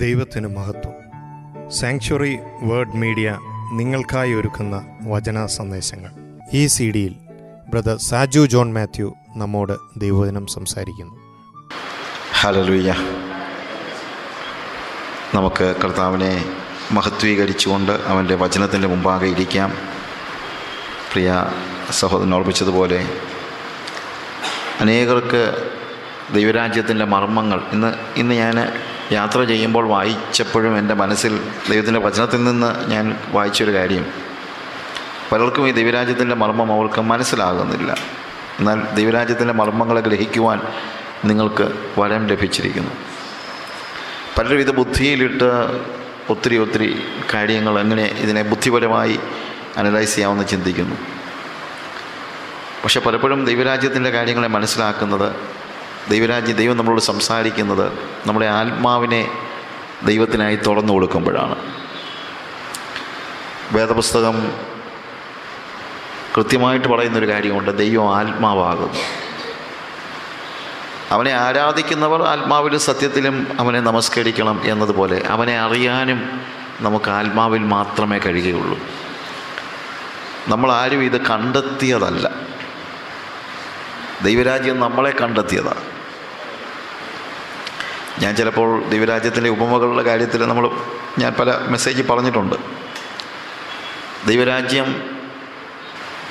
ദൈവത്തിന് മഹത്വം sanctuary word media നിങ്ങൾക്കായി ഒരുക്കുന്ന വചന സന്ദേശങ്ങൾ ഈ സി ഡിയിൽ ബ്രദർ സാജു ജോൺ മാത്യു നമ്മോട് ദൈവവചനം സംസാരിക്കുന്നു ഹലലുയ്യ നമുക്ക് കർത്താവിനെ മഹത്വീകരിച്ചുകൊണ്ട് അവൻ്റെ വചനത്തിൻ്റെ മുമ്പാകെ ഇരിക്കാം പ്രിയ സഹോദരൻ ഓർപ്പിച്ചതുപോലെ അനേകർക്ക് ദൈവരാജ്യത്തിൻ്റെ മർമ്മങ്ങൾ ഇന്ന് ഇന്ന് ഞാൻ യാത്ര ചെയ്യുമ്പോൾ വായിച്ചപ്പോഴും എൻ്റെ മനസ്സിൽ ദൈവത്തിൻ്റെ വചനത്തിൽ നിന്ന് ഞാൻ വായിച്ചൊരു കാര്യം പലർക്കും ഈ ദൈവരാജ്യത്തിൻ്റെ മർമ്മം അവർക്ക് മനസ്സിലാകുന്നില്ല എന്നാൽ ദൈവരാജ്യത്തിൻ്റെ മർമ്മങ്ങളെ ഗ്രഹിക്കുവാൻ നിങ്ങൾക്ക് വരം ലഭിച്ചിരിക്കുന്നു പലരും ഇത് ബുദ്ധിയിലിട്ട് ഒത്തിരി ഒത്തിരി കാര്യങ്ങൾ എങ്ങനെ ഇതിനെ ബുദ്ധിപരമായി അനലൈസ് ചെയ്യാമെന്ന് ചിന്തിക്കുന്നു പക്ഷെ പലപ്പോഴും ദൈവരാജ്യത്തിൻ്റെ കാര്യങ്ങളെ മനസ്സിലാക്കുന്നത് ദൈവരാജ്യ ദൈവം നമ്മളോട് സംസാരിക്കുന്നത് നമ്മുടെ ആത്മാവിനെ ദൈവത്തിനായി തുറന്നു കൊടുക്കുമ്പോഴാണ് വേദപുസ്തകം കൃത്യമായിട്ട് പറയുന്നൊരു കാര്യമുണ്ട് ദൈവം ആത്മാവാകുന്നു അവനെ ആരാധിക്കുന്നവർ ആത്മാവിലും സത്യത്തിലും അവനെ നമസ്കരിക്കണം എന്നതുപോലെ അവനെ അറിയാനും നമുക്ക് ആത്മാവിൽ മാത്രമേ കഴിയുകയുള്ളൂ ആരും ഇത് കണ്ടെത്തിയതല്ല ദൈവരാജ്യം നമ്മളെ കണ്ടെത്തിയതാണ് ഞാൻ ചിലപ്പോൾ ദൈവരാജ്യത്തിൻ്റെ ഉപമകളുടെ കാര്യത്തിൽ നമ്മൾ ഞാൻ പല മെസ്സേജ് പറഞ്ഞിട്ടുണ്ട് ദൈവരാജ്യം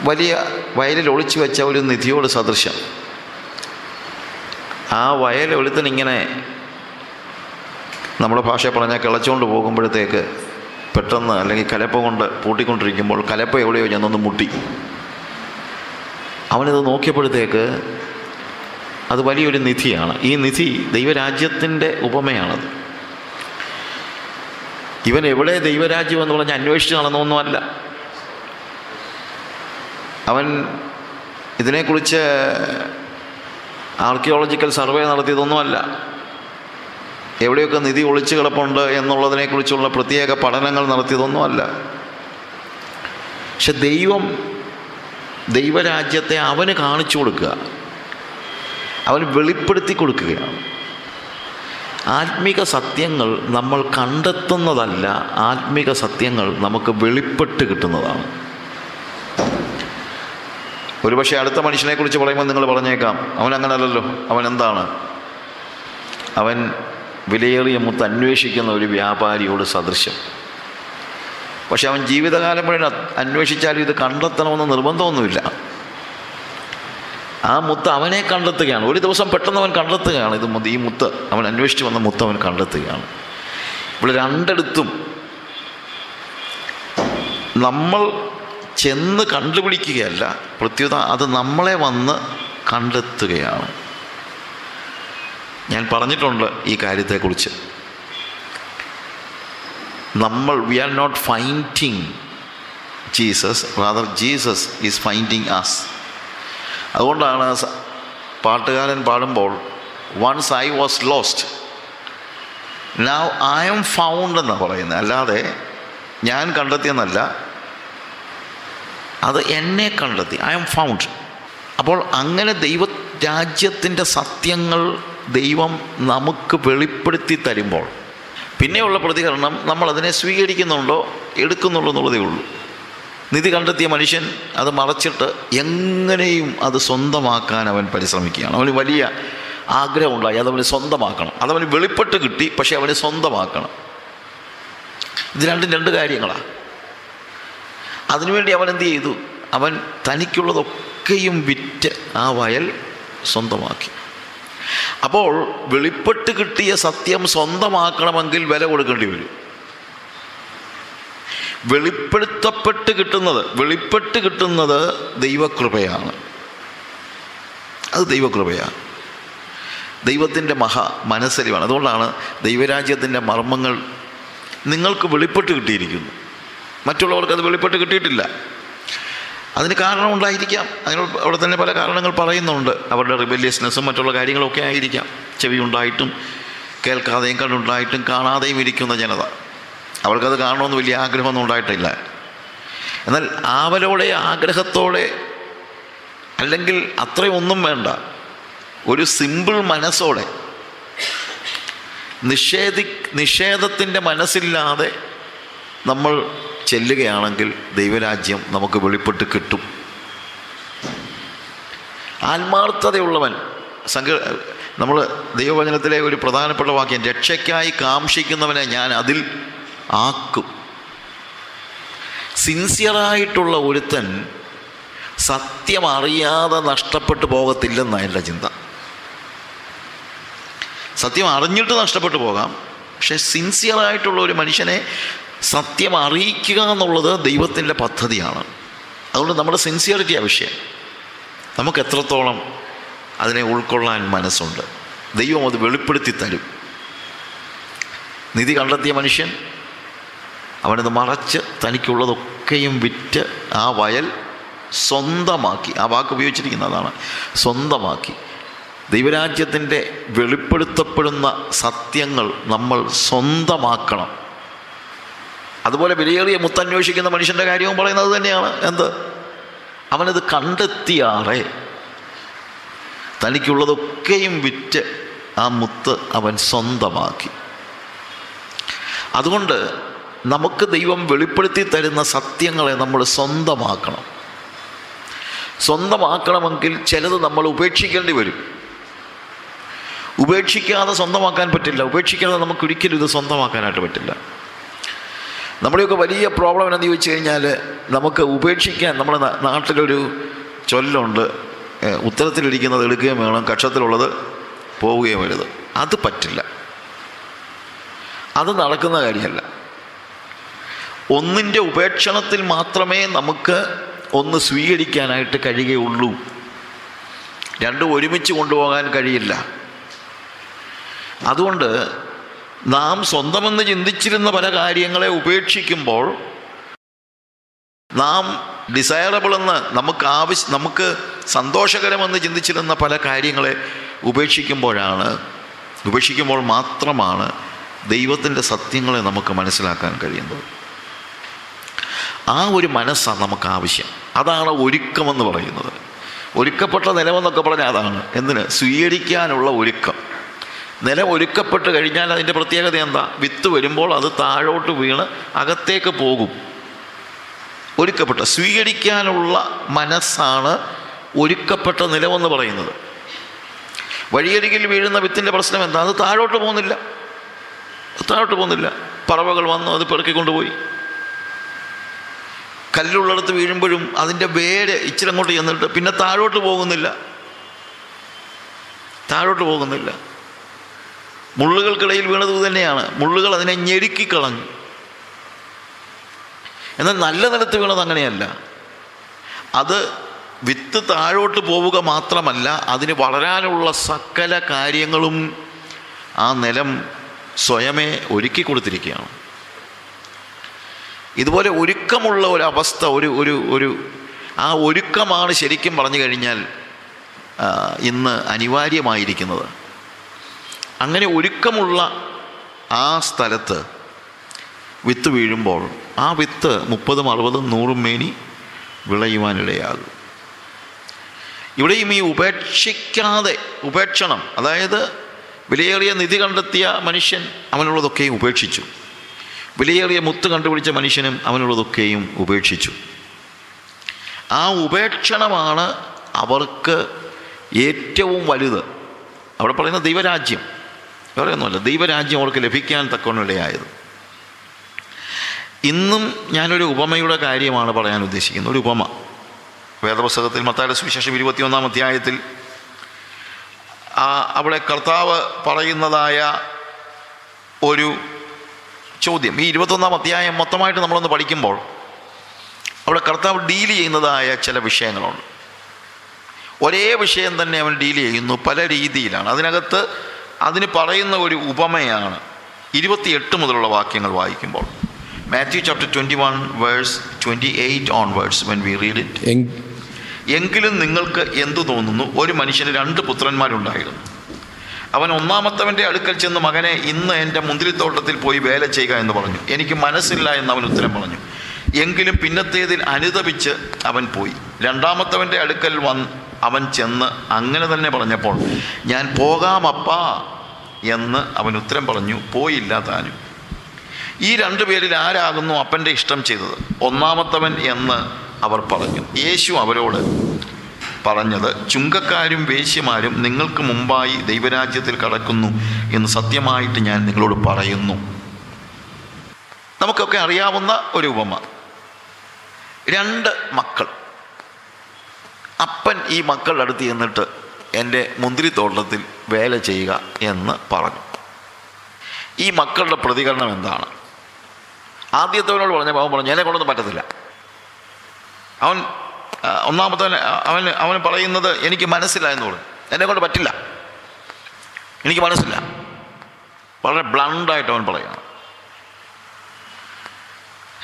വലിയ വയലിൽ ഒളിച്ചു വെച്ച ഒരു നിധിയോട് സദൃശ്യം ആ വയൽ ഒഴുത്തിനിങ്ങനെ നമ്മുടെ ഭാഷ പറഞ്ഞാൽ കിളച്ചുകൊണ്ട് പോകുമ്പോഴത്തേക്ക് പെട്ടെന്ന് അല്ലെങ്കിൽ കലപ്പ കൊണ്ട് പൂട്ടിക്കൊണ്ടിരിക്കുമ്പോൾ കലപ്പ എവിടെയോ ഞാനൊന്ന് മുട്ടി അവനത് നോക്കിയപ്പോഴത്തേക്ക് അത് വലിയൊരു നിധിയാണ് ഈ നിധി ദൈവരാജ്യത്തിൻ്റെ ഉപമയാണത് ഇവൻ എവിടെ ദൈവരാജ്യം എന്ന് പറഞ്ഞ് അന്വേഷിച്ച് നടന്നൊന്നുമല്ല അവൻ ഇതിനെക്കുറിച്ച് ആർക്കിയോളജിക്കൽ സർവേ നടത്തിയതൊന്നുമല്ല എവിടെയൊക്കെ നിധി ഒളിച്ചു കിടപ്പുണ്ട് എന്നുള്ളതിനെക്കുറിച്ചുള്ള പ്രത്യേക പഠനങ്ങൾ നടത്തിയതൊന്നുമല്ല പക്ഷെ ദൈവം ദൈവരാജ്യത്തെ അവന് കാണിച്ചു കൊടുക്കുക അവൻ വെളിപ്പെടുത്തി കൊടുക്കുകയാണ് ആത്മീക സത്യങ്ങൾ നമ്മൾ കണ്ടെത്തുന്നതല്ല ആത്മീക സത്യങ്ങൾ നമുക്ക് വെളിപ്പെട്ട് കിട്ടുന്നതാണ് ഒരുപക്ഷെ അടുത്ത മനുഷ്യനെ കുറിച്ച് പറയുമ്പോൾ നിങ്ങൾ പറഞ്ഞേക്കാം അവൻ അങ്ങനല്ലല്ലോ അവൻ എന്താണ് അവൻ വിലയേറിയ മുത്ത് അന്വേഷിക്കുന്ന ഒരു വ്യാപാരിയോട് സദൃശ്യം പക്ഷെ അവൻ ജീവിതകാലം മുഴുവൻ അന്വേഷിച്ചാലും ഇത് കണ്ടെത്തണമെന്ന് നിർബന്ധമൊന്നുമില്ല ആ മുത്ത് അവനെ കണ്ടെത്തുകയാണ് ഒരു ദിവസം പെട്ടെന്ന് അവൻ കണ്ടെത്തുകയാണ് ഇത് മുത്ത് ഈ മുത്ത് അവൻ അന്വേഷിച്ച് വന്ന മുത്ത് അവൻ കണ്ടെത്തുകയാണ് ഇവിടെ രണ്ടിടത്തും നമ്മൾ ചെന്ന് കണ്ടുപിടിക്കുകയല്ല പ്രത്യുത അത് നമ്മളെ വന്ന് കണ്ടെത്തുകയാണ് ഞാൻ പറഞ്ഞിട്ടുണ്ട് ഈ കാര്യത്തെക്കുറിച്ച് നമ്മൾ we are not finding Jesus rather Jesus is finding us അതുകൊണ്ടാണ് പാട്ടുകാരൻ പാടുമ്പോൾ once I was lost now I'm found എന്നാണ് പറയുന്നത് അല്ലാതെ ഞാൻ കണ്ടെത്തിയെന്നല്ല അത് എന്നെ കണ്ടെത്തി ഐ എം ഫൗണ്ട് അപ്പോൾ അങ്ങനെ ദൈവ രാജ്യത്തിൻ്റെ സത്യങ്ങൾ ദൈവം നമുക്ക് വെളിപ്പെടുത്തി തരുമ്പോൾ പിന്നെയുള്ള പ്രതികരണം നമ്മളതിനെ സ്വീകരിക്കുന്നുണ്ടോ എടുക്കുന്നുണ്ടോ എന്നുള്ളതേ ഉള്ളൂ നിധി കണ്ടെത്തിയ മനുഷ്യൻ അത് മറച്ചിട്ട് എങ്ങനെയും അത് സ്വന്തമാക്കാൻ അവൻ പരിശ്രമിക്കുകയാണ് അവന് വലിയ ആഗ്രഹമുണ്ടായി അതവന് സ്വന്തമാക്കണം അതവന് വെളിപ്പെട്ട് കിട്ടി പക്ഷേ അവനെ സ്വന്തമാക്കണം ഇത് രണ്ടും രണ്ട് കാര്യങ്ങളാണ് അതിനുവേണ്ടി അവൻ എന്ത് ചെയ്തു അവൻ തനിക്കുള്ളതൊക്കെയും വിറ്റ് ആ വയൽ സ്വന്തമാക്കി അപ്പോൾ വെളിപ്പെട്ട് കിട്ടിയ സത്യം സ്വന്തമാക്കണമെങ്കിൽ വില കൊടുക്കേണ്ടി വരും വെളിപ്പെടുത്തപ്പെട്ട് കിട്ടുന്നത് വെളിപ്പെട്ട് കിട്ടുന്നത് ദൈവകൃപയാണ് അത് ദൈവകൃപയാണ് ദൈവത്തിൻ്റെ മഹാ മനസ്സരിവാണ് അതുകൊണ്ടാണ് ദൈവരാജ്യത്തിൻ്റെ മർമ്മങ്ങൾ നിങ്ങൾക്ക് വെളിപ്പെട്ട് കിട്ടിയിരിക്കുന്നു മറ്റുള്ളവർക്ക് അത് വെളിപ്പെട്ട് കിട്ടിയിട്ടില്ല അതിന് കാരണമുണ്ടായിരിക്കാം അതിന് അവിടെ തന്നെ പല കാരണങ്ങൾ പറയുന്നുണ്ട് അവരുടെ റിബല്യസ്നെസ്സും മറ്റുള്ള കാര്യങ്ങളൊക്കെ ആയിരിക്കാം ചെവി ഉണ്ടായിട്ടും കേൾക്കാതെയും കണ്ടുണ്ടായിട്ടും കാണാതെയും ഇരിക്കുന്ന ജനത അവൾക്കത് കാണണമെന്ന് വലിയ ആഗ്രഹമൊന്നും ഉണ്ടായിട്ടില്ല എന്നാൽ ആവലോടെ ആഗ്രഹത്തോടെ അല്ലെങ്കിൽ അത്രയൊന്നും വേണ്ട ഒരു സിമ്പിൾ മനസ്സോടെ നിഷേധി നിഷേധത്തിൻ്റെ മനസ്സില്ലാതെ നമ്മൾ ചെല്ലുകയാണെങ്കിൽ ദൈവരാജ്യം നമുക്ക് വെളിപ്പെട്ട് കിട്ടും ആത്മാർത്ഥതയുള്ളവൻ സംഘ നമ്മൾ ദൈവവചനത്തിലെ ഒരു പ്രധാനപ്പെട്ട വാക്യം രക്ഷയ്ക്കായി കാംക്ഷിക്കുന്നവനെ ഞാൻ അതിൽ ആക്കും സിൻസിയറായിട്ടുള്ള ഒരുത്തൻ സത്യം അറിയാതെ നഷ്ടപ്പെട്ടു പോകത്തില്ലെന്നാണ് ചിന്ത സത്യം അറിഞ്ഞിട്ട് നഷ്ടപ്പെട്ടു പോകാം പക്ഷെ സിൻസിയറായിട്ടുള്ള ഒരു മനുഷ്യനെ സത്യം അറിയിക്കുക എന്നുള്ളത് ദൈവത്തിൻ്റെ പദ്ധതിയാണ് അതുകൊണ്ട് നമ്മുടെ സിൻസിയറിറ്റി ആവശ്യം നമുക്ക് എത്രത്തോളം അതിനെ ഉൾക്കൊള്ളാൻ മനസ്സുണ്ട് ദൈവം അത് വെളിപ്പെടുത്തി തരും നിധി കണ്ടെത്തിയ മനുഷ്യൻ അവനത് മറച്ച് തനിക്കുള്ളതൊക്കെയും വിറ്റ് ആ വയൽ സ്വന്തമാക്കി ആ വാക്ക് ഉപയോഗിച്ചിരിക്കുന്നതാണ് സ്വന്തമാക്കി ദൈവരാജ്യത്തിൻ്റെ വെളിപ്പെടുത്തപ്പെടുന്ന സത്യങ്ങൾ നമ്മൾ സ്വന്തമാക്കണം അതുപോലെ വിലയേറിയ മുത്തന്വേഷിക്കുന്ന മനുഷ്യൻ്റെ കാര്യവും പറയുന്നത് തന്നെയാണ് എന്ത് അവനത് കണ്ടെത്തിയാറേ തനിക്കുള്ളതൊക്കെയും വിറ്റ് ആ മുത്ത് അവൻ സ്വന്തമാക്കി അതുകൊണ്ട് നമുക്ക് ദൈവം വെളിപ്പെടുത്തി തരുന്ന സത്യങ്ങളെ നമ്മൾ സ്വന്തമാക്കണം സ്വന്തമാക്കണമെങ്കിൽ ചിലത് നമ്മൾ ഉപേക്ഷിക്കേണ്ടി വരും ഉപേക്ഷിക്കാതെ സ്വന്തമാക്കാൻ പറ്റില്ല ഉപേക്ഷിക്കാതെ നമുക്ക് ഒരിക്കലും ഇത് സ്വന്തമാക്കാനായിട്ട് പറ്റില്ല നമ്മുടെയൊക്കെ വലിയ പ്രോബ്ലം എന്താണെന്ന് ചോദിച്ചു കഴിഞ്ഞാൽ നമുക്ക് ഉപേക്ഷിക്കാൻ നമ്മുടെ നാട്ടിലൊരു ചൊല്ലുണ്ട് ഉത്തരത്തിലിരിക്കുന്നത് എടുക്കുകയും വേണം കക്ഷത്തിലുള്ളത് പോവുകയും വരുത് അത് പറ്റില്ല അത് നടക്കുന്ന കാര്യമല്ല ഒന്നിൻ്റെ ഉപേക്ഷണത്തിൽ മാത്രമേ നമുക്ക് ഒന്ന് സ്വീകരിക്കാനായിട്ട് കഴിയുകയുള്ളൂ രണ്ടും ഒരുമിച്ച് കൊണ്ടുപോകാൻ കഴിയില്ല അതുകൊണ്ട് നാം സ്വന്തമെന്ന് ചിന്തിച്ചിരുന്ന പല കാര്യങ്ങളെ ഉപേക്ഷിക്കുമ്പോൾ നാം ഡിസയറബിൾ എന്ന് നമുക്ക് ആവശ്യ നമുക്ക് സന്തോഷകരമെന്ന് ചിന്തിച്ചിരുന്ന പല കാര്യങ്ങളെ ഉപേക്ഷിക്കുമ്പോഴാണ് ഉപേക്ഷിക്കുമ്പോൾ മാത്രമാണ് ദൈവത്തിൻ്റെ സത്യങ്ങളെ നമുക്ക് മനസ്സിലാക്കാൻ കഴിയുന്നത് ആ ഒരു മനസ്സാണ് നമുക്ക് ആവശ്യം അതാണ് ഒരുക്കമെന്ന് പറയുന്നത് ഒരുക്കപ്പെട്ട നിലമെന്നൊക്കെ പറഞ്ഞാൽ അതാണ് എന്തിന് സ്വീകരിക്കാനുള്ള ഒരുക്കം നിലം ഒരുക്കപ്പെട്ട് കഴിഞ്ഞാൽ അതിൻ്റെ പ്രത്യേകത എന്താ വിത്ത് വരുമ്പോൾ അത് താഴോട്ട് വീണ് അകത്തേക്ക് പോകും ഒരുക്കപ്പെട്ട സ്വീകരിക്കാനുള്ള മനസ്സാണ് ഒരുക്കപ്പെട്ട നിലമെന്ന് പറയുന്നത് വഴിയരികിൽ വീഴുന്ന വിത്തിൻ്റെ പ്രശ്നം എന്താ അത് താഴോട്ട് പോകുന്നില്ല താഴോട്ട് പോകുന്നില്ല പറവകൾ വന്നു അത് പെറുക്കിക്കൊണ്ടുപോയി കല്ലുള്ളിടത്ത് വീഴുമ്പോഴും അതിൻ്റെ വേര് ഇച്ചിരി അങ്ങോട്ട് ചെന്നിട്ട് പിന്നെ താഴോട്ട് പോകുന്നില്ല താഴോട്ട് പോകുന്നില്ല മുള്ളുകൾക്കിടയിൽ വീണത് തന്നെയാണ് മുള്ളുകൾ അതിനെ ഞെരുക്കിക്കളഞ്ഞു എന്നാൽ നല്ല നിലത്ത് വീണത് അങ്ങനെയല്ല അത് വിത്ത് താഴോട്ട് പോവുക മാത്രമല്ല അതിന് വളരാനുള്ള സകല കാര്യങ്ങളും ആ നിലം സ്വയമേ ഒരുക്കി കൊടുത്തിരിക്കുകയാണ് ഇതുപോലെ ഒരുക്കമുള്ള ഒരു അവസ്ഥ ഒരു ഒരു ഒരു ആ ഒരുക്കമാണ് ശരിക്കും പറഞ്ഞു കഴിഞ്ഞാൽ ഇന്ന് അനിവാര്യമായിരിക്കുന്നത് അങ്ങനെ ഒരുക്കമുള്ള ആ സ്ഥലത്ത് വിത്ത് വീഴുമ്പോൾ ആ വിത്ത് മുപ്പതും അറുപതും നൂറും മേനി വിളയുവാനിടയാകും ഇവിടെയും ഈ ഉപേക്ഷിക്കാതെ ഉപേക്ഷണം അതായത് വിലയേറിയ നിധി കണ്ടെത്തിയ മനുഷ്യൻ അവനുള്ളതൊക്കെയും ഉപേക്ഷിച്ചു വിലയേറിയ മുത്ത് കണ്ടുപിടിച്ച മനുഷ്യനും അവനുള്ളതൊക്കെയും ഉപേക്ഷിച്ചു ആ ഉപേക്ഷണമാണ് അവർക്ക് ഏറ്റവും വലുത് അവിടെ പറയുന്ന ദൈവരാജ്യം വേറെ ഒന്നുമല്ല ദൈവരാജ്യം അവർക്ക് ലഭിക്കാൻ തക്കവണ്ണിടയായത് ഇന്നും ഞാനൊരു ഉപമയുടെ കാര്യമാണ് പറയാൻ ഉദ്ദേശിക്കുന്നത് ഒരു ഉപമ വേദപുസ്തകത്തിൽ മത്തായ സുവിശേഷം ഇരുപത്തിയൊന്നാം അധ്യായത്തിൽ അവിടെ കർത്താവ് പറയുന്നതായ ഒരു ചോദ്യം ഈ ഇരുപത്തൊന്നാം അധ്യായം മൊത്തമായിട്ട് നമ്മളൊന്ന് പഠിക്കുമ്പോൾ അവിടെ കർത്താവ് ഡീൽ ചെയ്യുന്നതായ ചില വിഷയങ്ങളുണ്ട് ഒരേ വിഷയം തന്നെ അവൻ ഡീൽ ചെയ്യുന്നു പല രീതിയിലാണ് അതിനകത്ത് അതിന് പറയുന്ന ഒരു ഉപമയാണ് ഇരുപത്തിയെട്ട് മുതലുള്ള വാക്യങ്ങൾ വായിക്കുമ്പോൾ Matthew chapter twenty one verse twenty eight on verse when we read it എങ്കിലും നിങ്ങൾക്ക് എന്തു തോന്നുന്നു ഒരു മനുഷ്യന് രണ്ട് പുത്രന്മാരുണ്ടായിരുന്നു അവൻ ഒന്നാമത്തവൻ്റെ അടുക്കൽ ചെന്ന് മകനെ ഇന്ന് എൻ്റെ മുന്തിരിത്തോട്ടത്തിൽ പോയി വേല ചെയ്യുക എന്ന് പറഞ്ഞു എനിക്ക് മനസ്സില്ല എന്ന് അവൻ ഉത്തരം പറഞ്ഞു എങ്കിലും പിന്നത്തേതിൽ അനുതപിച്ച് അവൻ പോയി രണ്ടാമത്തവൻ്റെ അടുക്കൽ വന്ന് അവൻ ചെന്ന് അങ്ങനെ തന്നെ പറഞ്ഞപ്പോൾ ഞാൻ പോകാമപ്പാ എന്ന് അവൻ ഉത്തരം പറഞ്ഞു പോയില്ല താനും ഈ രണ്ടു പേരിൽ ആരാകുന്നു അപ്പൻ്റെ ഇഷ്ടം ചെയ്തത് ഒന്നാമത്തവൻ എന്ന് അവർ പറഞ്ഞു യേശു അവരോട് പറഞ്ഞത് ചുങ്കക്കാരും വേശ്യമാരും നിങ്ങൾക്ക് മുമ്പായി ദൈവരാജ്യത്തിൽ കടക്കുന്നു എന്ന് സത്യമായിട്ട് ഞാൻ നിങ്ങളോട് പറയുന്നു നമുക്കൊക്കെ അറിയാവുന്ന ഒരു ഉപമ രണ്ട് മക്കൾ അപ്പൻ ഈ മക്കളുടെ അടുത്ത് ചെന്നിട്ട് എൻ്റെ മുന്തിരിത്തോട്ടത്തിൽ വേല ചെയ്യുക എന്ന് പറഞ്ഞു ഈ മക്കളുടെ പ്രതികരണം എന്താണ് ആദ്യത്തവനോട് പറഞ്ഞ പാവം പറഞ്ഞു എന്നെ കൊണ്ടൊന്നും പറ്റത്തില്ല അവൻ ഒന്നാമത്തവൻ അവൻ അവൻ പറയുന്നത് എനിക്ക് മനസ്സില്ല എന്ന് പറഞ്ഞു എന്നെ കൊണ്ട് പറ്റില്ല എനിക്ക് മനസ്സില്ല വളരെ ബ്ലണ്ടായിട്ട് അവൻ പറയണം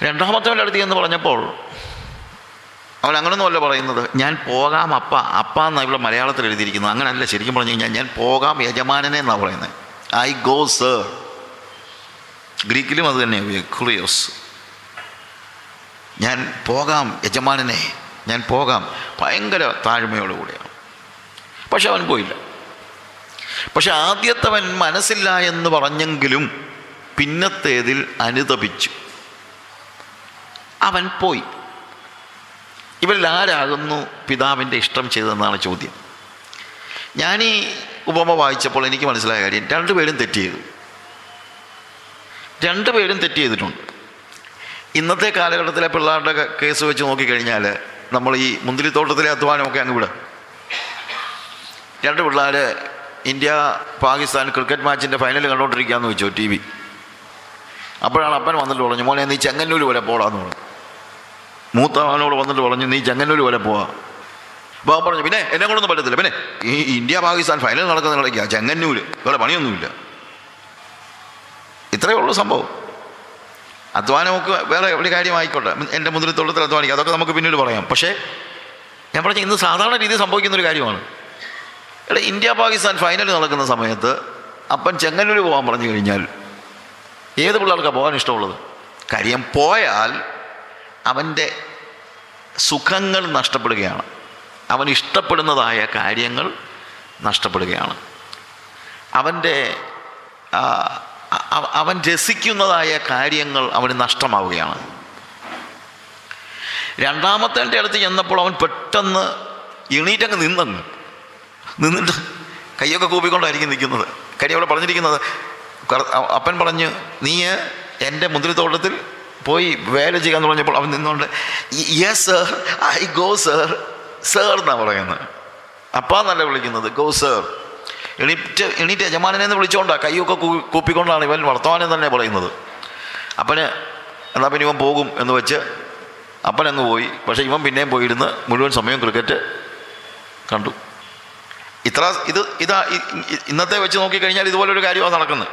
രണ്ടാമത്തവൻ്റെ അടുത്ത് എന്ന് പറഞ്ഞപ്പോൾ അവൻ അല്ല പറയുന്നത് ഞാൻ പോകാം അപ്പ അപ്പ എന്നാണ് ഇവിടെ മലയാളത്തിൽ എഴുതിയിരിക്കുന്നത് അങ്ങനല്ല ശരിക്കും പറഞ്ഞു കഴിഞ്ഞാൽ ഞാൻ പോകാം യജമാനനെ എന്നാണ് പറയുന്നത് ഐ ഗോ സർ ഗ്രീക്കിലും അത് തന്നെ ക്രിയോസ് ഞാൻ പോകാം യജമാനനെ ഞാൻ പോകാം ഭയങ്കര താഴ്മയോടുകൂടിയാണ് പക്ഷെ അവൻ പോയില്ല പക്ഷെ ആദ്യത്തവൻ മനസ്സില്ല എന്ന് പറഞ്ഞെങ്കിലും പിന്നത്തേതിൽ അനുതപിച്ചു അവൻ പോയി ഇവരിൽ ആരാകുന്നു പിതാവിൻ്റെ ഇഷ്ടം ചെയ്തതെന്നാണ് ചോദ്യം ഞാൻ ഈ ഉപമ വായിച്ചപ്പോൾ എനിക്ക് മനസ്സിലായ കാര്യം രണ്ടുപേരും തെറ്റ് ചെയ്തു രണ്ടുപേരും തെറ്റ് ചെയ്തിട്ടുണ്ട് ഇന്നത്തെ കാലഘട്ടത്തിലെ പിള്ളേരുടെ കേസ് വെച്ച് നോക്കിക്കഴിഞ്ഞാൽ നമ്മൾ ഈ മുന്തിരിത്തോട്ടത്തിലെ അധ്വാനമൊക്കെ അങ്ങ് വിടും രണ്ട് പിള്ളേർ ഇന്ത്യ പാകിസ്ഥാൻ ക്രിക്കറ്റ് മാച്ചിൻ്റെ ഫൈനൽ കണ്ടുകൊണ്ടിരിക്കുകയെന്ന് വെച്ചു ടി വി അപ്പോഴാണ് അപ്പൻ വന്നിട്ട് പറഞ്ഞു മോനെ നീ ചെങ്ങന്നൂർ വരെ പോടാന്ന് പറഞ്ഞു മൂത്തവനോട് വന്നിട്ട് പറഞ്ഞു നീ ചെങ്ങന്നൂർ വരെ പോവാ അപ്പോൾ പറഞ്ഞു പിന്നെ എന്നെ കൊണ്ടൊന്നും പറ്റത്തില്ല പിന്നെ ഈ ഇന്ത്യ പാകിസ്ഥാൻ ഫൈനൽ നടക്കുന്ന കളിക്കുക ചെങ്ങന്നൂർ വേറെ പണിയൊന്നുമില്ല ഇത്രയേ ഉള്ളൂ സംഭവം അധ്വാനം നമുക്ക് വേറെ ഒരു കാര്യമായിക്കോട്ടെ എൻ്റെ മുതലത്തോളത്തിൽ അധ്വാനിക്കാം അതൊക്കെ നമുക്ക് പിന്നീട് പറയാം പക്ഷേ ഞാൻ പറഞ്ഞ ഇന്ന് സാധാരണ രീതിയിൽ സംഭവിക്കുന്ന ഒരു കാര്യമാണ് ഇവിടെ ഇന്ത്യ പാകിസ്ഥാൻ ഫൈനൽ നടക്കുന്ന സമയത്ത് അപ്പൻ ചെങ്ങന്നൂർ പോകാൻ പറഞ്ഞു കഴിഞ്ഞാൽ ഏത് പിള്ളേർക്കാണ് പോകാൻ ഇഷ്ടമുള്ളത് കാര്യം പോയാൽ അവൻ്റെ സുഖങ്ങൾ നഷ്ടപ്പെടുകയാണ് അവൻ ഇഷ്ടപ്പെടുന്നതായ കാര്യങ്ങൾ നഷ്ടപ്പെടുകയാണ് അവൻ്റെ അവൻ രസിക്കുന്നതായ കാര്യങ്ങൾ അവന് നഷ്ടമാവുകയാണ് രണ്ടാമത്തെ അടുത്ത് ചെന്നപ്പോൾ അവൻ പെട്ടെന്ന് എണീറ്റങ്ങ് നിന്നങ്ങ് നിന്നിട്ട് കൈയൊക്കെ കൂപ്പിക്കൊണ്ടായിരിക്കും നിൽക്കുന്നത് കരി അവിടെ പറഞ്ഞിരിക്കുന്നത് അപ്പൻ പറഞ്ഞ് നീ എൻ്റെ മുന്തിരിത്തോട്ടത്തിൽ പോയി വേല ചെയ്യാന്ന് പറഞ്ഞപ്പോൾ അവൻ നിന്നുകൊണ്ട് yes sir I go sir sir എന്നാണ് പറയുന്നത് അപ്പാന്നല്ല വിളിക്കുന്നത് ഗോ സർ എണീറ്റ് എണീറ്റ് യജമാനെ എന്ന് വിളിച്ചുകൊണ്ടാണ് കൈയൊക്കെ കൂപ്പിക്കൊണ്ടാണ് ഇവൻ വർത്തമാനം തന്നെ പറയുന്നത് അപ്പന് എന്നാൽ പിന്നെ ഇവൻ പോകും എന്ന് വെച്ച് അപ്പൻ അങ്ങ് പോയി പക്ഷേ ഇവൻ പിന്നെയും പോയിരുന്ന് മുഴുവൻ സമയം ക്രിക്കറ്റ് കണ്ടു ഇത്ര ഇത് ഇതാ ഇന്നത്തെ വെച്ച് നോക്കിക്കഴിഞ്ഞാൽ ഇതുപോലൊരു കാര്യമാണ് നടക്കുന്നത്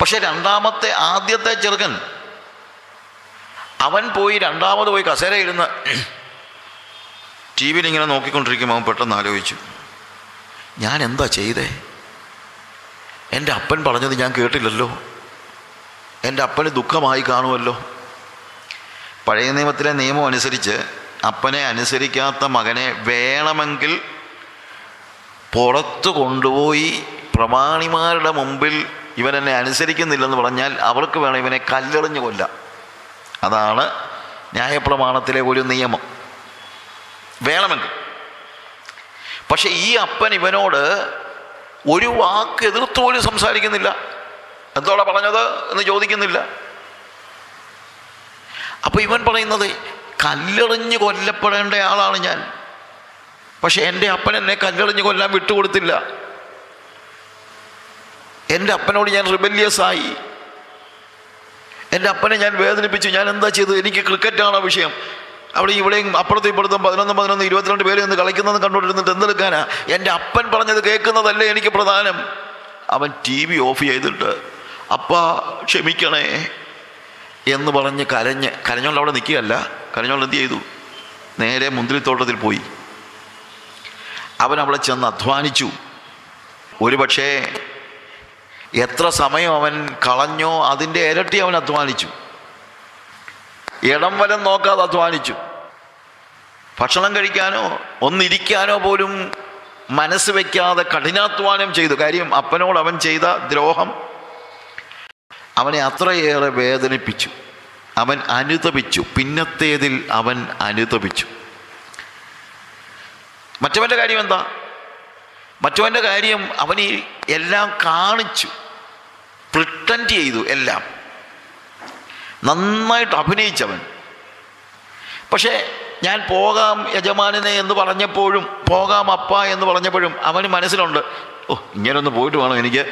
പക്ഷേ രണ്ടാമത്തെ ആദ്യത്തെ ചെറുക്കൻ അവൻ പോയി രണ്ടാമത് പോയി കസേരയിരുന്ന് ടി വിയിൽ ഇങ്ങനെ നോക്കിക്കൊണ്ടിരിക്കുമ്പോൾ അവൻ പെട്ടെന്ന് ആലോചിച്ചു ഞാൻ എന്താ ചെയ്തേ എൻ്റെ അപ്പൻ പറഞ്ഞത് ഞാൻ കേട്ടില്ലല്ലോ എൻ്റെ അപ്പന് ദുഃഖമായി കാണുമല്ലോ പഴയ നിയമത്തിലെ നിയമം അനുസരിച്ച് അപ്പനെ അനുസരിക്കാത്ത മകനെ വേണമെങ്കിൽ പുറത്തു കൊണ്ടുപോയി പ്രമാണിമാരുടെ മുമ്പിൽ ഇവനെന്നെ അനുസരിക്കുന്നില്ലെന്ന് പറഞ്ഞാൽ അവർക്ക് വേണം ഇവനെ കല്ലെറിഞ്ഞു കൊല്ലാം അതാണ് ന്യായപ്രമാണത്തിലെ ഒരു നിയമം വേണമെങ്കിൽ പക്ഷെ ഈ അപ്പൻ ഇവനോട് ഒരു വാക്ക് എതിർത്ത് പോലും സംസാരിക്കുന്നില്ല എന്തോടാ പറഞ്ഞത് എന്ന് ചോദിക്കുന്നില്ല അപ്പോൾ ഇവൻ പറയുന്നത് കല്ലെറിഞ്ഞ് കൊല്ലപ്പെടേണ്ട ആളാണ് ഞാൻ പക്ഷെ എൻ്റെ അപ്പൻ എന്നെ കല്ലെറിഞ്ഞ് കൊല്ലാൻ വിട്ടുകൊടുത്തില്ല എൻ്റെ അപ്പനോട് ഞാൻ റിബല്യസ് ആയി എൻ്റെ അപ്പനെ ഞാൻ വേദനിപ്പിച്ചു ഞാൻ എന്താ ചെയ്തത് എനിക്ക് ക്രിക്കറ്റാണ് വിഷയം അവിടെ ഇവിടെയും അപ്പുറത്തും ഇപ്പുറത്തും പതിനൊന്ന് പതിനൊന്ന് ഇരുപത്തിരണ്ട് പേര് നിന്ന് കളിക്കുന്നതെന്ന് കണ്ടുകൊണ്ടിരുന്നിട്ട് എന്തെടുക്കാനാ എൻ്റെ അപ്പൻ പറഞ്ഞത് കേൾക്കുന്നതല്ലേ എനിക്ക് പ്രധാനം അവൻ ടി വി ഓഫ് ചെയ്തിട്ട് അപ്പ ക്ഷമിക്കണേ എന്ന് പറഞ്ഞ് കരഞ്ഞ് കരഞ്ഞോണ്ട് അവിടെ നിൽക്കുകയല്ല കരഞ്ഞോണ്ട് എന്ത് ചെയ്തു നേരെ മുന്തിരിത്തോട്ടത്തിൽ പോയി അവൻ അവിടെ ചെന്ന് അധ്വാനിച്ചു ഒരു പക്ഷേ എത്ര സമയം അവൻ കളഞ്ഞോ അതിൻ്റെ ഇരട്ടി അവൻ അധ്വാനിച്ചു ഇടം വരം നോക്കാതെ അധ്വാനിച്ചു ഭക്ഷണം കഴിക്കാനോ ഒന്നിരിക്കാനോ പോലും മനസ്സ് വയ്ക്കാതെ കഠിനാധ്വാനം ചെയ്തു കാര്യം അപ്പനോട് അവൻ ചെയ്ത ദ്രോഹം അവനെ അത്രയേറെ വേദനിപ്പിച്ചു അവൻ അനുതപിച്ചു പിന്നത്തേതിൽ അവൻ അനുതപിച്ചു മറ്റവൻ്റെ കാര്യം എന്താ മറ്റവൻ്റെ കാര്യം അവനീ എല്ലാം കാണിച്ചു പ്രിട്ടൻറ്റ് ചെയ്തു എല്ലാം നന്നായിട്ട് അഭിനയിച്ചവൻ പക്ഷേ ഞാൻ പോകാം യജമാനെ എന്ന് പറഞ്ഞപ്പോഴും പോകാം അപ്പ എന്ന് പറഞ്ഞപ്പോഴും അവന് മനസ്സിലുണ്ട് ഓ ഇങ്ങനൊന്ന് പോയിട്ട് വേണം എനിക്ക്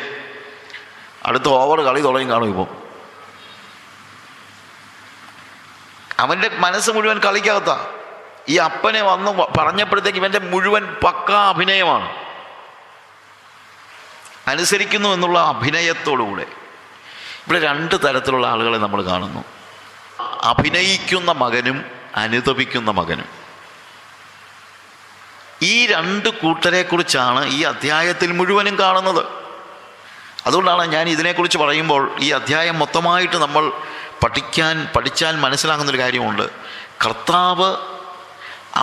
അടുത്ത ഓവർ കളി തുടങ്ങി കാണും ഇപ്പം അവൻ്റെ മനസ്സ് മുഴുവൻ കളിക്കാത്ത ഈ അപ്പനെ വന്ന് പറഞ്ഞപ്പോഴത്തേക്ക് ഇവൻ്റെ മുഴുവൻ പക്കാ അഭിനയമാണ് അനുസരിക്കുന്നു എന്നുള്ള അഭിനയത്തോടുകൂടെ ഇവിടെ രണ്ട് തരത്തിലുള്ള ആളുകളെ നമ്മൾ കാണുന്നു അഭിനയിക്കുന്ന മകനും അനുതപിക്കുന്ന മകനും ഈ രണ്ട് കൂട്ടരെക്കുറിച്ചാണ് ഈ അധ്യായത്തിൽ മുഴുവനും കാണുന്നത് അതുകൊണ്ടാണ് ഞാൻ ഇതിനെക്കുറിച്ച് പറയുമ്പോൾ ഈ അധ്യായം മൊത്തമായിട്ട് നമ്മൾ പഠിക്കാൻ പഠിച്ചാൽ മനസ്സിലാകുന്നൊരു കാര്യമുണ്ട് കർത്താവ്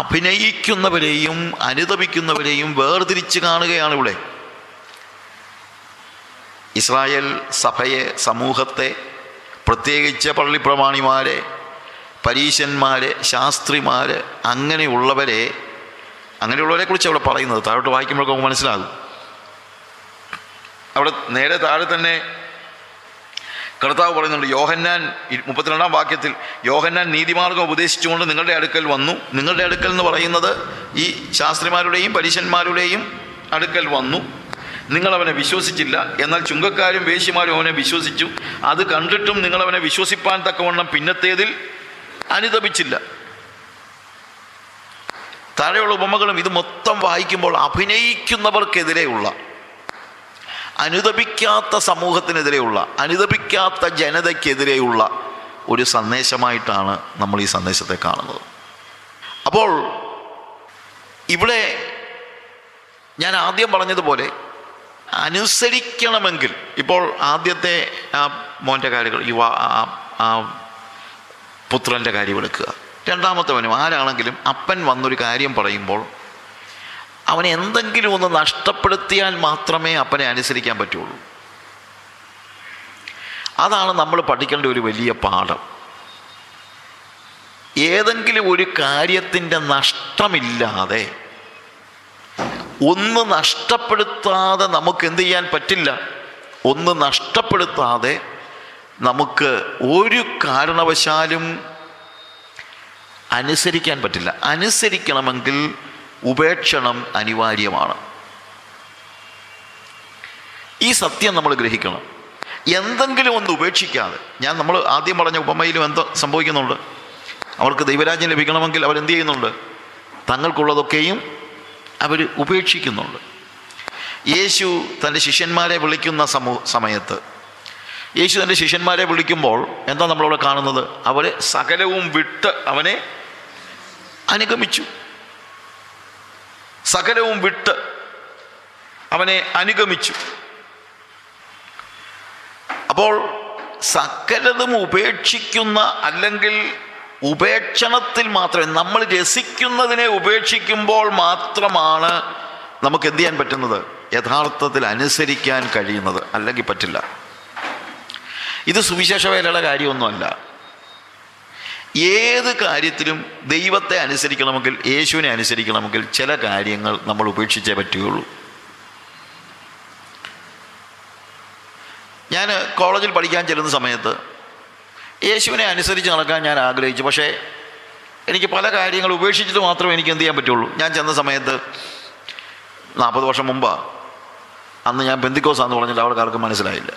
അഭിനയിക്കുന്നവരെയും അനുതപിക്കുന്നവരെയും വേർതിരിച്ച് കാണുകയാണ് ഇവിടെ ഇസ്രായേൽ സഭയെ സമൂഹത്തെ പ്രത്യേകിച്ച് പള്ളിപ്രമാണിമാരെ പരീശന്മാരെ ശാസ്ത്രിമാർ അങ്ങനെയുള്ളവരെ അങ്ങനെയുള്ളവരെ കുറിച്ച് അവിടെ പറയുന്നത് താഴോട്ട് വായിക്കുമ്പോഴൊക്കെ നമുക്ക് മനസ്സിലാകും അവിടെ നേരെ താഴെ തന്നെ കർത്താവ് പറയുന്നുണ്ട് യോഹന്നാൻ മുപ്പത്തിരണ്ടാം വാക്യത്തിൽ യോഹന്നാൻ നീതിമാർഗം ഉപദേശിച്ചുകൊണ്ട് നിങ്ങളുടെ അടുക്കൽ വന്നു നിങ്ങളുടെ അടുക്കൽ എന്ന് പറയുന്നത് ഈ ശാസ്ത്രിമാരുടെയും പരീശന്മാരുടെയും അടുക്കൽ വന്നു നിങ്ങളവനെ വിശ്വസിച്ചില്ല എന്നാൽ ചുങ്കക്കാരും വേശ്യമാരും അവനെ വിശ്വസിച്ചു അത് കണ്ടിട്ടും നിങ്ങളവനെ വിശ്വസിപ്പാൻ തക്കവണ്ണം പിന്നത്തേതിൽ അനുതപിച്ചില്ല താഴെയുള്ള ഉപമകളും ഇത് മൊത്തം വായിക്കുമ്പോൾ അഭിനയിക്കുന്നവർക്കെതിരെയുള്ള അനുതപിക്കാത്ത സമൂഹത്തിനെതിരെയുള്ള അനുതപിക്കാത്ത ജനതയ്ക്കെതിരെയുള്ള ഒരു സന്ദേശമായിട്ടാണ് നമ്മൾ ഈ സന്ദേശത്തെ കാണുന്നത് അപ്പോൾ ഇവിടെ ഞാൻ ആദ്യം പറഞ്ഞതുപോലെ അനുസരിക്കണമെങ്കിൽ ഇപ്പോൾ ആദ്യത്തെ ആ മോൻ്റെ കാര്യങ്ങൾ യുവാ ആ പുത്രൻ്റെ കാര്യം എടുക്കുക രണ്ടാമത്തവനും ആരാണെങ്കിലും അപ്പൻ വന്നൊരു കാര്യം പറയുമ്പോൾ അവനെ എന്തെങ്കിലും ഒന്ന് നഷ്ടപ്പെടുത്തിയാൽ മാത്രമേ അപ്പനെ അനുസരിക്കാൻ പറ്റുള്ളൂ അതാണ് നമ്മൾ പഠിക്കേണ്ട ഒരു വലിയ പാഠം ഏതെങ്കിലും ഒരു കാര്യത്തിൻ്റെ നഷ്ടമില്ലാതെ ഒന്ന് നഷ്ടപ്പെടുത്താതെ നമുക്ക് എന്ത് ചെയ്യാൻ പറ്റില്ല ഒന്ന് നഷ്ടപ്പെടുത്താതെ നമുക്ക് ഒരു കാരണവശാലും അനുസരിക്കാൻ പറ്റില്ല അനുസരിക്കണമെങ്കിൽ ഉപേക്ഷണം അനിവാര്യമാണ് ഈ സത്യം നമ്മൾ ഗ്രഹിക്കണം എന്തെങ്കിലും ഒന്ന് ഉപേക്ഷിക്കാതെ ഞാൻ നമ്മൾ ആദ്യം പറഞ്ഞ ഉപമയിലും എന്തോ സംഭവിക്കുന്നുണ്ട് അവർക്ക് ദൈവരാജ്യം ലഭിക്കണമെങ്കിൽ അവരെന്ത് ചെയ്യുന്നുണ്ട് തങ്ങൾക്കുള്ളതൊക്കെയും അവർ ഉപേക്ഷിക്കുന്നുണ്ട് യേശു തൻ്റെ ശിഷ്യന്മാരെ വിളിക്കുന്ന സമൂ സമയത്ത് യേശു തൻ്റെ ശിഷ്യന്മാരെ വിളിക്കുമ്പോൾ എന്താ നമ്മളവിടെ കാണുന്നത് അവർ സകലവും വിട്ട് അവനെ അനുഗമിച്ചു സകലവും വിട്ട് അവനെ അനുഗമിച്ചു അപ്പോൾ സകലതും ഉപേക്ഷിക്കുന്ന അല്ലെങ്കിൽ ഉപേക്ഷണത്തിൽ മാത്രമേ നമ്മൾ രസിക്കുന്നതിനെ ഉപേക്ഷിക്കുമ്പോൾ മാത്രമാണ് നമുക്ക് എന്ത് ചെയ്യാൻ പറ്റുന്നത് യഥാർത്ഥത്തിൽ അനുസരിക്കാൻ കഴിയുന്നത് അല്ലെങ്കിൽ പറ്റില്ല ഇത് സുവിശേഷ വേലയുടെ കാര്യമൊന്നുമല്ല ഏത് കാര്യത്തിലും ദൈവത്തെ അനുസരിക്കണമെങ്കിൽ യേശുവിനെ അനുസരിക്കണമെങ്കിൽ ചില കാര്യങ്ങൾ നമ്മൾ ഉപേക്ഷിച്ചേ പറ്റുകയുള്ളൂ ഞാൻ കോളേജിൽ പഠിക്കാൻ ചെല്ലുന്ന സമയത്ത് യേശുവിനെ അനുസരിച്ച് നടക്കാൻ ഞാൻ ആഗ്രഹിച്ചു പക്ഷേ എനിക്ക് പല കാര്യങ്ങൾ ഉപേക്ഷിച്ചിട്ട് മാത്രമേ എനിക്ക് എന്ത് ചെയ്യാൻ പറ്റുള്ളൂ ഞാൻ ചെന്ന സമയത്ത് നാൽപ്പത് വർഷം മുമ്പാണ് അന്ന് ഞാൻ ബന്ധിക്കോസാന്ന് പറഞ്ഞിട്ട് അവർക്കാർക്കും മനസ്സിലായില്ല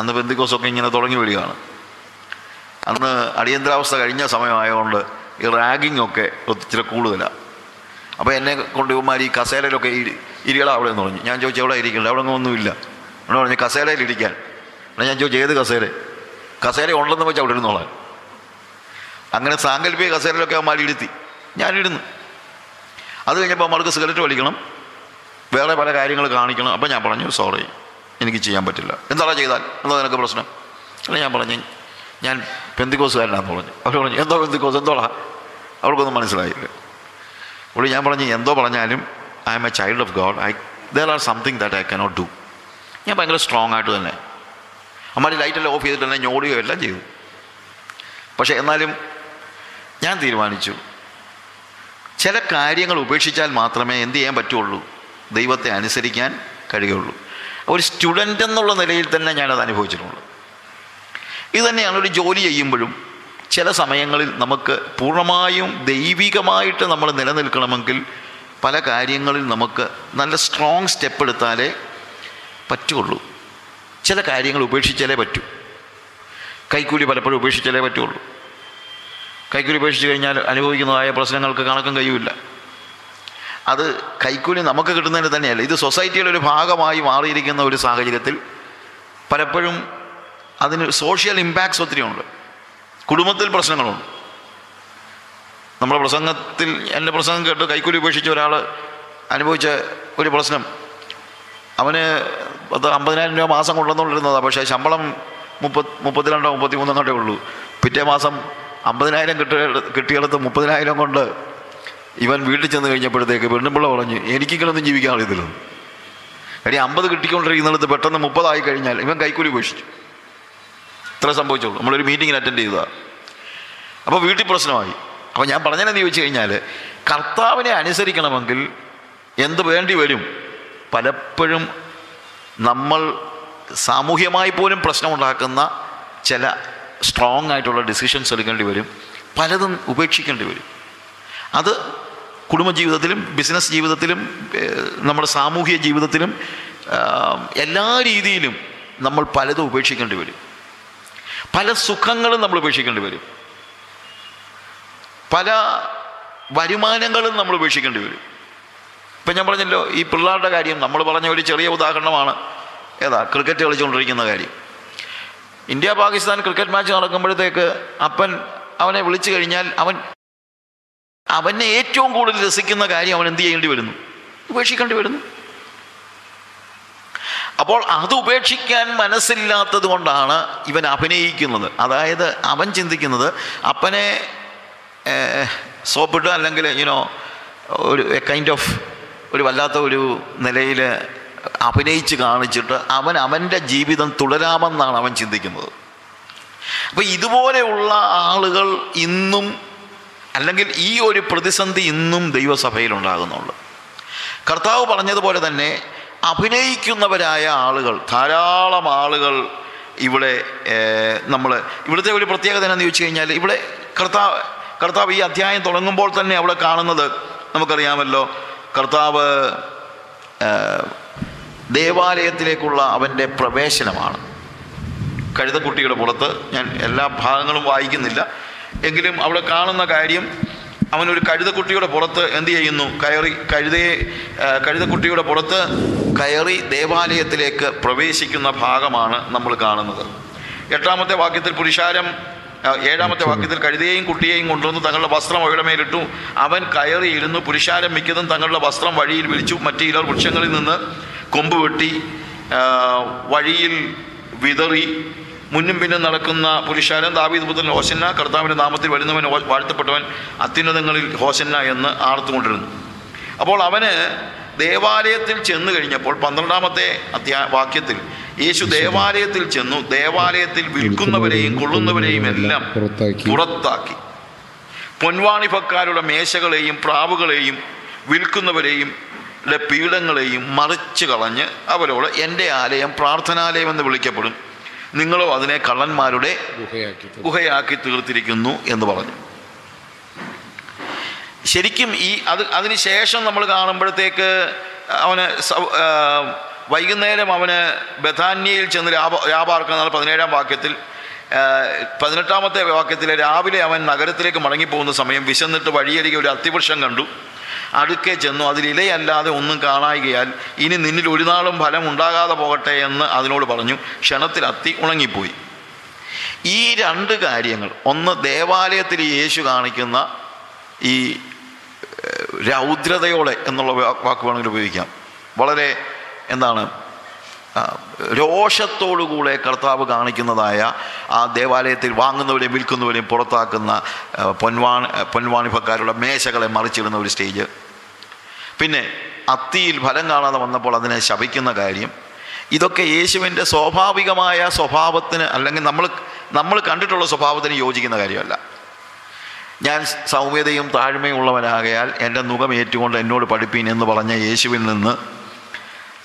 അന്ന് ബെന്തിക്കോസൊക്കെ ഇങ്ങനെ തുടങ്ങി വിടുകയാണ് അന്ന് അടിയന്തരാവസ്ഥ കഴിഞ്ഞ സമയമായതുകൊണ്ട് ഈ റാഗിങ് ഒക്കെ ഒത്തിരി കൂടുതലാണ് അപ്പോൾ എന്നെ കൊണ്ട് ഇവന്മാർ ഈ കസേരയിലൊക്കെ ഇരികളാണ് അവിടെ എന്ന് പറഞ്ഞു ഞാൻ ചോദിച്ചു എവിടെ ഇരിക്കണ്ട അവിടെ ഒന്നുമില്ല അവിടെ പറഞ്ഞു കസേരയിൽ ഇരിക്കാൻ ഞാൻ ചോദിച്ചു ഏത് കസേര കസേര ഉണ്ടെന്ന് വെച്ചാൽ അവിടെ ഇരുന്നോളാൻ അങ്ങനെ സാങ്കല്പിക കസേരയിലൊക്കെ അവന്മാർ ഇരുത്തി ഞാനിരുന്നു അത് കഴിഞ്ഞപ്പോൾ അവന്മാർക്ക് സിഗരറ്റ് വലിക്കണം വേറെ പല കാര്യങ്ങൾ കാണിക്കണം അപ്പോൾ ഞാൻ പറഞ്ഞു സോറി എനിക്ക് ചെയ്യാൻ പറ്റില്ല എന്താണോ ചെയ്താൽ എന്താ നിനക്ക് പ്രശ്നം അല്ല ഞാൻ പറഞ്ഞു ഞാൻ പെന്തിക്കോസുകാരനാണെന്ന് പറഞ്ഞു അവർ പറഞ്ഞു എന്തോ പെന്തിക്കോസ് എന്തോളാ അവർക്കൊന്നും മനസ്സിലായില്ല ഇവിടെ ഞാൻ പറഞ്ഞു എന്തോ പറഞ്ഞാലും I am a child of God I there are something that I cannot do ഞാൻ ഭയങ്കര സ്ട്രോങ് ആയിട്ട് തന്നെ അമ്മാർ ലൈറ്റെല്ലാം ഓഫ് ചെയ്തിട്ട് തന്നെ ഞോടുകയോ എല്ലാം ചെയ്തു പക്ഷേ എന്നാലും ഞാൻ തീരുമാനിച്ചു ചില കാര്യങ്ങൾ ഉപേക്ഷിച്ചാൽ മാത്രമേ എന്ത് ചെയ്യാൻ പറ്റുള്ളൂ ദൈവത്തെ അനുസരിക്കാൻ കഴിയുള്ളൂ ഒരു സ്റ്റുഡൻ്റ് എന്നുള്ള നിലയിൽ തന്നെ ഞാനത് അനുഭവിച്ചിട്ടുള്ളൂ ഇതുതന്നെയാണ് ഒരു ജോലി ചെയ്യുമ്പോഴും ചില സമയങ്ങളിൽ നമുക്ക് പൂർണ്ണമായും ദൈവികമായിട്ട് നമ്മൾ നിലനിൽക്കണമെങ്കിൽ പല കാര്യങ്ങളിൽ നമുക്ക് നല്ല സ്ട്രോങ് സ്റ്റെപ്പ് എടുത്താലേ പറ്റുള്ളൂ ചില കാര്യങ്ങൾ ഉപേക്ഷിച്ചാലേ പറ്റൂ കൈക്കൂലി പലപ്പോഴും ഉപേക്ഷിച്ചാലേ പറ്റുള്ളൂ കൈക്കൂലി ഉപേക്ഷിച്ച് കഴിഞ്ഞാൽ അനുഭവിക്കുന്നതായ പ്രശ്നങ്ങൾക്ക് കണക്കും കഴിയില്ല അത് കൈക്കൂലി നമുക്ക് കിട്ടുന്നതിന് തന്നെയല്ല ഇത് സൊസൈറ്റിയുടെ ഒരു ഭാഗമായി മാറിയിരിക്കുന്ന ഒരു സാഹചര്യത്തിൽ പലപ്പോഴും അതിന് സോഷ്യൽ ഇമ്പാക്ട്സ് ഉണ്ട് കുടുംബത്തിൽ പ്രശ്നങ്ങളുണ്ട് നമ്മുടെ പ്രസംഗത്തിൽ എൻ്റെ പ്രസംഗം കേട്ട് കൈക്കൂലി ഉപേക്ഷിച്ച ഒരാൾ അനുഭവിച്ച ഒരു പ്രശ്നം അവന് പത്ത് അമ്പതിനായിരം രൂപ മാസം കൊണ്ടുവന്നുകൊണ്ടിരുന്നതാണ് പക്ഷേ ശമ്പളം മുപ്പത് മുപ്പത്തിരണ്ടോ മുപ്പത്തിമൂന്നോ കണ്ടേ ഉള്ളൂ പിറ്റേ മാസം അമ്പതിനായിരം കിട്ടിയ കിട്ടിയെടുത്ത് മുപ്പതിനായിരം കൊണ്ട് ഇവൻ വീട്ടിൽ ചെന്ന് കഴിഞ്ഞപ്പോഴത്തേക്ക് പെണ്ണുമ്പിള്ള പറഞ്ഞു എനിക്കിങ്ങനൊന്നും ജീവിക്കാൻ അറിയത്തില്ലെന്ന് കാര്യം അമ്പത് കിട്ടിക്കൊണ്ടിരിക്കുന്നിടത്ത് പെട്ടെന്ന് മുപ്പതായി കഴിഞ്ഞാൽ ഇവൻ കൈക്കൂലി ഉപേക്ഷിച്ചു ഇത്ര സംഭവിച്ചുള്ളൂ നമ്മളൊരു മീറ്റിംഗിൽ അറ്റൻഡ് ചെയ്തതാണ് അപ്പോൾ വീട്ടിൽ പ്രശ്നമായി അപ്പോൾ ഞാൻ പറഞ്ഞതെന്ന് ചോദിച്ചു കഴിഞ്ഞാൽ കർത്താവിനെ അനുസരിക്കണമെങ്കിൽ എന്ത് വേണ്ടി വരും പലപ്പോഴും നമ്മൾ സാമൂഹ്യമായി പോലും പ്രശ്നമുണ്ടാക്കുന്ന ചില സ്ട്രോങ് ആയിട്ടുള്ള ഡിസിഷൻസ് എടുക്കേണ്ടി വരും പലതും ഉപേക്ഷിക്കേണ്ടി വരും അത് കുടുംബജീവിതത്തിലും ബിസിനസ് ജീവിതത്തിലും നമ്മുടെ സാമൂഹിക ജീവിതത്തിലും എല്ലാ രീതിയിലും നമ്മൾ പലതും ഉപേക്ഷിക്കേണ്ടി വരും പല സുഖങ്ങളും നമ്മൾ ഉപേക്ഷിക്കേണ്ടി വരും പല വരുമാനങ്ങളും നമ്മൾ ഉപേക്ഷിക്കേണ്ടി വരും ഇപ്പം ഞാൻ പറഞ്ഞല്ലോ ഈ പിള്ളേരുടെ കാര്യം നമ്മൾ പറഞ്ഞ ഒരു ചെറിയ ഉദാഹരണമാണ് ഏതാ ക്രിക്കറ്റ് കളിച്ചുകൊണ്ടിരിക്കുന്ന കാര്യം ഇന്ത്യ പാകിസ്ഥാൻ ക്രിക്കറ്റ് മാച്ച് നടക്കുമ്പോഴത്തേക്ക് അപ്പൻ അവനെ വിളിച്ചു കഴിഞ്ഞാൽ അവൻ അവനെ ഏറ്റവും കൂടുതൽ രസിക്കുന്ന കാര്യം അവൻ എന്ത് ചെയ്യേണ്ടി വരുന്നു ഉപേക്ഷിക്കേണ്ടി വരുന്നു അപ്പോൾ അത് ഉപേക്ഷിക്കാൻ മനസ്സില്ലാത്തത് കൊണ്ടാണ് ഇവൻ അഭിനയിക്കുന്നത് അതായത് അവൻ ചിന്തിക്കുന്നത് അപ്പനെ സോപ്പിട്ട് അല്ലെങ്കിൽ യുനോ ഒരു എ കൈൻഡ് ഓഫ് ഒരു വല്ലാത്ത ഒരു നിലയിൽ അഭിനയിച്ച് കാണിച്ചിട്ട് അവൻ അവൻ്റെ ജീവിതം തുടരാമെന്നാണ് അവൻ ചിന്തിക്കുന്നത് അപ്പോൾ ഇതുപോലെയുള്ള ആളുകൾ ഇന്നും അല്ലെങ്കിൽ ഈ ഒരു പ്രതിസന്ധി ഇന്നും ദൈവസഭയിൽ ഉണ്ടാകുന്നുണ്ട് കർത്താവ് പറഞ്ഞതുപോലെ തന്നെ അഭിനയിക്കുന്നവരായ ആളുകൾ ധാരാളം ആളുകൾ ഇവിടെ നമ്മൾ ഇവിടുത്തെ ഒരു പ്രത്യേകത എന്താണെന്ന് ചോദിച്ചു കഴിഞ്ഞാൽ ഇവിടെ കർത്താവ് കർത്താവ് ഈ അധ്യായം തുടങ്ങുമ്പോൾ തന്നെ അവിടെ കാണുന്നത് നമുക്കറിയാമല്ലോ കർത്താവ് ദേവാലയത്തിലേക്കുള്ള അവൻ്റെ പ്രവേശനമാണ് കഴുതക്കുട്ടിയുടെ പുറത്ത് ഞാൻ എല്ലാ ഭാഗങ്ങളും വായിക്കുന്നില്ല എങ്കിലും അവിടെ കാണുന്ന കാര്യം അവനൊരു കഴുതക്കുട്ടിയുടെ പുറത്ത് എന്ത് ചെയ്യുന്നു കയറി കഴുതയെ കഴുതക്കുട്ടിയുടെ പുറത്ത് കയറി ദേവാലയത്തിലേക്ക് പ്രവേശിക്കുന്ന ഭാഗമാണ് നമ്മൾ കാണുന്നത് എട്ടാമത്തെ വാക്യത്തിൽ പുരുഷാരം ഏഴാമത്തെ വാക്യത്തിൽ കഴുതയെയും കുട്ടിയെയും കൊണ്ടുവന്ന് തങ്ങളുടെ വസ്ത്രം അവയുടെ മേലിട്ടു അവൻ കയറി ഇരുന്നു പുരുഷാരം മിക്കതും തങ്ങളുടെ വസ്ത്രം വഴിയിൽ വിളിച്ചു മറ്റു ചിലർ വൃക്ഷങ്ങളിൽ നിന്ന് കൊമ്പ് വെട്ടി വഴിയിൽ വിതറി മുന്നും പിന്നും നടക്കുന്ന പുരുഷാരം ദാവീദ് പുത്രൻ ഹോസന്ന കർത്താവിൻ്റെ നാമത്തിൽ വരുന്നവൻ വാഴ്ത്തപ്പെട്ടവൻ അത്യുന്നതങ്ങളിൽ ഹോസന്ന എന്ന് ആർത്തുകൊണ്ടിരുന്നു അപ്പോൾ അവന് ദേവാലയത്തിൽ ചെന്നു കഴിഞ്ഞപ്പോൾ പന്ത്രണ്ടാമത്തെ അധ്യാ വാക്യത്തിൽ യേശു ദേവാലയത്തിൽ ചെന്നു ദേവാലയത്തിൽ വിൽക്കുന്നവരെയും കൊള്ളുന്നവരെയും എല്ലാം പുറത്താക്കി പൊൻവാണിഭക്കാരുടെ മേശകളെയും പ്രാവുകളെയും വിൽക്കുന്നവരെയും പീഠങ്ങളെയും മറിച്ച് കളഞ്ഞ് അവരോട് എൻ്റെ ആലയം പ്രാർത്ഥനാലയം എന്ന് വിളിക്കപ്പെടും നിങ്ങളോ അതിനെ കള്ളന്മാരുടെ ഗുഹയാക്കി തീർത്തിരിക്കുന്നു എന്ന് പറഞ്ഞു ശരിക്കും ഈ അത് അതിന് ശേഷം നമ്മൾ കാണുമ്പോഴത്തേക്ക് അവന് വൈകുന്നേരം അവന് ബഥാന്യയിൽ ചെന്ന് രാപ രാപാർക്കുന്ന പതിനേഴാം വാക്യത്തിൽ പതിനെട്ടാമത്തെ വാക്യത്തിൽ രാവിലെ അവൻ നഗരത്തിലേക്ക് മടങ്ങിപ്പോകുന്ന സമയം വിശന്നിട്ട് വഴിയരികെ ഒരു അത്തിവൃക്ഷം കണ്ടു അടുക്കെ ചെന്നു അതിലിലയല്ലാതെ ഒന്നും കാണായികയാൽ ഇനി നിന്നിൽ ഒരു നാളും ഫലം ഉണ്ടാകാതെ പോകട്ടെ എന്ന് അതിനോട് പറഞ്ഞു ക്ഷണത്തിൽ അത്തി ഉണങ്ങിപ്പോയി ഈ രണ്ട് കാര്യങ്ങൾ ഒന്ന് ദേവാലയത്തിൽ യേശു കാണിക്കുന്ന ഈ രൗദ്രതയോടെ എന്നുള്ള വാക്ക് വേണമെങ്കിൽ ഉപയോഗിക്കാം വളരെ എന്താണ് രോഷത്തോടുകൂടെ കർത്താവ് കാണിക്കുന്നതായ ആ ദേവാലയത്തിൽ വാങ്ങുന്നവരെയും വിൽക്കുന്നവരെയും പുറത്താക്കുന്ന പൊൻവാണി പൊൻവാണിഭക്കാരുടെ മേശകളെ മറിച്ചിടുന്ന ഒരു സ്റ്റേജ് പിന്നെ അത്തിയിൽ ഫലം കാണാതെ വന്നപ്പോൾ അതിനെ ശപിക്കുന്ന കാര്യം ഇതൊക്കെ യേശുവിൻ്റെ സ്വാഭാവികമായ സ്വഭാവത്തിന് അല്ലെങ്കിൽ നമ്മൾ നമ്മൾ കണ്ടിട്ടുള്ള സ്വഭാവത്തിന് യോജിക്കുന്ന കാര്യമല്ല ഞാൻ സൗമ്യതയും താഴ്മയും ഉള്ളവനാകയാൽ എൻ്റെ മുഖം ഏറ്റുകൊണ്ട് എന്നോട് പഠിപ്പീൻ എന്ന് പറഞ്ഞ യേശുവിൽ നിന്ന്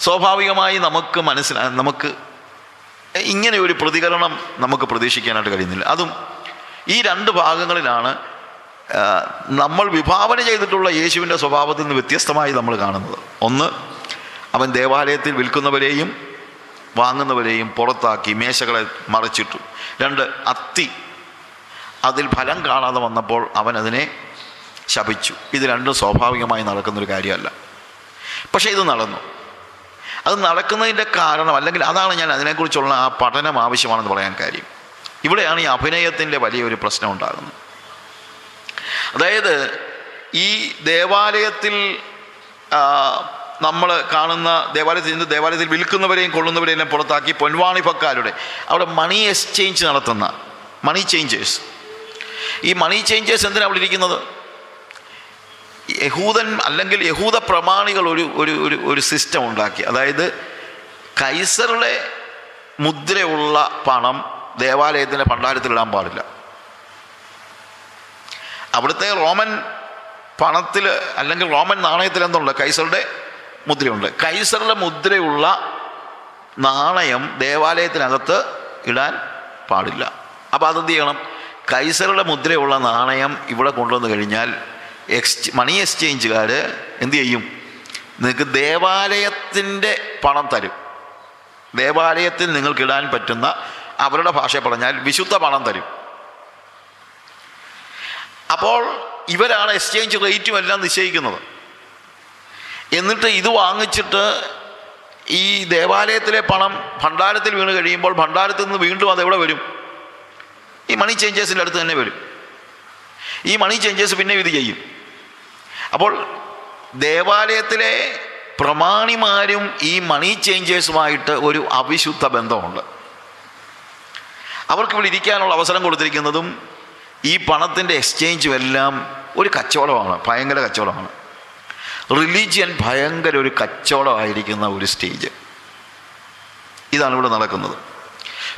സ്വാഭാവികമായി നമുക്ക് മനസ്സിലാ നമുക്ക് ഇങ്ങനെ ഒരു പ്രതികരണം നമുക്ക് പ്രതീക്ഷിക്കാനായിട്ട് കഴിയുന്നില്ല അതും ഈ രണ്ട് ഭാഗങ്ങളിലാണ് നമ്മൾ വിഭാവന ചെയ്തിട്ടുള്ള യേശുവിൻ്റെ സ്വഭാവത്തിൽ നിന്ന് വ്യത്യസ്തമായി നമ്മൾ കാണുന്നത് ഒന്ന് അവൻ ദേവാലയത്തിൽ വിൽക്കുന്നവരെയും വാങ്ങുന്നവരെയും പുറത്താക്കി മേശകളെ മറച്ചിട്ടു രണ്ട് അത്തി അതിൽ ഫലം കാണാതെ വന്നപ്പോൾ അവൻ അതിനെ ശപിച്ചു ഇത് രണ്ടും സ്വാഭാവികമായി നടക്കുന്നൊരു കാര്യമല്ല പക്ഷേ ഇത് നടന്നു അത് നടക്കുന്നതിൻ്റെ കാരണം അല്ലെങ്കിൽ അതാണ് ഞാൻ അതിനെക്കുറിച്ചുള്ള ആ പഠനം ആവശ്യമാണെന്ന് പറയാൻ കാര്യം ഇവിടെയാണ് ഈ അഭിനയത്തിൻ്റെ വലിയൊരു പ്രശ്നം ഉണ്ടാകുന്നത് അതായത് ഈ ദേവാലയത്തിൽ നമ്മൾ കാണുന്ന ദേവാലയത്തിൽ നിന്ന് ദേവാലയത്തിൽ വിൽക്കുന്നവരെയും കൊള്ളുന്നവരെയും പുറത്താക്കി പൊൻവാണിഭക്കാരുടെ അവിടെ മണി എക്സ്ചേഞ്ച് നടത്തുന്ന മണി ചേഞ്ചേഴ്സ് ഈ മണി ചേഞ്ചേഴ്സ് എന്തിനാണ് അവിടെ ഇരിക്കുന്നത് യഹൂദൻ അല്ലെങ്കിൽ യഹൂദ പ്രമാണികൾ ഒരു ഒരു ഒരു ഒരു സിസ്റ്റം ഉണ്ടാക്കി അതായത് കൈസറുടെ മുദ്രയുള്ള പണം ദേവാലയത്തിൻ്റെ ഭണ്ഡാരത്തിലിടാൻ പാടില്ല അവിടുത്തെ റോമൻ പണത്തിൽ അല്ലെങ്കിൽ റോമൻ നാണയത്തിൽ എന്തുണ്ട് കൈസറുടെ മുദ്രയുണ്ട് കൈസറുടെ മുദ്രയുള്ള നാണയം ദേവാലയത്തിനകത്ത് ഇടാൻ പാടില്ല അപ്പോൾ അതെന്ത് ചെയ്യണം കൈസറുടെ മുദ്രയുള്ള നാണയം ഇവിടെ കൊണ്ടുവന്നു കഴിഞ്ഞാൽ എക്സ് മണി എക്സ്ചേഞ്ചുകാർ എന്തു ചെയ്യും നിങ്ങൾക്ക് ദേവാലയത്തിൻ്റെ പണം തരും ദേവാലയത്തിൽ നിങ്ങൾക്കിടാൻ പറ്റുന്ന അവരുടെ ഭാഷ പറഞ്ഞാൽ വിശുദ്ധ പണം തരും അപ്പോൾ ഇവരാണ് എക്സ്ചേഞ്ച് റേറ്റും എല്ലാം നിശ്ചയിക്കുന്നത് എന്നിട്ട് ഇത് വാങ്ങിച്ചിട്ട് ഈ ദേവാലയത്തിലെ പണം ഭണ്ഡാരത്തിൽ വീണ് കഴിയുമ്പോൾ ഭണ്ഡാരത്തിൽ നിന്ന് വീണ്ടും അതെവിടെ വരും ഈ മണി ചേഞ്ചേഴ്സിൻ്റെ അടുത്ത് തന്നെ വരും ഈ മണി ചേഞ്ചേഴ്സ് പിന്നെ ഇത് ചെയ്യും അപ്പോൾ ദേവാലയത്തിലെ പ്രമാണിമാരും ഈ മണി ചേഞ്ചേഴ്സുമായിട്ട് ഒരു അവിശുദ്ധ ബന്ധമുണ്ട് അവർക്ക് ഇവിടെ ഇരിക്കാനുള്ള അവസരം കൊടുത്തിരിക്കുന്നതും ഈ പണത്തിൻ്റെ എക്സ്ചേഞ്ചും എല്ലാം ഒരു കച്ചവടമാണ് ഭയങ്കര കച്ചവടമാണ് റിലീജിയൻ ഭയങ്കര ഒരു കച്ചവടമായിരിക്കുന്ന ഒരു സ്റ്റേജ് ഇതാണ് ഇവിടെ നടക്കുന്നത്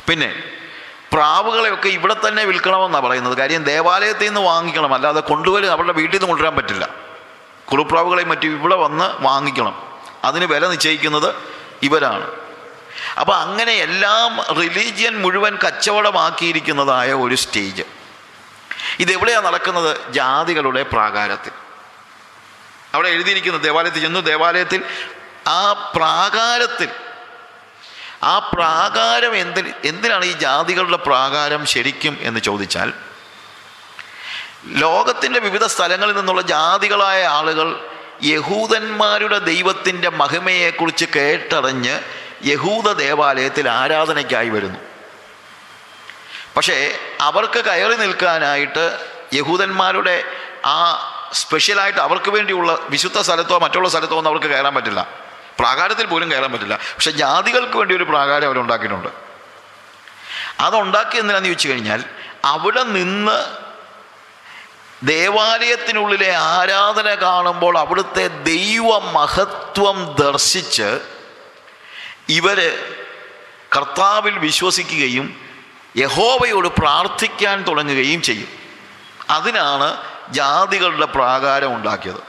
പിന്നെ പ്രാവുകളെയൊക്കെ ഇവിടെ തന്നെ വിൽക്കണമെന്നാണ് പറയുന്നത് കാര്യം ദേവാലയത്തിൽ നിന്ന് വാങ്ങിക്കണം അല്ലാതെ കൊണ്ടുവരും അവരുടെ വീട്ടിൽ നിന്ന് കൊണ്ടുവരാൻ പറ്റില്ല കുറുപ്രാവുകളെയും മറ്റും ഇവിടെ വന്ന് വാങ്ങിക്കണം അതിന് വില നിശ്ചയിക്കുന്നത് ഇവരാണ് അപ്പോൾ അങ്ങനെ എല്ലാം റിലീജിയൻ മുഴുവൻ കച്ചവടമാക്കിയിരിക്കുന്നതായ ഒരു സ്റ്റേജ് ഇതെവിടെയാണ് നടക്കുന്നത് ജാതികളുടെ പ്രാകാരത്തിൽ അവിടെ എഴുതിയിരിക്കുന്നു ദേവാലയത്തിൽ ചെന്നു ദേവാലയത്തിൽ ആ പ്രാകാരത്തിൽ ആ പ്രാകാരം എന്തിന് എന്തിനാണ് ഈ ജാതികളുടെ പ്രാകാരം ശരിക്കും എന്ന് ചോദിച്ചാൽ ലോകത്തിൻ്റെ വിവിധ സ്ഥലങ്ങളിൽ നിന്നുള്ള ജാതികളായ ആളുകൾ യഹൂദന്മാരുടെ ദൈവത്തിൻ്റെ മഹിമയെക്കുറിച്ച് കേട്ടറിഞ്ഞ് യഹൂദ ദേവാലയത്തിൽ ആരാധനയ്ക്കായി വരുന്നു പക്ഷേ അവർക്ക് കയറി നിൽക്കാനായിട്ട് യഹൂദന്മാരുടെ ആ സ്പെഷ്യലായിട്ട് അവർക്ക് വേണ്ടിയുള്ള വിശുദ്ധ സ്ഥലത്തോ മറ്റുള്ള സ്ഥലത്തോ ഒന്നും അവർക്ക് കയറാൻ പറ്റില്ല പ്രാകാരത്തിൽ പോലും കയറാൻ പറ്റില്ല പക്ഷെ ജാതികൾക്ക് വേണ്ടി ഒരു പ്രാകാരം അവരുണ്ടാക്കിയിട്ടുണ്ട് അതുണ്ടാക്കി എന്തിനാന്ന് ചോദിച്ചു കഴിഞ്ഞാൽ അവിടെ നിന്ന് ദേവാലയത്തിനുള്ളിലെ ആരാധന കാണുമ്പോൾ അവിടുത്തെ ദൈവ മഹത്വം ദർശിച്ച് ഇവർ കർത്താവിൽ വിശ്വസിക്കുകയും യഹോവയോട് പ്രാർത്ഥിക്കാൻ തുടങ്ങുകയും ചെയ്യും അതിനാണ് ജാതികളുടെ പ്രാകാരം ഉണ്ടാക്കിയത്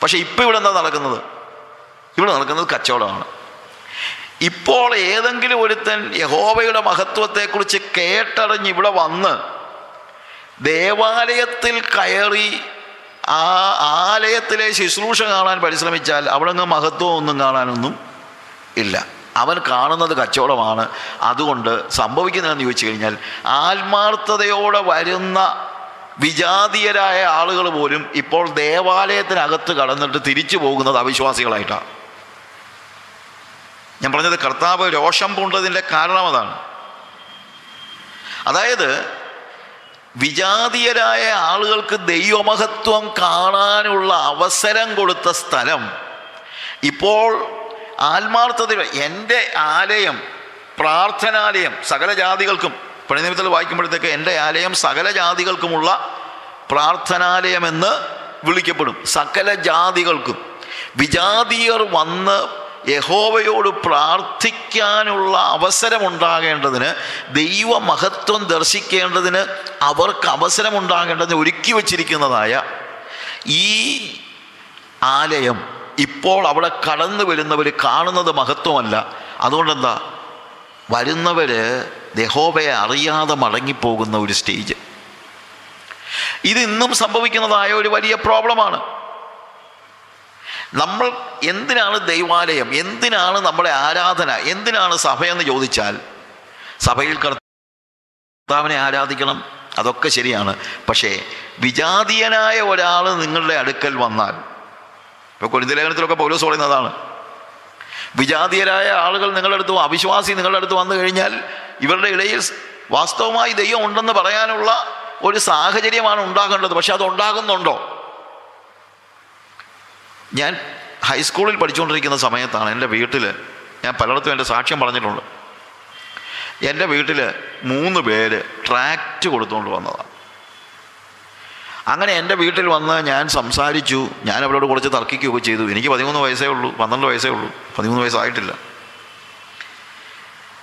പക്ഷേ ഇപ്പോൾ ഇവിടെ എന്താ നടക്കുന്നത് ഇവിടെ നടക്കുന്നത് കച്ചവടമാണ് ഇപ്പോൾ ഏതെങ്കിലും ഒരുത്തൻ യഹോവയുടെ മഹത്വത്തെക്കുറിച്ച് കേട്ടറിഞ്ഞ് ഇവിടെ വന്ന് ദേവാലയത്തിൽ കയറി ആ ആലയത്തിലെ ശുശ്രൂഷ കാണാൻ പരിശ്രമിച്ചാൽ അവിടെ അങ്ങ് മഹത്വമൊന്നും കാണാനൊന്നും ഇല്ല അവൻ കാണുന്നത് കച്ചവടമാണ് അതുകൊണ്ട് സംഭവിക്കുന്നതെന്ന് ചോദിച്ചു കഴിഞ്ഞാൽ ആത്മാർത്ഥതയോടെ വരുന്ന വിജാതീയരായ ആളുകൾ പോലും ഇപ്പോൾ ദേവാലയത്തിനകത്ത് കടന്നിട്ട് തിരിച്ചു പോകുന്നത് അവിശ്വാസികളായിട്ടാണ് ഞാൻ പറഞ്ഞത് കർത്താവ് രോഷം പൂണ്ടതിൻ്റെ കാരണം അതാണ് അതായത് വിജാതീയരായ ആളുകൾക്ക് ദൈവമഹത്വം കാണാനുള്ള അവസരം കൊടുത്ത സ്ഥലം ഇപ്പോൾ ആത്മാർത്ഥത എൻ്റെ ആലയം പ്രാർത്ഥനാലയം സകല ജാതികൾക്കും പ്രണിനിമിത്തൽ വായിക്കുമ്പോഴത്തേക്ക് എൻ്റെ ആലയം സകല ജാതികൾക്കുമുള്ള പ്രാർത്ഥനാലയമെന്ന് വിളിക്കപ്പെടും സകല ജാതികൾക്കും വിജാതീയർ വന്ന് യഹോവയോട് പ്രാർത്ഥിക്കാനുള്ള അവസരമുണ്ടാകേണ്ടതിന് ദൈവമഹത്വം ദർശിക്കേണ്ടതിന് അവർക്ക് അവസരമുണ്ടാകേണ്ടതിന് ഒരുക്കി വച്ചിരിക്കുന്നതായ ഈ ആലയം ഇപ്പോൾ അവിടെ കടന്നു വരുന്നവർ കാണുന്നത് മഹത്വമല്ല അതുകൊണ്ടെന്താ വരുന്നവർ യഹോവയെ അറിയാതെ മടങ്ങിപ്പോകുന്ന ഒരു സ്റ്റേജ് ഇത് ഇന്നും സംഭവിക്കുന്നതായ ഒരു വലിയ പ്രോബ്ലമാണ് നമ്മൾ എന്തിനാണ് ദൈവാലയം എന്തിനാണ് നമ്മുടെ ആരാധന എന്തിനാണ് സഭയെന്ന് ചോദിച്ചാൽ സഭയിൽ കർത്താവിനെ ആരാധിക്കണം അതൊക്കെ ശരിയാണ് പക്ഷേ വിജാതീയനായ ഒരാൾ നിങ്ങളുടെ അടുക്കൽ വന്നാൽ ഇപ്പോൾ കൊരിന്തലേഖനത്തിലൊക്കെ പൗലോസ് പറയുന്നതാണ് വിജാതീയരായ ആളുകൾ നിങ്ങളുടെ അടുത്ത് അവിശ്വാസി നിങ്ങളുടെ അടുത്ത് വന്നു കഴിഞ്ഞാൽ ഇവരുടെ ഇടയിൽ വാസ്തവമായി ദൈവം ഉണ്ടെന്ന് പറയാനുള്ള ഒരു സാഹചര്യമാണ് ഉണ്ടാകേണ്ടത് പക്ഷെ അത് ഉണ്ടാകുന്നുണ്ടോ ഞാൻ ഹൈസ്കൂളിൽ പഠിച്ചുകൊണ്ടിരിക്കുന്ന സമയത്താണ് എൻ്റെ വീട്ടിൽ ഞാൻ പലയിടത്തും എൻ്റെ സാക്ഷ്യം പറഞ്ഞിട്ടുണ്ട് എൻ്റെ വീട്ടിൽ മൂന്ന് പേര് ട്രാക്റ്റ് കൊടുത്തുകൊണ്ട് വന്നതാണ് അങ്ങനെ എൻ്റെ വീട്ടിൽ വന്ന് ഞാൻ സംസാരിച്ചു ഞാൻ അവരോട് കുറച്ച് തർക്കിക്കുകയൊക്കെ ചെയ്തു എനിക്ക് പതിമൂന്ന് വയസ്സേ ഉള്ളൂ പന്ത്രണ്ട് വയസ്സേ ഉള്ളൂ പതിമൂന്ന് വയസ്സായിട്ടില്ല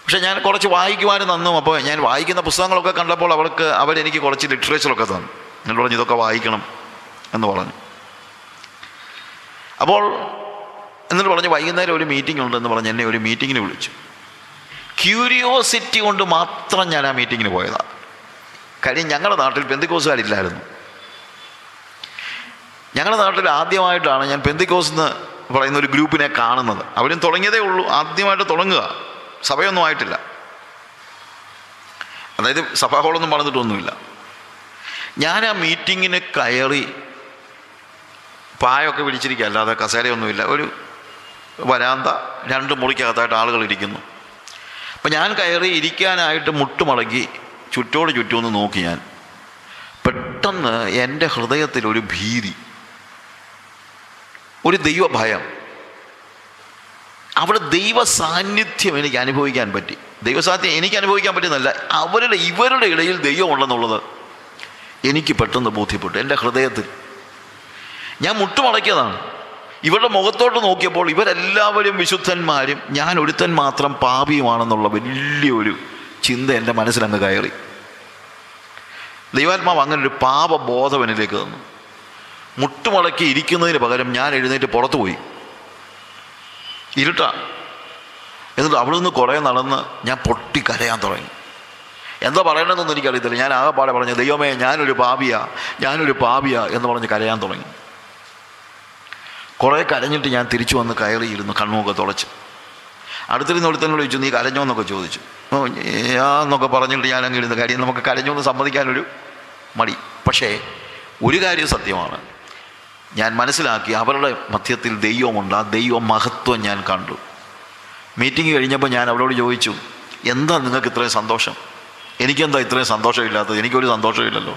പക്ഷേ ഞാൻ കുറച്ച് വായിക്കുവാനും തന്നു അപ്പോൾ ഞാൻ വായിക്കുന്ന പുസ്തകങ്ങളൊക്കെ കണ്ടപ്പോൾ അവർക്ക് അവരെനിക്ക് കുറച്ച് ലിറ്ററേച്ചറൊക്കെ തന്നു എന്നോട് പറഞ്ഞു ഇതൊക്കെ വായിക്കണം എന്ന് പറഞ്ഞു അപ്പോൾ എന്നിട്ട് പറഞ്ഞു വൈകുന്നേരം ഒരു മീറ്റിംഗ് ഉണ്ടെന്ന് പറഞ്ഞ് എന്നെ ഒരു മീറ്റിങ്ങിന് വിളിച്ചു ക്യൂരിയോസിറ്റി കൊണ്ട് മാത്രം ഞാൻ ആ മീറ്റിങ്ങിന് പോയതാണ് കാര്യം ഞങ്ങളുടെ നാട്ടിൽ പെന്തിക്കോസുകാരില്ലായിരുന്നു ഞങ്ങളുടെ നാട്ടിൽ ആദ്യമായിട്ടാണ് ഞാൻ പെന്തിക്കോസ് എന്ന് പറയുന്ന ഒരു ഗ്രൂപ്പിനെ കാണുന്നത് അവരും തുടങ്ങിയതേ ഉള്ളൂ ആദ്യമായിട്ട് തുടങ്ങുക സഭയൊന്നും ആയിട്ടില്ല അതായത് സഭാഹോളൊന്നും പറഞ്ഞിട്ടൊന്നുമില്ല ഞാൻ ആ മീറ്റിങ്ങിന് കയറി പായൊക്കെ വിളിച്ചിരിക്കുക അല്ലാതെ കസേരയൊന്നുമില്ല ഒരു വരാന്ത രണ്ട് മുറിക്കകത്തായിട്ട് ആളുകൾ ഇരിക്കുന്നു അപ്പം ഞാൻ കയറി ഇരിക്കാനായിട്ട് മുട്ടുമടക്കി ചുറ്റോട് ചുറ്റുമെന്ന് നോക്കി ഞാൻ പെട്ടെന്ന് എൻ്റെ ഹൃദയത്തിലൊരു ഭീതി ഒരു ദൈവഭയം അവിടെ ദൈവ സാന്നിധ്യം എനിക്ക് അനുഭവിക്കാൻ പറ്റി ദൈവസാന്നിധ്യം എനിക്ക് അനുഭവിക്കാൻ പറ്റുന്നല്ല അവരുടെ ഇവരുടെ ഇടയിൽ ദൈവമുണ്ടെന്നുള്ളത് എനിക്ക് പെട്ടെന്ന് ബോധ്യപ്പെട്ടു എൻ്റെ ഹൃദയത്തിൽ ഞാൻ മുട്ടുമടക്കിയതാണ് ഇവരുടെ മുഖത്തോട്ട് നോക്കിയപ്പോൾ ഇവരെല്ലാവരും വിശുദ്ധന്മാരും ഞാൻ ഒരുത്തൻ മാത്രം പാപിയുമാണെന്നുള്ള വലിയൊരു ചിന്ത എൻ്റെ മനസ്സിലങ്ങ് കയറി ദൈവാത്മാവ് അങ്ങനെ ഒരു പാപബോധം എന്നിലേക്ക് തന്നു മുട്ടുമടക്കി ഇരിക്കുന്നതിന് പകരം ഞാൻ എഴുന്നേറ്റ് പുറത്തു പോയി ഇരുട്ട എന്നിട്ട് അവിടെ നിന്ന് കുറേ നടന്ന് ഞാൻ പൊട്ടി കരയാൻ തുടങ്ങി എന്താ പറയണമെന്നൊന്നും എനിക്കറിയത്തില്ല ഞാൻ ആകെ പാടെ പറഞ്ഞു ദൈവമേ ഞാനൊരു പാപിയാ ഞാനൊരു പാപിയാ എന്ന് പറഞ്ഞ് കരയാൻ തുടങ്ങി കുറേ കരഞ്ഞിട്ട് ഞാൻ തിരിച്ചു വന്ന് കയറിയിരുന്നു കണ്ണുമൊക്കെ തുളച്ച് അടുത്തിരുന്ന് ഒരുത്തനോട് ചോദിച്ചു നീ കരഞ്ഞോ എന്നൊക്കെ ചോദിച്ചു എന്നൊക്കെ പറഞ്ഞിട്ട് ഞാൻ അങ്ങ് ഇരുന്ന് കാര്യം നമുക്ക് കരഞ്ഞോ എന്ന് സമ്മതിക്കാനൊരു മടി പക്ഷേ ഒരു കാര്യം സത്യമാണ് ഞാൻ മനസ്സിലാക്കി അവരുടെ മധ്യത്തിൽ ദൈവമുണ്ട് ആ ദൈവ മഹത്വം ഞാൻ കണ്ടു മീറ്റിംഗ് കഴിഞ്ഞപ്പോൾ ഞാൻ അവരോട് ചോദിച്ചു എന്താ നിങ്ങൾക്ക് ഇത്രയും സന്തോഷം എനിക്കെന്താ ഇത്രയും സന്തോഷമില്ലാത്തത് എനിക്കൊരു സന്തോഷമില്ലല്ലോ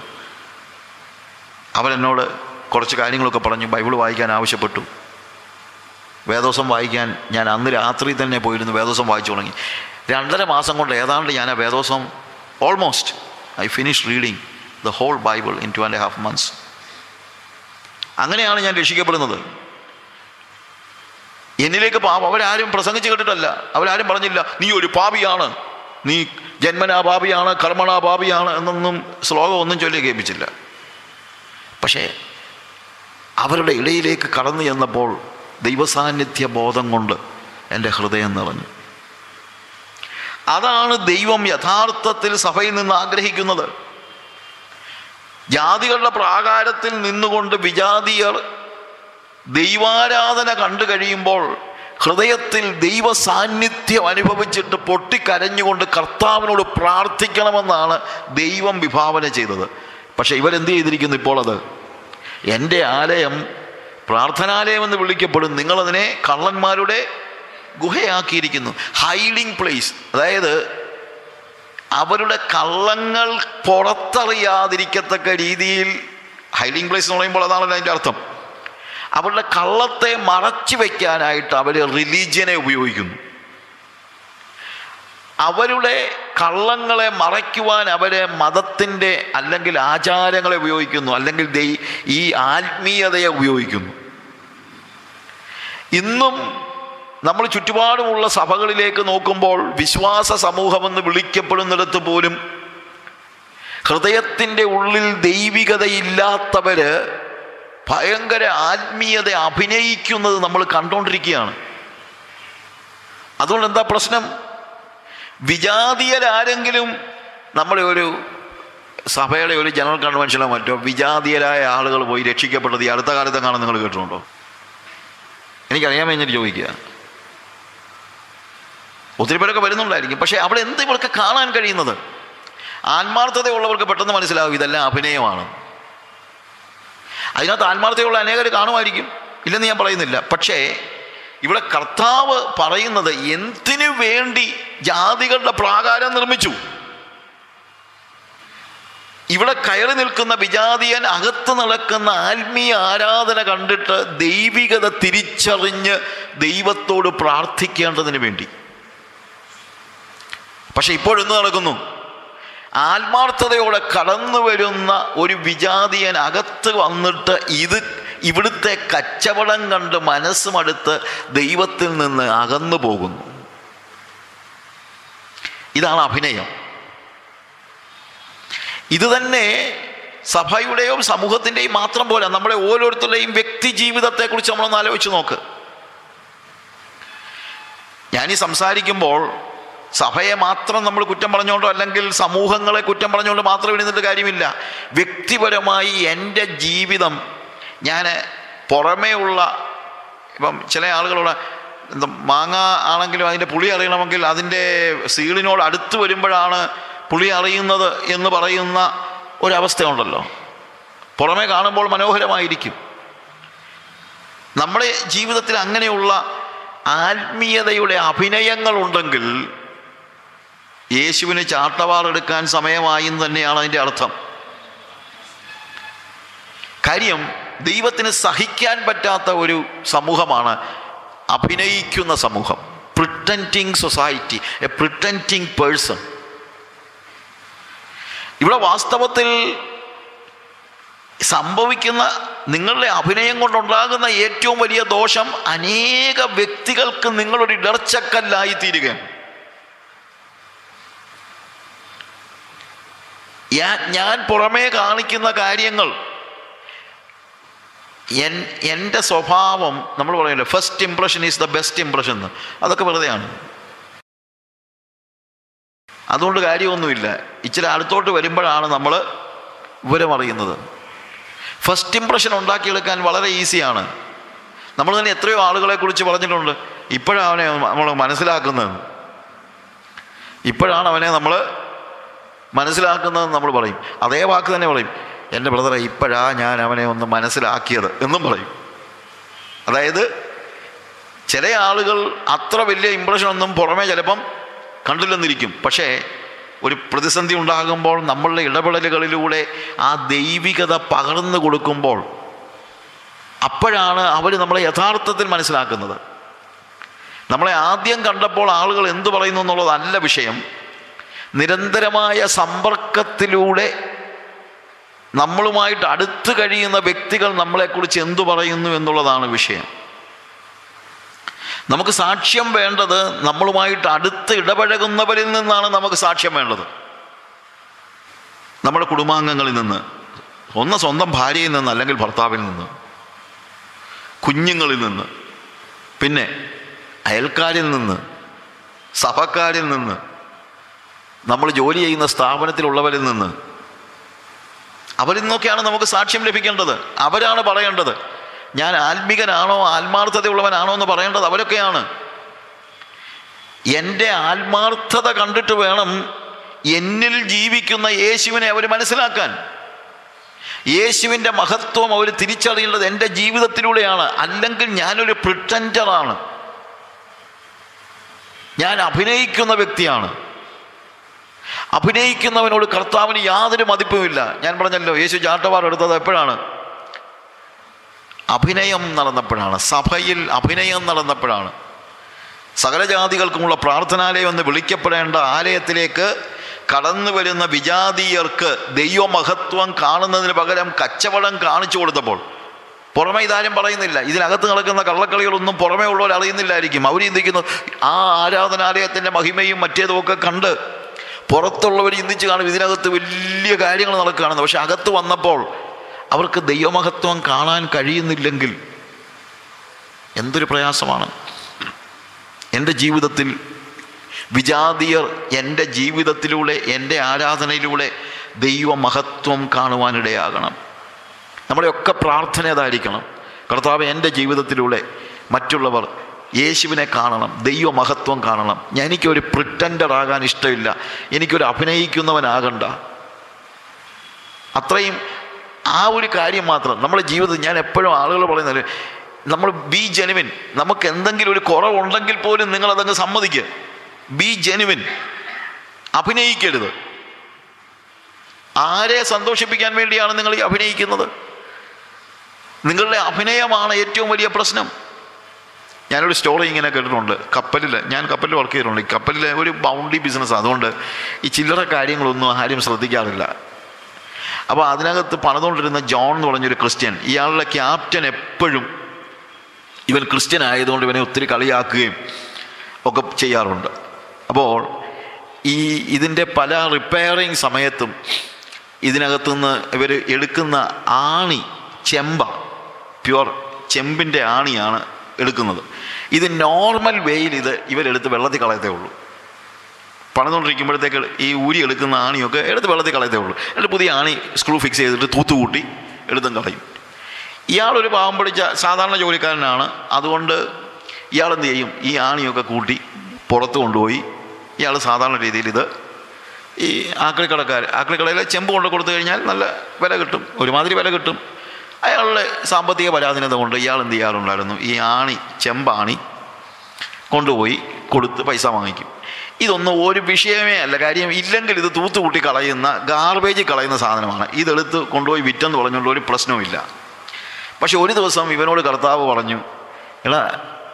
അവരെന്നോട് കുറച്ച് കാര്യങ്ങളൊക്കെ പറഞ്ഞു ബൈബിൾ വായിക്കാൻ ആവശ്യപ്പെട്ടു വേദോസം വായിക്കാൻ ഞാൻ അന്ന് രാത്രി തന്നെ പോയിരുന്നു വേദോസം വായിച്ചു തുടങ്ങി രണ്ടര മാസം കൊണ്ട് ഏതാണ്ട് ഞാൻ ആ വേദോസം almost I finish reading the whole Bible in two and half months അങ്ങനെയാണ് ഞാൻ രക്ഷിക്കപ്പെടുന്നത് എന്നിലേക്ക് പാപം അവരാരും പ്രസംഗിച്ച് കേട്ടിട്ടല്ല അവരാരും പറഞ്ഞില്ല നീ ഒരു പാപിയാണ് നീ ജന്മനാ പാപിയാണ് കർമ്മണാ പാപിയാണ് എന്നൊന്നും ശ്ലോകമൊന്നും ചൊല്ലി കേൾപ്പിച്ചില്ല പക്ഷേ അവരുടെ ഇടയിലേക്ക് കടന്നു ചെന്നപ്പോൾ ദൈവസാന്നിധ്യ ബോധം കൊണ്ട് എൻ്റെ ഹൃദയം നിറഞ്ഞു അതാണ് ദൈവം യഥാർത്ഥത്തിൽ സഭയിൽ നിന്ന് ആഗ്രഹിക്കുന്നത് ജാതികളുടെ പ്രാകാരത്തിൽ നിന്നുകൊണ്ട് വിജാതിയർ ദൈവാരാധന കണ്ടു കഴിയുമ്പോൾ ഹൃദയത്തിൽ ദൈവ സാന്നിധ്യം അനുഭവിച്ചിട്ട് പൊട്ടിക്കരഞ്ഞുകൊണ്ട് കർത്താവിനോട് പ്രാർത്ഥിക്കണമെന്നാണ് ദൈവം വിഭാവന ചെയ്തത് പക്ഷേ ഇവരെന്ത് ചെയ്തിരിക്കുന്നു ഇപ്പോൾ അത് എൻ്റെ ആലയം എന്ന് വിളിക്കപ്പെടും നിങ്ങളതിനെ കള്ളന്മാരുടെ ഗുഹയാക്കിയിരിക്കുന്നു ഹൈഡിങ് പ്ലേസ് അതായത് അവരുടെ കള്ളങ്ങൾ പുറത്തറിയാതിരിക്കത്തക്ക രീതിയിൽ ഹൈഡിങ് പ്ലേസ് എന്ന് പറയുമ്പോൾ അതാണല്ലോ അതിൻ്റെ അർത്ഥം അവരുടെ കള്ളത്തെ മറച്ചു വയ്ക്കാനായിട്ട് അവർ റിലീജിയനെ ഉപയോഗിക്കുന്നു അവരുടെ കള്ളങ്ങളെ മറയ്ക്കുവാൻ അവരെ മതത്തിൻ്റെ അല്ലെങ്കിൽ ആചാരങ്ങളെ ഉപയോഗിക്കുന്നു അല്ലെങ്കിൽ ഈ ആത്മീയതയെ ഉപയോഗിക്കുന്നു ഇന്നും നമ്മൾ ചുറ്റുപാടുമുള്ള സഭകളിലേക്ക് നോക്കുമ്പോൾ വിശ്വാസ സമൂഹമെന്ന് വിളിക്കപ്പെടുന്നിടത്ത് പോലും ഹൃദയത്തിൻ്റെ ഉള്ളിൽ ദൈവികതയില്ലാത്തവര് ഭയങ്കര ആത്മീയത അഭിനയിക്കുന്നത് നമ്മൾ കണ്ടുകൊണ്ടിരിക്കുകയാണ് അതുകൊണ്ട് എന്താ പ്രശ്നം വിജാതീയരാരെങ്കിലും നമ്മളെ ഒരു സഭയുടെ ഒരു ജനറൽ കൺവെൻഷനോ മറ്റോ വിജാതീയരായ ആളുകൾ പോയി രക്ഷിക്കപ്പെട്ടത് ഈ അടുത്ത കാണാൻ നിങ്ങൾ കേട്ടിട്ടുണ്ടോ എനിക്കറിയാൻ കഴിഞ്ഞിട്ട് ചോദിക്കുക ഒത്തിരി പേരൊക്കെ വരുന്നുണ്ടായിരിക്കും പക്ഷേ അവിടെ എന്ത് ഇവർക്ക് കാണാൻ കഴിയുന്നത് ആത്മാർത്ഥതയുള്ളവർക്ക് പെട്ടെന്ന് മനസ്സിലാവും ഇതെല്ലാം അഭിനയമാണ് അതിനകത്ത് ആത്മാർത്ഥതയുള്ള അനേകർ കാണുമായിരിക്കും ഇല്ലെന്ന് ഞാൻ പറയുന്നില്ല പക്ഷേ ഇവിടെ കർത്താവ് പറയുന്നത് എന്തിനു വേണ്ടി ജാതികളുടെ പ്രാകാരം നിർമ്മിച്ചു ഇവിടെ കയറി നിൽക്കുന്ന വിജാതിയൻ അകത്ത് നടക്കുന്ന ആത്മീയ ആരാധന കണ്ടിട്ട് ദൈവികത തിരിച്ചറിഞ്ഞ് ദൈവത്തോട് പ്രാർത്ഥിക്കേണ്ടതിന് വേണ്ടി പക്ഷെ ഇപ്പോഴെന്ത് നടക്കുന്നു ആത്മാർത്ഥതയോടെ കടന്നു വരുന്ന ഒരു വിജാതിയൻ അകത്ത് വന്നിട്ട് ഇത് ഇവിടുത്തെ കച്ചവടം കണ്ട് മനസ്സുമടുത്ത് ദൈവത്തിൽ നിന്ന് അകന്നു പോകുന്നു ഇതാണ് അഭിനയം ഇത് തന്നെ സഭയുടെയും സമൂഹത്തിൻ്റെയും മാത്രം പോലെ നമ്മുടെ ഓരോരുത്തരുടെയും വ്യക്തി ജീവിതത്തെക്കുറിച്ച് നമ്മളൊന്ന് ആലോചിച്ച് നോക്ക് ഞാനീ സംസാരിക്കുമ്പോൾ സഭയെ മാത്രം നമ്മൾ കുറ്റം പറഞ്ഞുകൊണ്ടോ അല്ലെങ്കിൽ സമൂഹങ്ങളെ കുറ്റം പറഞ്ഞുകൊണ്ട് മാത്രം ഇടുന്നിട്ട് കാര്യമില്ല വ്യക്തിപരമായി എൻ്റെ ജീവിതം ഞാൻ പുറമേ ഉള്ള ഇപ്പം ചില ആളുകളോട് എന്താ മാങ്ങ ആണെങ്കിലും അതിൻ്റെ പുളി അറിയണമെങ്കിൽ അതിൻ്റെ സീളിനോട് അടുത്ത് വരുമ്പോഴാണ് പുളി അറിയുന്നത് എന്ന് പറയുന്ന ഒരവസ്ഥയുണ്ടല്ലോ പുറമേ കാണുമ്പോൾ മനോഹരമായിരിക്കും നമ്മുടെ ജീവിതത്തിൽ അങ്ങനെയുള്ള ആത്മീയതയുടെ അഭിനയങ്ങളുണ്ടെങ്കിൽ യേശുവിന് ചാട്ടവാളെടുക്കാൻ സമയമായി എന്ന് തന്നെയാണ് അതിൻ്റെ അർത്ഥം കാര്യം ദൈവത്തിന് സഹിക്കാൻ പറ്റാത്ത ഒരു സമൂഹമാണ് അഭിനയിക്കുന്ന സമൂഹം pretending society a pretending person ഇവിടെ വാസ്തവത്തിൽ സംഭവിക്കുന്ന നിങ്ങളുടെ അഭിനയം കൊണ്ടുണ്ടാകുന്ന ഏറ്റവും വലിയ ദോഷം അനേക വ്യക്തികൾക്ക് നിങ്ങളൊരു ഇടർച്ചക്കല്ലായി തീരുകയാണ് ഞാൻ പുറമേ കാണിക്കുന്ന കാര്യങ്ങൾ എൻ എൻ്റെ സ്വഭാവം നമ്മൾ പറയുമല്ലോ first impression is the best impression അതൊക്കെ വെറുതെയാണ് അതുകൊണ്ട് കാര്യമൊന്നുമില്ല ഇച്ചിരി അടുത്തോട്ട് വരുമ്പോഴാണ് നമ്മൾ വിവരമറിയുന്നത് ഫസ്റ്റ് ഇംപ്രഷൻ ഉണ്ടാക്കിയെടുക്കാൻ വളരെ ഈസിയാണ് നമ്മൾ തന്നെ എത്രയോ ആളുകളെ കുറിച്ച് പറഞ്ഞിട്ടുണ്ട് ഇപ്പോഴാണ് അവനെ നമ്മൾ മനസ്സിലാക്കുന്നത് ഇപ്പോഴാണ് അവനെ നമ്മൾ മനസ്സിലാക്കുന്നത് നമ്മൾ പറയും അതേ വാക്ക് തന്നെ പറയും എൻ്റെ ബ്രദറെ ഇപ്പോഴാ ഞാൻ അവനെ ഒന്ന് മനസ്സിലാക്കിയത് എന്നും പറയും അതായത് ചില ആളുകൾ അത്ര വലിയ ഇമ്പ്രഷൻ ഒന്നും പുറമേ ചിലപ്പം കണ്ടില്ലെന്നിരിക്കും പക്ഷേ ഒരു പ്രതിസന്ധി ഉണ്ടാകുമ്പോൾ നമ്മളുടെ ഇടപെടലുകളിലൂടെ ആ ദൈവികത പകർന്നു കൊടുക്കുമ്പോൾ അപ്പോഴാണ് അവർ നമ്മളെ യഥാർത്ഥത്തിൽ മനസ്സിലാക്കുന്നത് നമ്മളെ ആദ്യം കണ്ടപ്പോൾ ആളുകൾ എന്തു പറയുന്നു എന്നുള്ളതല്ല വിഷയം നിരന്തരമായ സമ്പർക്കത്തിലൂടെ നമ്മളുമായിട്ട് അടുത്ത് കഴിയുന്ന വ്യക്തികൾ നമ്മളെക്കുറിച്ച് എന്തു പറയുന്നു എന്നുള്ളതാണ് വിഷയം നമുക്ക് സാക്ഷ്യം വേണ്ടത് നമ്മളുമായിട്ട് അടുത്ത് ഇടപഴകുന്നവരിൽ നിന്നാണ് നമുക്ക് സാക്ഷ്യം വേണ്ടത് നമ്മുടെ കുടുംബാംഗങ്ങളിൽ നിന്ന് ഒന്ന് സ്വന്തം ഭാര്യയിൽ നിന്ന് അല്ലെങ്കിൽ ഭർത്താവിൽ നിന്ന് കുഞ്ഞുങ്ങളിൽ നിന്ന് പിന്നെ അയൽക്കാരിൽ നിന്ന് സഭക്കാരിൽ നിന്ന് നമ്മൾ ജോലി ചെയ്യുന്ന സ്ഥാപനത്തിലുള്ളവരിൽ നിന്ന് അവരിൽ നിന്നൊക്കെയാണ് നമുക്ക് സാക്ഷ്യം ലഭിക്കേണ്ടത് അവരാണ് പറയേണ്ടത് ഞാൻ ആത്മികനാണോ ആത്മാർത്ഥതയുള്ളവനാണോ എന്ന് പറയേണ്ടത് അവരൊക്കെയാണ് എൻ്റെ ആത്മാർത്ഥത കണ്ടിട്ട് വേണം എന്നിൽ ജീവിക്കുന്ന യേശുവിനെ അവർ മനസ്സിലാക്കാൻ യേശുവിൻ്റെ മഹത്വം അവർ തിരിച്ചറിയേണ്ടത് എൻ്റെ ജീവിതത്തിലൂടെയാണ് അല്ലെങ്കിൽ ഞാനൊരു പ്രിട്ടൻഡറാണ് ഞാൻ അഭിനയിക്കുന്ന വ്യക്തിയാണ് അഭിനയിക്കുന്നവനോട് കർത്താവിന് യാതൊരു മതിപ്പുമില്ല ഞാൻ പറഞ്ഞല്ലോ യേശു ചാട്ടവാർ എടുത്തത് എപ്പോഴാണ് അഭിനയം നടന്നപ്പോഴാണ് സഭയിൽ അഭിനയം നടന്നപ്പോഴാണ് സകലജാതികൾക്കുമുള്ള പ്രാർത്ഥനാലയം എന്ന് വിളിക്കപ്പെടേണ്ട ആലയത്തിലേക്ക് കടന്നു വരുന്ന വിജാതീയർക്ക് ദൈവമഹത്വം കാണുന്നതിന് പകരം കച്ചവടം കാണിച്ചു കൊടുത്തപ്പോൾ പുറമെ ഇതാരും പറയുന്നില്ല ഇതിനകത്ത് നടക്കുന്ന കള്ളക്കളികളൊന്നും പുറമേ ഉള്ളവർ അറിയുന്നില്ലായിരിക്കും അവർ ചിന്തിക്കുന്നു ആ ആരാധനാലയത്തിൻ്റെ മഹിമയും മറ്റേതുമൊക്കെ കണ്ട് പുറത്തുള്ളവർ ചിന്തിച്ച് കാണും ഇതിനകത്ത് വലിയ കാര്യങ്ങൾ നടക്കുകയാണെന്ന് പക്ഷെ അകത്ത് വന്നപ്പോൾ അവർക്ക് ദൈവമഹത്വം കാണാൻ കഴിയുന്നില്ലെങ്കിൽ എന്തൊരു പ്രയാസമാണ് എൻ്റെ ജീവിതത്തിൽ വിജാതീയർ എൻ്റെ ജീവിതത്തിലൂടെ എൻ്റെ ആരാധനയിലൂടെ ദൈവമഹത്വം കാണുവാനിടയാകണം നമ്മുടെയൊക്കെ പ്രാർത്ഥന അതായിരിക്കണം കർത്താവ് എൻ്റെ ജീവിതത്തിലൂടെ മറ്റുള്ളവർ യേശുവിനെ കാണണം ദൈവമഹത്വം കാണണം എനിക്കൊരു പ്രിട്ടൻഡർ ആകാൻ ഇഷ്ടമില്ല എനിക്കൊരു അഭിനയിക്കുന്നവനാകണ്ട അത്രയും ആ ഒരു കാര്യം മാത്രം നമ്മുടെ ജീവിതത്തിൽ ഞാൻ എപ്പോഴും ആളുകൾ പറയുന്നത് നമ്മൾ ബി ജെനുവിൻ നമുക്ക് എന്തെങ്കിലും ഒരു കുറവുണ്ടെങ്കിൽ പോലും നിങ്ങൾ അതങ്ങ് സമ്മതിക്കുക ബി ജെനുവിൻ അഭിനയിക്കരുത് ആരെ സന്തോഷിപ്പിക്കാൻ വേണ്ടിയാണ് നിങ്ങൾ ഈ അഭിനയിക്കുന്നത് നിങ്ങളുടെ അഭിനയമാണ് ഏറ്റവും വലിയ പ്രശ്നം ഞാനൊരു സ്റ്റോറി ഇങ്ങനെ കേട്ടിട്ടുണ്ട് കപ്പലിൽ ഞാൻ കപ്പലിൽ വർക്ക് ചെയ്തിട്ടുണ്ട് കപ്പലിൽ ഒരു ബൗണ്ടറി ബിസിനസ് അതുകൊണ്ട് ഈ ചില്ലറ കാര്യങ്ങളൊന്നും ആരും ശ്രദ്ധിക്കാറില്ല അപ്പോൾ അതിനകത്ത് പണിതുകൊണ്ടിരുന്ന ജോൺ എന്ന് പറഞ്ഞൊരു ക്രിസ്ത്യൻ ഇയാളുടെ ക്യാപ്റ്റൻ എപ്പോഴും ഇവൻ ക്രിസ്ത്യൻ ആയതുകൊണ്ട് ഇവനെ ഒത്തിരി കളിയാക്കുകയും ഒക്കെ ചെയ്യാറുണ്ട് അപ്പോൾ ഈ ഇതിൻ്റെ പല റിപ്പയറിങ് സമയത്തും ഇതിനകത്തുനിന്ന് ഇവർ എടുക്കുന്ന ആണി ചെമ്പ പ്യുവർ ചെമ്പിൻ്റെ ആണിയാണ് എടുക്കുന്നത് ഇത് നോർമൽ വേയിൽ ഇത് ഇവരെടുത്ത് വെള്ളത്തിൽ കളയത്തേ ഉള്ളൂ പണിതുകൊണ്ടിരിക്കുമ്പോഴത്തേക്ക് ഈ ഊരി എടുക്കുന്ന ആണിയൊക്കെ എടുത്ത് വെള്ളത്തിൽ കളയത്തേ ഉള്ളൂ എന്നിട്ട് പുതിയ ആണി സ്ക്രൂ ഫിക്സ് ചെയ്തിട്ട് തൂത്തുകൂട്ടി എടുത്തും കളയും ഇയാളൊരു പാവം പിടിച്ച സാധാരണ ജോലിക്കാരനാണ് അതുകൊണ്ട് ഇയാൾ എന്ത് ചെയ്യും ഈ ആണിയൊക്കെ കൂട്ടി പുറത്ത് കൊണ്ടുപോയി ഇയാൾ സാധാരണ രീതിയിൽ ഇത് ഈ ആക്രിക്കടക്കാർ ആക്രിക്കടയിലെ ചെമ്പ് കൊണ്ട് കൊടുത്തു കഴിഞ്ഞാൽ നല്ല വില കിട്ടും ഒരുമാതിരി വില കിട്ടും അയാളുടെ സാമ്പത്തിക പരാധീനത കൊണ്ട് ഇയാൾ എന്ത് ചെയ്യാറുണ്ടായിരുന്നു ഈ ആണി ചെമ്പാണി കൊണ്ടുപോയി കൊടുത്ത് പൈസ വാങ്ങിക്കും ഇതൊന്നും ഒരു വിഷയമേ അല്ല കാര്യം ഇല്ലെങ്കിൽ ഇത് തൂത്തുകൂട്ടി കളയുന്ന ഗാർബേജ് കളയുന്ന സാധനമാണ് ഇതെടുത്ത് കൊണ്ടുപോയി വിറ്റെന്ന് പറഞ്ഞുകൊണ്ട് ഒരു പ്രശ്നവുമില്ല പക്ഷെ ഒരു ദിവസം ഇവനോട് കർത്താവ് പറഞ്ഞു എടാ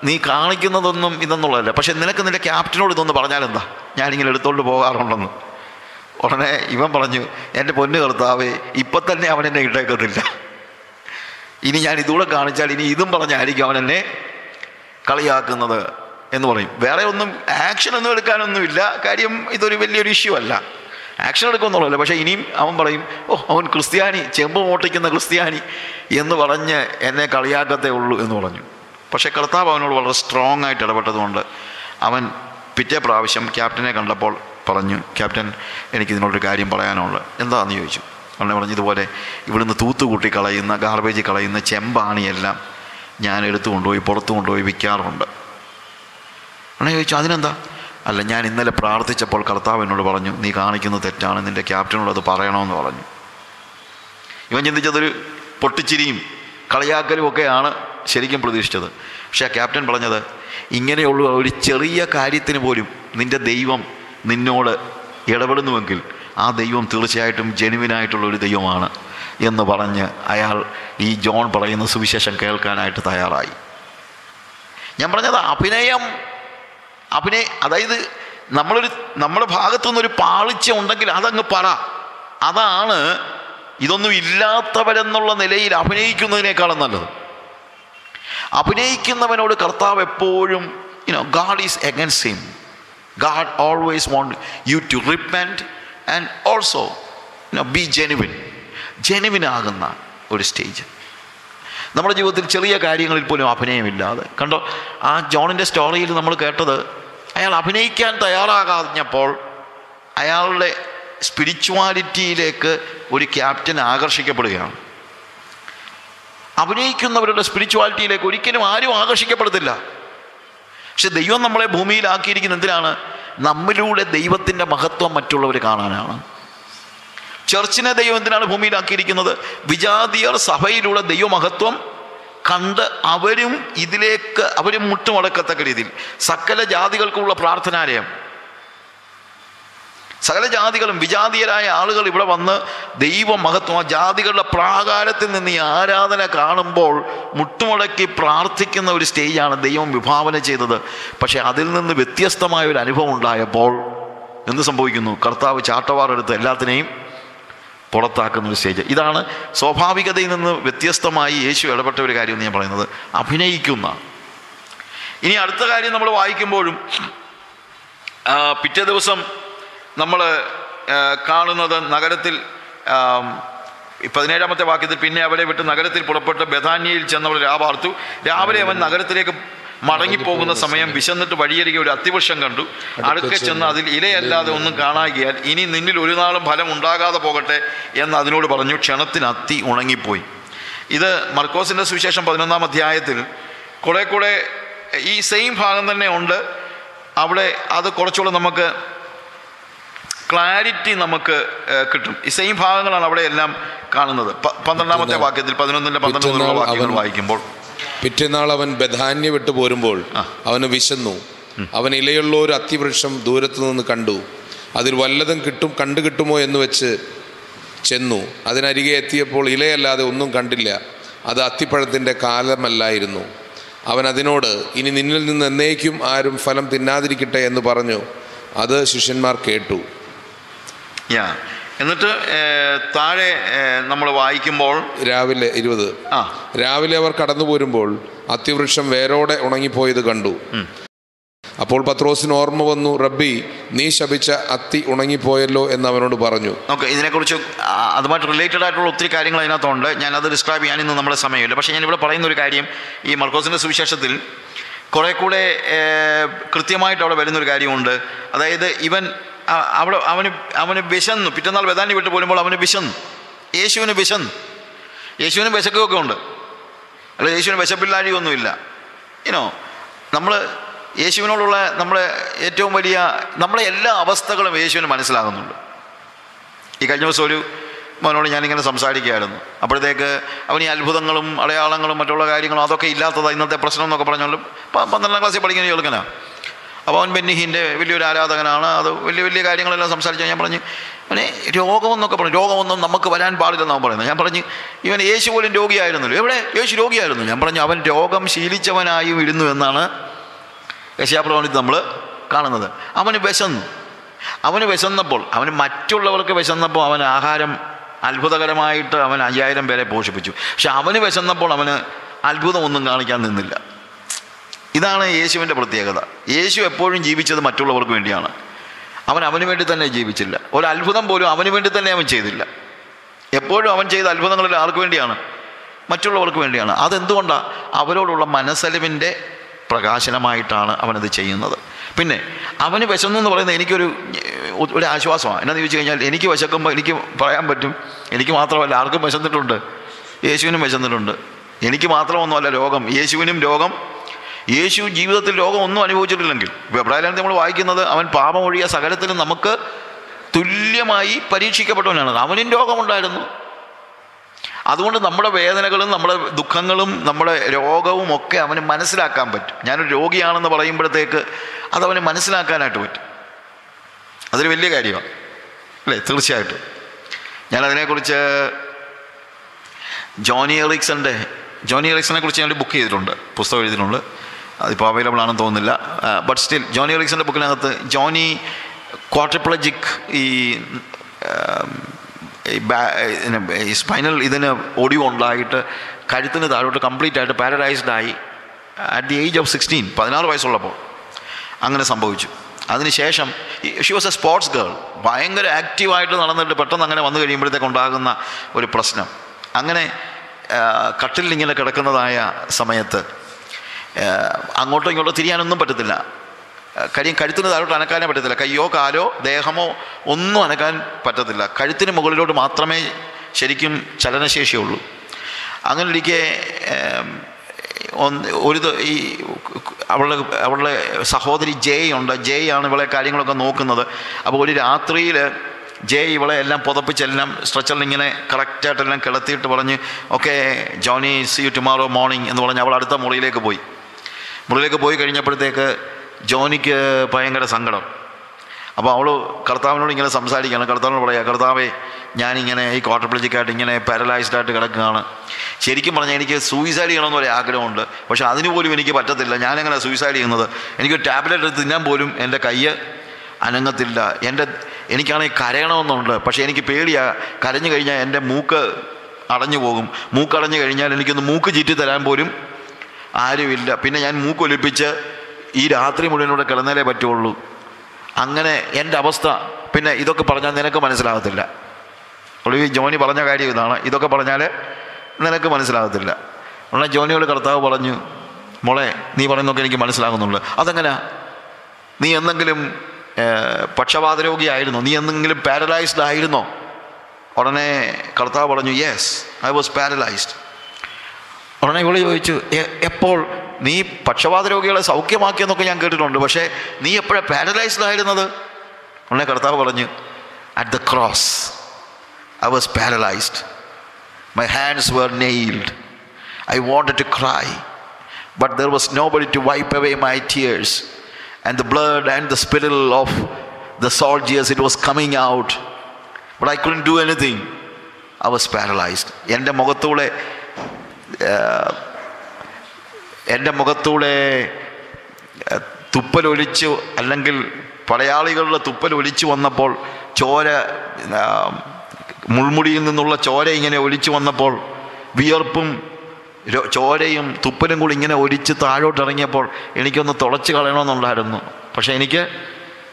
നീ കാണിക്കുന്നതൊന്നും ഇതെന്നുള്ളതല്ല പക്ഷെ നിനക്ക് നിൻ്റെ ക്യാപ്റ്റനോട് ഇതൊന്ന് പറഞ്ഞാൽ എന്താ ഞാനിങ്ങനെ എടുത്തോണ്ട് പോകാറുണ്ടെന്ന് ഉടനെ ഇവൻ പറഞ്ഞു എൻ്റെ പൊന്നു കർത്താവ് ഇപ്പം തന്നെ അവൻ എന്നെ ഇട്ടേക്കത്തില്ല ഇനി ഞാൻ ഇതുകൂടെ കാണിച്ചാൽ ഇനി ഇതും പറഞ്ഞായിരിക്കും അവൻ എന്നെ കളിയാക്കുന്നത് എന്ന് പറയും വേറെ ഒന്നും ആക്ഷൻ ഒന്നും എടുക്കാനൊന്നുമില്ല കാര്യം ഇതൊരു വലിയൊരു ഇഷ്യൂ അല്ല ആക്ഷൻ എടുക്കുമെന്നുള്ളതല്ല പക്ഷേ ഇനിയും അവൻ പറയും ഓ അവൻ ക്രിസ്ത്യാനി ചെമ്പ് മോട്ടിക്കുന്ന ക്രിസ്ത്യാനി എന്ന് പറഞ്ഞ് എന്നെ കളിയാക്കത്തേ ഉള്ളൂ എന്ന് പറഞ്ഞു പക്ഷേ കർത്താവ് അവനോട് വളരെ സ്ട്രോങ് ആയിട്ട് ഇടപെട്ടതുകൊണ്ട് അവൻ പിറ്റേ പ്രാവശ്യം ക്യാപ്റ്റനെ കണ്ടപ്പോൾ പറഞ്ഞു ക്യാപ്റ്റൻ എനിക്കിതിനോടൊരു കാര്യം പറയാനുള്ളത് എന്താണെന്ന് ചോദിച്ചു അവനെ പറഞ്ഞതുപോലെ ഇവിടുന്ന് തൂത്തുകൂട്ടി കളയുന്ന ഗാർബേജ് കളയുന്ന ചെമ്പാണിയെല്ലാം ഞാൻ എടുത്തു കൊണ്ടുപോയി പുറത്തു കൊണ്ടുപോയി വിൽക്കാറുണ്ട് അവനെ ചോദിച്ചു അതിനെന്താ അല്ല ഞാൻ ഇന്നലെ പ്രാർത്ഥിച്ചപ്പോൾ കർത്താവ് എന്നോട് പറഞ്ഞു നീ കാണിക്കുന്നത് തെറ്റാണ് നിൻ്റെ ക്യാപ്റ്റനോട് അത് പറയണമെന്ന് പറഞ്ഞു ഇവൻ ചിന്തിച്ചതൊരു പൊട്ടിച്ചിരിയും കളിയാക്കലും ഒക്കെയാണ് ശരിക്കും പ്രതീക്ഷിച്ചത് പക്ഷേ ആ ക്യാപ്റ്റൻ പറഞ്ഞത് ഇങ്ങനെയുള്ള ഒരു ചെറിയ കാര്യത്തിന് പോലും നിൻ്റെ ദൈവം നിന്നോട് ഇടപെടുന്നുവെങ്കിൽ ആ ദൈവം തീർച്ചയായിട്ടും ജെനുവിനായിട്ടുള്ള ഒരു ദൈവമാണ് എന്ന് പറഞ്ഞ് അയാൾ ഈ ജോൺ പറയുന്ന സുവിശേഷം കേൾക്കാനായിട്ട് തയ്യാറായി ഞാൻ പറഞ്ഞത് അഭിനയം അഭിനയ അതായത് നമ്മളൊരു നമ്മുടെ ഭാഗത്തു നിന്നൊരു പാളിച്ച ഉണ്ടെങ്കിൽ അതങ്ങ് പറ അതാണ് ഇതൊന്നും ഇല്ലാത്തവരെന്നുള്ള നിലയിൽ അഭിനയിക്കുന്നതിനേക്കാളും നല്ലത് അഭിനയിക്കുന്നവനോട് കർത്താവ് എപ്പോഴും you know God is against him God always want you to repent and also be genuine ജെനുവിനാകുന്ന ഒരു സ്റ്റേജ് നമ്മുടെ ജീവിതത്തിൽ ചെറിയ കാര്യങ്ങളിൽ പോലും അഭിനയമില്ലാതെ കണ്ടോ ആ ജോണിൻ്റെ സ്റ്റോറിയിൽ നമ്മൾ കേട്ടത് അയാൾ അഭിനയിക്കാൻ തയ്യാറാകാഞ്ഞപ്പോൾ അയാളുടെ സ്പിരിച്വാലിറ്റിയിലേക്ക് ഒരു ക്യാപ്റ്റൻ ആകർഷിക്കപ്പെടുകയാണ് അഭിനയിക്കുന്നവരുടെ സ്പിരിച്വാലിറ്റിയിലേക്ക് ഒരിക്കലും ആരും ആകർഷിക്കപ്പെടത്തില്ല പക്ഷെ ദൈവം നമ്മളെ ഭൂമിയിലാക്കിയിരിക്കുന്ന എന്തിനാണ് നമ്മിലൂടെ ദൈവത്തിൻ്റെ മഹത്വം മറ്റുള്ളവർ കാണാനാണ് ചർച്ചിനെ ദൈവം എന്തിനാണ് ഭൂമിയിലാക്കിയിരിക്കുന്നത് വിജാതിയർ സഭയിലൂടെ ദൈവമഹത്വം കണ്ട് അവരും ഇതിലേക്ക് അവരും മുട്ടുമടക്കത്തക്ക രീതിയിൽ സകല ജാതികൾക്കുള്ള പ്രാർത്ഥനാലയം സകല ജാതികളും വിജാതീയരായ ആളുകൾ ഇവിടെ വന്ന് മഹത്വം ആ ജാതികളുടെ പ്രാകാരത്തിൽ നിന്ന് ഈ ആരാധന കാണുമ്പോൾ മുട്ടുമുടക്കി പ്രാർത്ഥിക്കുന്ന ഒരു സ്റ്റേജാണ് ദൈവം വിഭാവന ചെയ്തത് പക്ഷേ അതിൽ നിന്ന് വ്യത്യസ്തമായ ഒരു അനുഭവം ഉണ്ടായപ്പോൾ എന്ത് സംഭവിക്കുന്നു കർത്താവ് ചാട്ടവാറെടുത്ത് എല്ലാത്തിനെയും പുറത്താക്കുന്ന ഒരു സ്റ്റേജ് ഇതാണ് സ്വാഭാവികതയിൽ നിന്ന് വ്യത്യസ്തമായി യേശു ഇടപെട്ട ഒരു കാര്യം ഞാൻ പറയുന്നത് അഭിനയിക്കുന്ന ഇനി അടുത്ത കാര്യം നമ്മൾ വായിക്കുമ്പോഴും പിറ്റേ ദിവസം നമ്മൾ കാണുന്നത് നഗരത്തിൽ പതിനേഴാമത്തെ വാക്യത്തിൽ പിന്നെ അവരെ വിട്ട് നഗരത്തിൽ പുറപ്പെട്ട് ബഥാന്യയിൽ ചെന്നവർ രാവാർത്തു രാവിലെ അവൻ നഗരത്തിലേക്ക് മടങ്ങിപ്പോകുന്ന സമയം വിശന്നിട്ട് വഴിയരികെ ഒരു അത്തിവൃക്ഷം കണ്ടു അടുക്കെ ചെന്ന് അതിൽ ഇലയല്ലാതെ ഒന്നും കാണാകിയാൽ ഇനി നിന്നിൽ ഒരു നാളും ഫലം ഉണ്ടാകാതെ പോകട്ടെ എന്ന് അതിനോട് പറഞ്ഞു ക്ഷണത്തിന് അത്തി ഉണങ്ങിപ്പോയി ഇത് മർക്കോസിൻ്റെ സുവിശേഷം പതിനൊന്നാം അധ്യായത്തിൽ കുറെ കൂടെ ഈ സെയിം ഭാഗം തന്നെ ഉണ്ട് അവിടെ അത് കുറച്ചുകൂടെ നമുക്ക് ക്ലാരിറ്റി നമുക്ക് കിട്ടും ഈ സെയിം ഭാഗങ്ങളാണ് അവിടെ എല്ലാം കാണുന്നത് പന്ത്രണ്ടാമത്തെ വാക്യത്തിൽ പതിനൊന്നിൻ്റെ പന്ത്രണ്ടാമത്തെ വാക്യങ്ങൾ വായിക്കുമ്പോൾ പിറ്റേന്നാൾ അവൻ ബധാന്യ വിട്ടു പോരുമ്പോൾ അവന് വിശന്നു അവൻ ഇലയുള്ള ഒരു അത്തിവൃക്ഷം ദൂരത്തു നിന്ന് കണ്ടു അതിൽ വല്ലതും കിട്ടും കണ്ടു കിട്ടുമോ എന്ന് വെച്ച് ചെന്നു അതിനരികെ എത്തിയപ്പോൾ ഇലയല്ലാതെ ഒന്നും കണ്ടില്ല അത് അത്തിപ്പഴത്തിൻ്റെ കാലമല്ലായിരുന്നു അവൻ അതിനോട് ഇനി നിന്നിൽ നിന്ന് എന്നേക്കും ആരും ഫലം തിന്നാതിരിക്കട്ടെ എന്ന് പറഞ്ഞു അത് ശിഷ്യന്മാർ കേട്ടു യാ എന്നിട്ട് താഴെ നമ്മൾ വായിക്കുമ്പോൾ രാവിലെ ഇരുപത് ആ രാവിലെ അവർ കടന്നു പോരുമ്പോൾ അത്യവൃക്ഷം വേരോടെ ഉണങ്ങിപ്പോയത് കണ്ടു അപ്പോൾ പത്രോസിന് ഓർമ്മ വന്നു റബ്ബി നീ ശപിച്ച അത്തി ഉണങ്ങിപ്പോയല്ലോ എന്ന് അവനോട് പറഞ്ഞു ഓക്കെ ഇതിനെക്കുറിച്ച് അതുമായിട്ട് റിലേറ്റഡ് ആയിട്ടുള്ള ഒത്തിരി കാര്യങ്ങൾ അതിനകത്തുണ്ട് ഞാനത് ഡിസ്ക്രൈബ് ചെയ്യാൻ ഇന്ന് നമ്മുടെ സമയമില്ല പക്ഷേ ഞാനിവിടെ പറയുന്ന ഒരു കാര്യം ഈ മർക്കോസിൻ്റെ സുവിശേഷത്തിൽ കുറേ കൂടെ കൃത്യമായിട്ട് അവിടെ വരുന്നൊരു കാര്യമുണ്ട് അതായത് ഇവൻ അവിടെ അവന് അവന് വിശന്നു പിറ്റന്നാൾ വേദാനി വിട്ട് പോലുമ്പോൾ അവന് വിശന്നു യേശുവിന് വിശന്നു യേശുവിന് വിശക്കുകയൊക്കെ ഉണ്ട് അല്ല യേശുവിന് വിശപ്പില്ലാഴിയൊന്നുമില്ല ഇനോ നമ്മൾ യേശുവിനോടുള്ള നമ്മുടെ ഏറ്റവും വലിയ നമ്മളെ എല്ലാ അവസ്ഥകളും യേശുവിന് മനസ്സിലാകുന്നുണ്ട് ഈ കഴിഞ്ഞ ദിവസം ഒരു മോനോട് ഞാനിങ്ങനെ സംസാരിക്കുകയായിരുന്നു അപ്പോഴത്തേക്ക് അവൻ ഈ അത്ഭുതങ്ങളും അടയാളങ്ങളും മറ്റുള്ള കാര്യങ്ങളും അതൊക്കെ ഇല്ലാത്തതാണ് ഇന്നത്തെ പ്രശ്നം എന്നൊക്കെ പറഞ്ഞുകൊണ്ട് പന്ത്രണ്ടാം ക്ലാസ്സിൽ പഠിക്കുന്ന ചെറുക്കനാണ് അപ്പോൾ അവൻ ബെന്നിഹിൻ്റെ വലിയൊരു ആരാധകനാണ് അത് വലിയ വലിയ കാര്യങ്ങളെല്ലാം സംസാരിച്ചു ഞാൻ പറഞ്ഞു അവനെ രോഗമെന്നൊക്കെ പറഞ്ഞു രോഗമൊന്നും നമുക്ക് വരാൻ പാടില്ലെന്നാണ് പറയുന്നത് ഞാൻ പറഞ്ഞു ഇവൻ യേശു പോലും രോഗിയായിരുന്നല്ലോ എവിടെ യേശു രോഗിയായിരുന്നു ഞാൻ പറഞ്ഞു അവൻ രോഗം ശീലിച്ചവനായി ഇരുന്നു എന്നാണ് യശാപ്രവണിത് നമ്മൾ കാണുന്നത് അവന് വിശന്നു അവന് വിശന്നപ്പോൾ അവന് മറ്റുള്ളവർക്ക് വിശന്നപ്പോൾ അവൻ ആഹാരം അത്ഭുതകരമായിട്ട് അവൻ അയ്യായിരം പേരെ പോഷിപ്പിച്ചു പക്ഷെ അവന് വിശന്നപ്പോൾ അവന് അത്ഭുതമൊന്നും കാണിക്കാൻ നിന്നില്ല ഇതാണ് യേശുവിൻ്റെ പ്രത്യേകത യേശു എപ്പോഴും ജീവിച്ചത് മറ്റുള്ളവർക്ക് വേണ്ടിയാണ് അവൻ അവന് വേണ്ടി തന്നെ ജീവിച്ചില്ല ഒരു അത്ഭുതം പോലും അവന് വേണ്ടി തന്നെ അവൻ ചെയ്തില്ല എപ്പോഴും അവൻ ചെയ്ത അത്ഭുതങ്ങളിൽ ആർക്ക് വേണ്ടിയാണ് മറ്റുള്ളവർക്ക് വേണ്ടിയാണ് അതെന്തുകൊണ്ടാണ് അവരോടുള്ള മനസ്സലിവിൻ്റെ പ്രകാശനമായിട്ടാണ് അവനത് ചെയ്യുന്നത് പിന്നെ അവന് വിശന്നു എന്ന് പറയുന്നത് എനിക്കൊരു ഒരു ആശ്വാസമാണ് എന്നാന്ന് ചോദിച്ചു കഴിഞ്ഞാൽ എനിക്ക് വിശക്കുമ്പോൾ എനിക്ക് പറയാൻ പറ്റും എനിക്ക് മാത്രമല്ല ആർക്കും വിശന്നിട്ടുണ്ട് യേശുവിനും വിശന്നിട്ടുണ്ട് എനിക്ക് മാത്രമൊന്നുമല്ല രോഗം യേശുവിനും രോഗം യേശു ജീവിതത്തിൽ ലോകം ഒന്നും അനുഭവിച്ചിട്ടില്ലെങ്കിൽ ഇപ്പോൾ നമ്മൾ വായിക്കുന്നത് അവൻ ഒഴിയ സകലത്തിലും നമുക്ക് തുല്യമായി പരീക്ഷിക്കപ്പെട്ടവനാണ് അവനും രോഗമുണ്ടായിരുന്നു അതുകൊണ്ട് നമ്മുടെ വേദനകളും നമ്മുടെ ദുഃഖങ്ങളും നമ്മുടെ രോഗവും ഒക്കെ അവന് മനസ്സിലാക്കാൻ പറ്റും ഞാനൊരു രോഗിയാണെന്ന് പറയുമ്പോഴത്തേക്ക് അതവന് മനസ്സിലാക്കാനായിട്ട് പറ്റും അതൊരു വലിയ കാര്യമാണ് അല്ലേ തീർച്ചയായിട്ടും ഞാനതിനെക്കുറിച്ച് ജോണി എറിക്സൻ്റെ ജോണി എറിക്സനെ കുറിച്ച് ഞാൻ ബുക്ക് ചെയ്തിട്ടുണ്ട് പുസ്തകം എഴുതിയിട്ടുണ്ട് അതിപ്പോൾ അവൈലബിൾ ആണെന്ന് തോന്നുന്നില്ല ബട്ട് സ്റ്റിൽ ജോണി ഒറിക്സിൻ്റെ ബുക്കിനകത്ത് ജോണി ക്വാട്രിപ്ലജിക് ഈ സ്പൈനൽ ഇതിന് ഒടിവ് ഉണ്ടായിട്ട് കഴുത്തിന് താഴോട്ട് കംപ്ലീറ്റ് ആയിട്ട് പാരഡൈസ്ഡ് ആയി at the age of sixteen പതിനാറ് വയസ്സുള്ളപ്പോൾ അങ്ങനെ സംഭവിച്ചു അതിനുശേഷം she was a sports girl ഭയങ്കര ആക്റ്റീവായിട്ട് നടന്നിട്ട് പെട്ടെന്ന് അങ്ങനെ വന്നു കഴിയുമ്പോഴത്തേക്ക് ഉണ്ടാകുന്ന ഒരു പ്രശ്നം അങ്ങനെ കട്ടിലിങ്ങനെ കിടക്കുന്നതായ സമയത്ത് അങ്ങോട്ടോ ഇങ്ങോട്ടോ തിരിയാനൊന്നും പറ്റത്തില്ല കാര്യം കഴുത്തിന് താഴോട്ട് അനക്കാനേ പറ്റത്തില്ല കയ്യോ കാലോ ദേഹമോ ഒന്നും അനക്കാൻ പറ്റത്തില്ല കഴുത്തിന് മുകളിലോട്ട് മാത്രമേ ശരിക്കും ചലനശേഷിയുള്ളൂ അങ്ങനെ ഇരിക്കെ ഒരു ഈ അവളുടെ അവളുടെ സഹോദരി ജയ് ഉണ്ട് ജയ് ആണ് ഇവളെ കാര്യങ്ങളൊക്കെ നോക്കുന്നത് അപ്പോൾ ഒരു രാത്രിയിൽ ജയ് ഇവളെ എല്ലാം പുതപ്പിച്ചെല്ലാം സ്ട്രെച്ചറിൽ ഇങ്ങനെ കറക്റ്റായിട്ടെല്ലാം കിളത്തിയിട്ട് പറഞ്ഞ് okay Johnny see you tomorrow morning എന്ന് പറഞ്ഞ് അവൾ അടുത്ത മുറിയിലേക്ക് പോയി മുകളിലേക്ക് പോയി കഴിഞ്ഞപ്പോഴത്തേക്ക് ജോനിക്ക് ഭയങ്കര സങ്കടം അപ്പോൾ അവൾ കർത്താവിനോട് ഇങ്ങനെ സംസാരിക്കുകയാണ് കർത്താവിനോട് പറയുക കർത്താവേ ഞാനിങ്ങനെ ഈ ക്വാർട്ടർപ്ലജിക്കായിട്ട് ഇങ്ങനെ പാരലൈസ്ഡ് ആയിട്ട് കിടക്കുകയാണ് ശരിക്കും പറഞ്ഞാൽ എനിക്ക് സൂയിസൈഡ് ചെയ്യണമെന്ന് എന്നൊരു ആഗ്രഹമുണ്ട് പക്ഷേ അതിനുപോലും പോലും എനിക്ക് പറ്റത്തില്ല ഞാനെങ്ങനെ സൂയിസൈഡ് ചെയ്യുന്നത് എനിക്ക് ടാബ്ലറ്റ് എടുത്ത് തിന്നാൻ പോലും എൻ്റെ കയ്യ് അനങ്ങത്തില്ല എൻ്റെ എനിക്കാണെങ്കിൽ കരയണമെന്നുണ്ട് പക്ഷേ എനിക്ക് പേടിയാണ് കരഞ്ഞു കഴിഞ്ഞാൽ എൻ്റെ മൂക്ക് അടഞ്ഞു പോകും മൂക്ക് അടഞ്ഞു കഴിഞ്ഞാൽ എനിക്കൊന്ന് മൂക്ക് ചീറ്റി തരാൻ പോലും ആരുമില്ല പിന്നെ ഞാൻ മൂക്കൊലിപ്പിച്ച് ഈ രാത്രി മുഴുവൻ ഇവിടെ കിടന്നാലേ പറ്റുള്ളൂ അങ്ങനെ എൻ്റെ അവസ്ഥ പിന്നെ ഇതൊക്കെ പറഞ്ഞാൽ നിനക്ക് മനസ്സിലാകത്തില്ല ഒളി ജോണി പറഞ്ഞ കാര്യം ഇതാണ് ഇതൊക്കെ പറഞ്ഞാൽ നിനക്ക് മനസ്സിലാകത്തില്ല ഉടനെ ജോണിയോട് കർത്താവ് പറഞ്ഞു മോളെ നീ പറയുന്നൊക്കെ എനിക്ക് മനസ്സിലാകുന്നുള്ളു അതെങ്ങനെ നീ എന്തെങ്കിലും പക്ഷപാത രോഗിയായിരുന്നോ നീ എന്തെങ്കിലും പാരലൈസ്ഡ് ആയിരുന്നോ ഉടനെ കർത്താവ് പറഞ്ഞു യെസ് ഐ വാസ് പാരലൈസ്ഡ് ഉടനെ ഇവള് ചോദിച്ചു "എ- എപ്പോൾ നീ പക്ഷപാത രോഗികളെ സൗഖ്യമാക്കിയെന്നൊക്കെ ഞാൻ കേട്ടിട്ടുണ്ട് പക്ഷേ നീ എപ്പോഴാണ് പാരലൈസ്ഡ് ആയിരുന്നത് ഉടനെ കർത്താവ് പറഞ്ഞു at the cross I was paralysed my hands were nailed I wanted to cry, but there was nobody to wipe away my tears. And the blood and the spittle of the soldiers, it was coming out. But I couldn't do anything. I was paralyzed. എൻ്റെ മുഖത്തൂടെ ഏർ, എൻ്റെ മുഖത്തൂടെ തുപ്പലൊലിച്ച് അല്ലെങ്കിൽ പടയാളികളുടെ തുപ്പൽ ഒലിച്ചു വന്നപ്പോൾ ചോര മുൾമുടിയിൽ നിന്നുള്ള ചോര ഇങ്ങനെ ഒലിച്ചു വന്നപ്പോൾ വിയർപ്പും ചോരയും തുപ്പലും കൂടി ഇങ്ങനെ ഒലിച്ച് താഴോട്ടിറങ്ങിയപ്പോൾ എനിക്കൊന്ന് തുളച്ച് കളയണമെന്നുണ്ടായിരുന്നു പക്ഷേ എനിക്ക്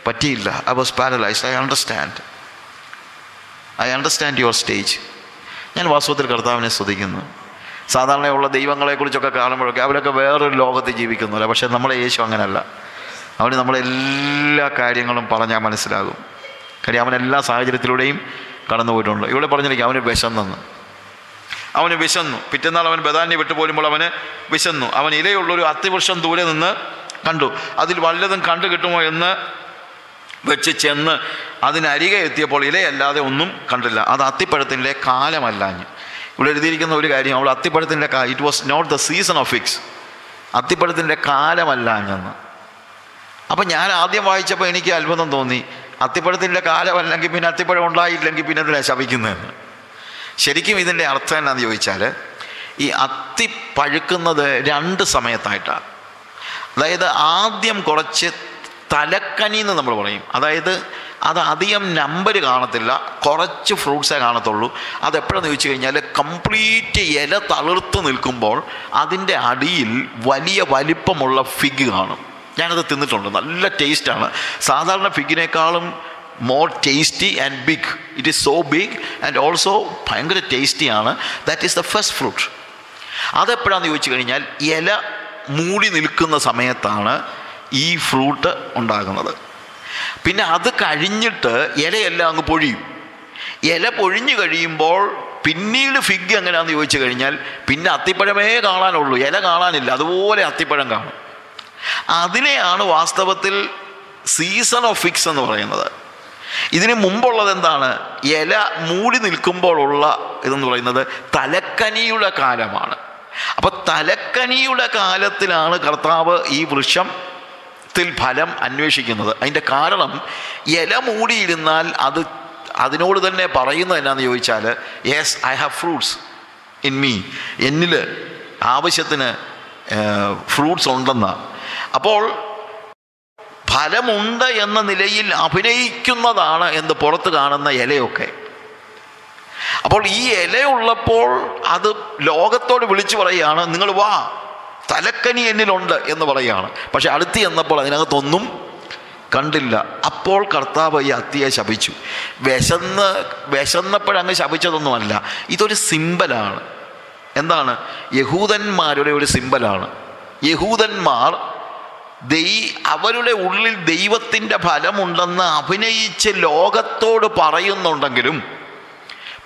പറ്റിയില്ല I was paralyse I understand I understand your stage ഞാൻ വാസ്തവത്തിൽ കർത്താവിനെ സ്തുതിക്കുന്നു സാധാരണയുള്ള ദൈവങ്ങളെക്കുറിച്ചൊക്കെ കാണുമ്പോഴൊക്കെ അവരൊക്കെ വേറൊരു ലോകത്ത് ജീവിക്കുന്നില്ല പക്ഷേ നമ്മളെ യേശു അങ്ങനെയല്ല അവൻ നമ്മളെ എല്ലാ കാര്യങ്ങളും പറഞ്ഞാൽ മനസ്സിലാകും കാര്യം അവൻ എല്ലാ സാഹചര്യത്തിലൂടെയും കടന്നു പോയിട്ടുണ്ട് ഇവിടെ പറഞ്ഞിരിക്കും അവന് വിശന്നെന്ന് അവന് വിശന്നു പിറ്റേന്നാൾ അവൻ ബദാന്യ വിട്ടുപോരുമ്പോൾ അവന് വിശന്നു അവൻ ഇലയുള്ളൊരു അത്തിവൃക്ഷം ദൂരെ നിന്ന് കണ്ടു അതിൽ വല്ലതും കണ്ടു കിട്ടുമോ എന്ന് വെച്ച് ചെന്ന് അതിനരികെ എത്തിയപ്പോൾ ഇലയല്ലാതെ ഒന്നും കണ്ടില്ല അത് അത്തിപ്പഴത്തിൻ്റെ കാലമല്ലാഞ്ഞ് ഇവിടെ എഴുതിയിരിക്കുന്ന ഒരു കാര്യം അവൾ അത്തിപ്പഴത്തിൻ്റെ കാ it was not the season of figs അത്തിപ്പഴത്തിൻ്റെ കാലമല്ല ഞെന്ന് അപ്പം ഞാൻ ആദ്യം വായിച്ചപ്പോൾ എനിക്ക് അത്ഭുതം തോന്നി അത്തിപ്പഴത്തിൻ്റെ കാലമല്ലെങ്കിൽ പിന്നെ അത്തിപ്പഴം ഉണ്ടായില്ലെങ്കിൽ പിന്നെ അതിനെ ശപിക്കുന്നതെന്ന് ശരിക്കും ഇതിൻ്റെ അർത്ഥം എന്നാന്ന് ചോദിച്ചാൽ ഈ അത്തി പഴുക്കുന്നത് രണ്ട് സമയത്തായിട്ടാണ് അതായത് ആദ്യം കുറച്ച് തലക്കനി എന്ന് നമ്മൾ പറയും അതായത് അത് അധികം നമ്പർ കാണത്തില്ല കുറച്ച് ഫ്രൂട്ട്സേ കാണത്തുള്ളൂ അതെപ്പോഴെന്ന് ചോദിച്ചു കഴിഞ്ഞാൽ കംപ്ലീറ്റ് ഇല തളിർത്ത് നിൽക്കുമ്പോൾ അതിൻ്റെ അടിയിൽ വലിയ വലിപ്പമുള്ള ഫിഗ് കാണും ഞാനത് തിന്നിട്ടുണ്ട് നല്ല ടേസ്റ്റാണ് സാധാരണ ഫിഗിനേക്കാളും more tasty and big it is so big and also ഭയങ്കര ടേസ്റ്റിയാണ് that is the first fruit അതെപ്പോഴാണെന്ന് ചോദിച്ചു കഴിഞ്ഞാൽ ഇല മൂടി നിൽക്കുന്ന സമയത്താണ് ഈ ഫ്രൂട്ട് ഉണ്ടാകുന്നത് പിന്നെ അത് കഴിഞ്ഞിട്ട് ഇലയെല്ലാം അങ്ങ് പൊഴിയും ഇല പൊഴിഞ്ഞു കഴിയുമ്പോൾ പിന്നീട് ഫിഗ് എങ്ങനെയാണെന്ന് ചോദിച്ചു കഴിഞ്ഞാൽ പിന്നെ അത്തിപ്പഴമേ കാണാനുള്ളൂ ഇല കാണാനില്ല അതുപോലെ അത്തിപ്പഴം കാണും അതിനെയാണ് വാസ്തവത്തിൽ സീസൺ ഓഫ് ഫിക്സ് എന്ന് പറയുന്നത് ഇതിന് മുമ്പുള്ളത് എന്താണ് ഇല മൂടി നിൽക്കുമ്പോഴുള്ള ഇതെന്ന് പറയുന്നത് തലക്കനിയുടെ കാലമാണ് അപ്പോൾ തലക്കനിയുടെ കാലത്തിലാണ് കർത്താവ് ഈ വൃക്ഷം ത്തിൽ ഫലം അന്വേഷിക്കുന്നത് അതിൻ്റെ കാരണം ഇല മൂടിയിരുന്നാൽ അത് അതിനോട് തന്നെ പറയുന്നത് എന്നാന്ന് ചോദിച്ചാൽ yes I have fruits in me എന്നിൽ ആവശ്യത്തിന് ഫ്രൂട്ട്സ് ഉണ്ടെന്ന് അപ്പോൾ ഫലമുണ്ട് എന്ന നിലയിൽ അഭിനയിക്കുന്നതാണ് എന്ന് പുറത്ത് കാണുന്ന ഇലയൊക്കെ അപ്പോൾ ഈ ഇലയുള്ളപ്പോൾ അത് ലോകത്തോട് വിളിച്ചു പറയുകയാണ് നിങ്ങൾ വാ തലക്കനി എന്നിലുണ്ട് എന്ന് പറയുകയാണ് പക്ഷെ അടുത്ത് എന്നപ്പോൾ അതിനകത്തൊന്നും കണ്ടില്ല അപ്പോൾ കർത്താവ് ഈ അത്തിയെ ശപിച്ചു വിശന്ന് വിശന്നപ്പോഴങ്ങ് ശപിച്ചതൊന്നുമല്ല ഇതൊരു സിമ്പലാണ് എന്താണ് യഹൂദന്മാരുടെ ഒരു സിമ്പലാണ് യഹൂദന്മാർ ദൈ അവരുടെ ഉള്ളിൽ ദൈവത്തിൻ്റെ ഫലമുണ്ടെന്ന് അഭിനയിച്ച് ലോകത്തോട് പറയുന്നുണ്ടെങ്കിലും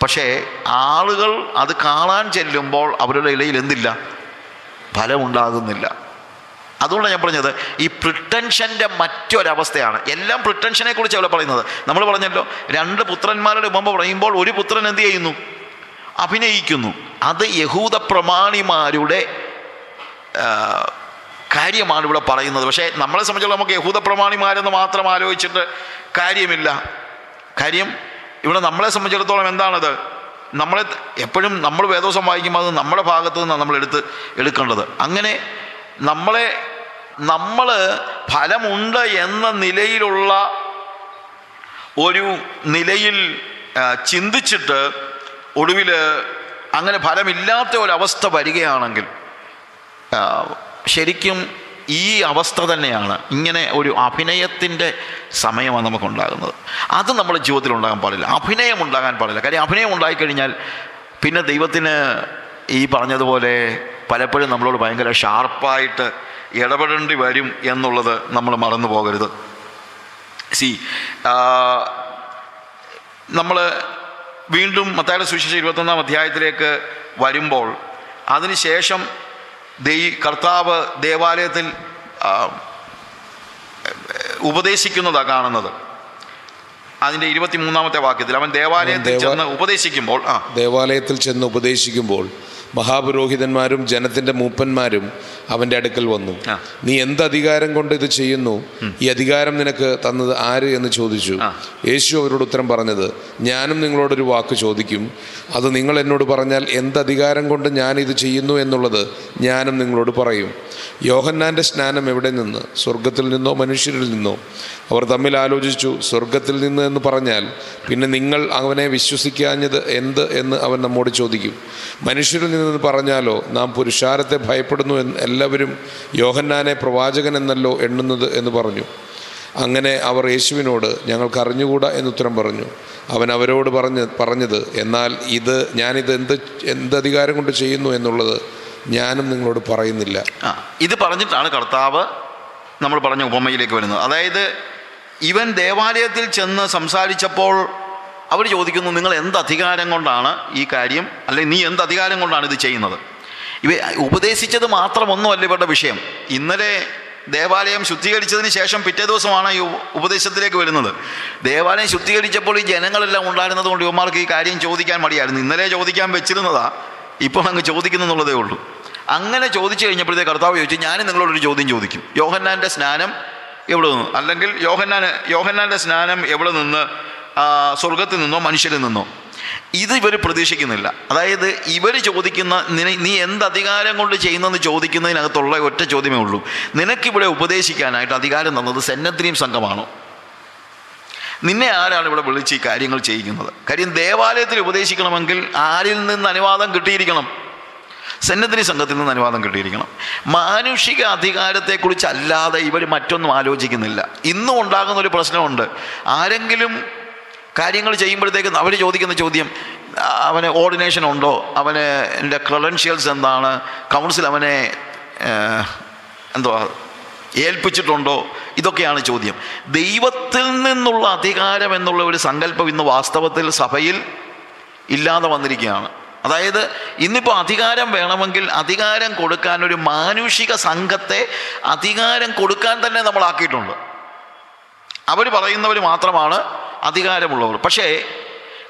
പക്ഷേ ആളുകൾ അത് കാണാൻ ചെല്ലുമ്പോൾ അവരുടെ ഇടയിൽ എന്തില്ല ഫലമുണ്ടാകുന്നില്ല അതുകൊണ്ടാണ് ഞാൻ പറഞ്ഞത് ഈ പ്രിട്ടൻഷൻ്റെ മറ്റൊരവസ്ഥയാണ് എല്ലാം പ്രിട്ടൻഷനെ കുറിച്ച് അവിടെ പറയുന്നത് നമ്മൾ പറഞ്ഞല്ലോ രണ്ട് പുത്രന്മാരുടെ ഉപമ പറയുമ്പോൾ ഒരു പുത്രൻ എന്ത് ചെയ്യുന്നു അഭിനയിക്കുന്നു അത് യഹൂദ പ്രമാണിമാരുടെ കാര്യമാണ് ഇവിടെ പറയുന്നത് പക്ഷേ നമ്മളെ സംബന്ധിച്ചുള്ള നമുക്ക് യഹൂദ പ്രമാണിമാരെന്ന് മാത്രം ആലോചിച്ചിട്ട് കാര്യമില്ല കാര്യം ഇവിടെ നമ്മളെ സംബന്ധിച്ചിടത്തോളം എന്താണത് നമ്മളെ എപ്പോഴും നമ്മൾ വേദോസം വായിക്കുമ്പോൾ അത് നമ്മുടെ ഭാഗത്തു നിന്നാണ് നമ്മൾ എടുത്ത് എടുക്കേണ്ടത് അങ്ങനെ നമ്മളെ നമ്മൾ ഫലമുണ്ട് എന്ന നിലയിലുള്ള ഒരു നിലയിൽ ചിന്തിച്ചിട്ട് ഒടുവിൽ അങ്ങനെ ഫലമില്ലാത്ത ഒരവസ്ഥ വരികയാണെങ്കിൽ ശരിക്കും ഈ അവസ്ഥ തന്നെയാണ് ഇങ്ങനെ ഒരു അഭിനയത്തിൻ്റെ സമയമാണ് നമുക്കുണ്ടാകുന്നത് അത് നമ്മൾ ജീവിതത്തിൽ ഉണ്ടാകാൻ പാടില്ല അഭിനയം ഉണ്ടാകാൻ പാടില്ല കാര്യം അഭിനയം ഉണ്ടായിക്കഴിഞ്ഞാൽ പിന്നെ ദൈവത്തിന് ഈ പറഞ്ഞതുപോലെ പലപ്പോഴും നമ്മളോട് ഭയങ്കര ഷാർപ്പായിട്ട് ഇടപെടേണ്ടി വരും എന്നുള്ളത് നമ്മൾ മറന്നു പോകരുത് സി നമ്മൾ വീണ്ടും മത്തായ സുവിശേഷം ഇരുപത്തൊന്നാം അധ്യായത്തിലേക്ക് വരുമ്പോൾ അതിനുശേഷം ദൈ കർത്താവ് ദേവാലയത്തിൽ ഉപദേശിക്കുന്നതാണ് കാണുന്നത് അതിൻ്റെ ഇരുപത്തി മൂന്നാമത്തെ വാക്യത്തിൽ അവൻ ദേവാലയത്തിൽ ചെന്ന് ഉപദേശിക്കുമ്പോൾ ആ ദേവാലയത്തിൽ ചെന്ന് ഉപദേശിക്കുമ്പോൾ മഹാപുരോഹിതന്മാരും ജനത്തിന്റെ മൂപ്പന്മാരും അവന്റെ അടുക്കൽ വന്നു നീ എന്ത് അധികാരം കൊണ്ട് ഇത് ചെയ്യുന്നു ഈ അധികാരം നിനക്ക് തന്നത് ആര് എന്ന് ചോദിച്ചു യേശു അവരോട് ഉത്തരം പറഞ്ഞത് ഞാനും നിങ്ങളോടൊരു വാക്ക് ചോദിക്കും അത് നിങ്ങൾ എന്നോട് പറഞ്ഞാൽ എന്ത് അധികാരം കൊണ്ട് ഞാൻ ഇത് ചെയ്യുന്നു എന്നുള്ളത് ഞാനും നിങ്ങളോട് പറയും യോഹന്നാൻ്റെ സ്നാനം എവിടെ നിന്ന് സ്വർഗത്തിൽ നിന്നോ മനുഷ്യരിൽ നിന്നോ അവർ തമ്മിൽ ആലോചിച്ചു സ്വർഗത്തിൽ നിന്ന് എന്ന് പറഞ്ഞാൽ പിന്നെ നിങ്ങൾ അവനെ വിശ്വസിക്കാഞ്ഞത് എന്ത് എന്ന് അവൻ നമ്മോട് ചോദിക്കും മനുഷ്യരിൽ നിന്ന് പറഞ്ഞാലോ നാം പുരുഷാരത്തെ ഭയപ്പെടുന്നു എന്ന് എല്ലാവരും യോഹന്നാനെ പ്രവാചകൻ എന്നല്ലോ എണ്ണുന്നത് എന്ന് പറഞ്ഞു അങ്ങനെ അവർ യേശുവിനോട് ഞങ്ങൾക്ക് അറിഞ്ഞുകൂടാ ഉത്തരം പറഞ്ഞു അവൻ അവരോട് പറഞ്ഞ് പറഞ്ഞത് എന്നാൽ ഇത് ഞാനിത് എന്ത് എന്ത് അധികാരം കൊണ്ട് ചെയ്യുന്നു എന്നുള്ളത് ഞാനും നിങ്ങളോട് പറയുന്നില്ല ഇത് പറഞ്ഞിട്ടാണ് കർത്താവ് നമ്മൾ പറഞ്ഞ ഉപമയിലേക്ക് വരുന്നത് അതായത് ഇവൻ ദേവാലയത്തിൽ ചെന്ന് സംസാരിച്ചപ്പോൾ അവർ ചോദിക്കുന്നു നിങ്ങൾ എന്ത് അധികാരം കൊണ്ടാണ് ഈ കാര്യം അല്ലെങ്കിൽ നീ എന്ത് അധികാരം കൊണ്ടാണ് ഇത് ചെയ്യുന്നത് ഇവ ഉപദേശിച്ചത് മാത്രമൊന്നുമല്ല ഇവരുടെ വിഷയം ഇന്നലെ ദേവാലയം ശുദ്ധീകരിച്ചതിന് ശേഷം പിറ്റേ ദിവസമാണ് ഈ ഉപദേശത്തിലേക്ക് വരുന്നത് ദേവാലയം ശുദ്ധീകരിച്ചപ്പോൾ ഈ ജനങ്ങളെല്ലാം ഉണ്ടായിരുന്നത് കൊണ്ട് യുവമാർക്ക് ഈ കാര്യം ചോദിക്കാൻ മടിയായിരുന്നു ഇന്നലെ ചോദിക്കാൻ വെച്ചിരുന്നതാ ഇപ്പോൾ അങ്ങ് ചോദിക്കുന്നുള്ളതേ ഉള്ളൂ അങ്ങനെ ചോദിച്ചു കഴിഞ്ഞപ്പോഴത്തെ കർത്താവ് ചോദിച്ചു ഞാനും നിങ്ങളോടൊരു ചോദ്യം ചോദിക്കും യോഹന്നാൻ്റെ സ്നാനം എവിടെ നിന്നു അല്ലെങ്കിൽ യോഹന്നാൻ യോഹന്നാൻ്റെ സ്നാനം എവിടെ നിന്ന് സ്വർഗത്തിൽ നിന്നോ മനുഷ്യരിൽ നിന്നോ ഇത് ഇവർ പ്രതീക്ഷിക്കുന്നില്ല അതായത് ഇവർ ചോദിക്കുന്ന നിന നീ എന്ത് അധികാരം കൊണ്ട് ചെയ്യുന്നതെന്ന് ചോദിക്കുന്നതിനകത്തുള്ള ഒറ്റ ചോദ്യമേ ഉള്ളൂ നിനക്കിവിടെ ഉപദേശിക്കാനായിട്ട് അധികാരം തന്നത് സെന്നദ്രീം സംഘമാണോ നിന്നെ ആരാണ് ഇവിടെ വിളിച്ച് ഈ കാര്യങ്ങൾ ചെയ്യിക്കുന്നത് കാര്യം ദേവാലയത്തിൽ ഉപദേശിക്കണമെങ്കിൽ ആരിൽ നിന്ന് അനുവാദം കിട്ടിയിരിക്കണം സന്നദ്ധി സംഘത്തിൽ നിന്ന് അനുവാദം കിട്ടിയിരിക്കണം മാനുഷിക അധികാരത്തെക്കുറിച്ചല്ലാതെ ഇവർ മറ്റൊന്നും ആലോചിക്കുന്നില്ല ഇന്നും ഉണ്ടാകുന്ന ഒരു പ്രശ്നമുണ്ട് ആരെങ്കിലും കാര്യങ്ങൾ ചെയ്യുമ്പോഴത്തേക്ക് അവർ ചോദിക്കുന്ന ചോദ്യം അവന് ഓർഡിനേഷൻ ഉണ്ടോ അവന് എൻ്റെ ക്രെഡൻഷ്യൽസ് എന്താണ് കൗൺസിൽ അവനെ എന്തുവാ ഏൽപ്പിച്ചിട്ടുണ്ടോ ഇതൊക്കെയാണ് ചോദ്യം ദൈവത്തിൽ നിന്നുള്ള അധികാരം എന്നുള്ള ഒരു സങ്കല്പം ഇന്ന് വാസ്തവത്തിൽ സഭയിൽ ഇല്ലാതെ വന്നിരിക്കുകയാണ് അതായത് ഇന്നിപ്പോൾ അധികാരം വേണമെങ്കിൽ അധികാരം കൊടുക്കാൻ ഒരു മാനുഷിക സംഘത്തെ അധികാരം കൊടുക്കാൻ തന്നെ നമ്മളാക്കിയിട്ടുണ്ട് അവർ പറയുന്നവർ മാത്രമാണ് അധികാരമുള്ളവർ പക്ഷേ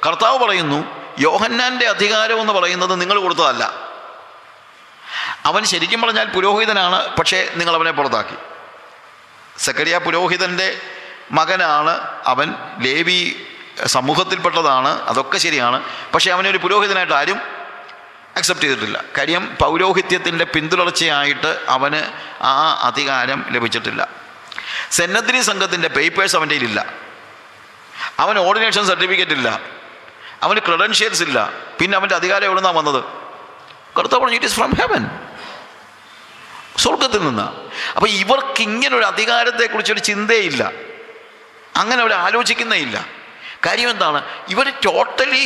കർത്താവ് പറയുന്നു യോഹന്നാൻ്റെ അധികാരം എന്ന് പറയുന്നത് നിങ്ങൾ കൊടുത്തതല്ല അവൻ ശരിക്കും പറഞ്ഞാൽ പുരോഹിതനാണ് പക്ഷേ നിങ്ങൾ അവനെ പുറത്താക്കി സക്കരിയ പുരോഹിതൻ്റെ മകനാണ് അവൻ ലേവി സമൂഹത്തിൽപ്പെട്ടതാണ് അതൊക്കെ ശരിയാണ് പക്ഷേ അവനെ ഒരു പുരോഹിതനായിട്ട് ആരും അക്സെപ്റ്റ് ചെയ്തിട്ടില്ല കാര്യം പൗരോഹിത്യത്തിൻ്റെ പിന്തുടർച്ചയായിട്ട് അവന് ആ അധികാരം ലഭിച്ചിട്ടില്ല സെന്നദ്രി സംഘത്തിൻ്റെ പേപ്പേഴ്സ് അവൻ്റെ ഇല്ല അവൻ ഓർഡിനേഷൻ സർട്ടിഫിക്കറ്റ് ഇല്ല അവന് ക്രെഡൻഷ്യൽസ് ഇല്ല പിന്നെ അവൻ്റെ അധികാരം എവിടെ നിന്നാണ് വന്നത് കറുത്ത പറഞ്ഞു ഇറ്റ് ഇസ് ഫ്രം ഹെവൻ സ്വർഗത്തിൽ നിന്നാണ് അപ്പോൾ ഇവർക്ക് ഇങ്ങനെ ഒരു അധികാരത്തെക്കുറിച്ചൊരു ചിന്തയില്ല അങ്ങനെ അവർ ആലോചിക്കുന്നേ ഇല്ല കാര്യം എന്താണ് ഇവർ ടോട്ടലി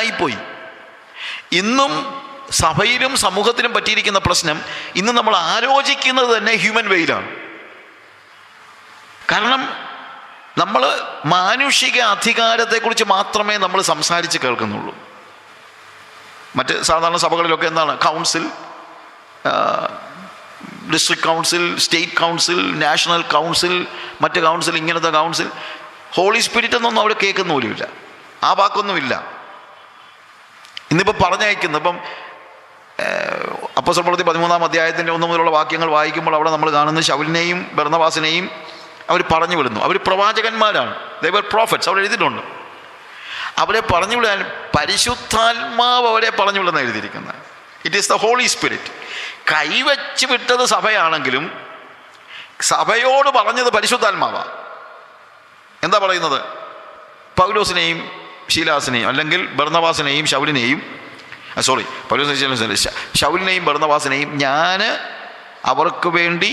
ആയിപ്പോയി ഇന്നും സഭയിലും സമൂഹത്തിലും പറ്റിയിരിക്കുന്ന പ്രശ്നം ഇന്ന് നമ്മൾ ആലോചിക്കുന്നത് തന്നെ ഹ്യൂമൻ വെയിലാണ് കാരണം നമ്മൾ മാനുഷിക അധികാരത്തെക്കുറിച്ച് മാത്രമേ നമ്മൾ സംസാരിച്ച് കേൾക്കുന്നുള്ളൂ മറ്റ് സാധാരണ സഭകളിലൊക്കെ എന്താണ് council district council state council national council മറ്റ് കൗൺസിൽ ഇങ്ങനത്തെ കൗൺസിൽ ഹോളി സ്പിരിറ്റ് എന്നൊന്നും അവിടെ കേൾക്കുന്ന പോലുമില്ല ആ വാക്കൊന്നുമില്ല ഇന്നിപ്പോൾ പറഞ്ഞയക്കുന്നു ഇപ്പം അപ്പസ്വപ്രവൃത്തി പതിമൂന്നാം അധ്യായത്തിൻ്റെ ഒന്നു മുതലുള്ള വാക്യങ്ങൾ വായിക്കുമ്പോൾ അവിടെ നമ്മൾ കാണുന്ന ശൗലിനെയും ഭരണവാസിനെയും അവർ പറഞ്ഞു വിടുന്നു അവർ പ്രവാചകന്മാരാണ് ദൈവർ പ്രോഫറ്റ്സ് അവർ എഴുതിയിട്ടുണ്ട് അവരെ പറഞ്ഞു വിടാൻ പരിശുദ്ധാത്മാവ് അവരെ പറഞ്ഞു വിടുന്ന എഴുതിയിരിക്കുന്നത് it is the Holy Spirit കൈവച്ച് വിട്ടത് സഭയാണെങ്കിലും സഭയോട് പറഞ്ഞത് പരിശുദ്ധാത്മാവാണ് എന്താ പറയുന്നത് പൗലോസിനെയും ശീലാസിനെയും അല്ലെങ്കിൽ ബർണവാസിനെയും ശൗലിനെയും സോറി പൗലോസിനെ ശൗലിനെയും ബർണവാസിനെയും ഞാൻ അവർക്ക് വേണ്ടി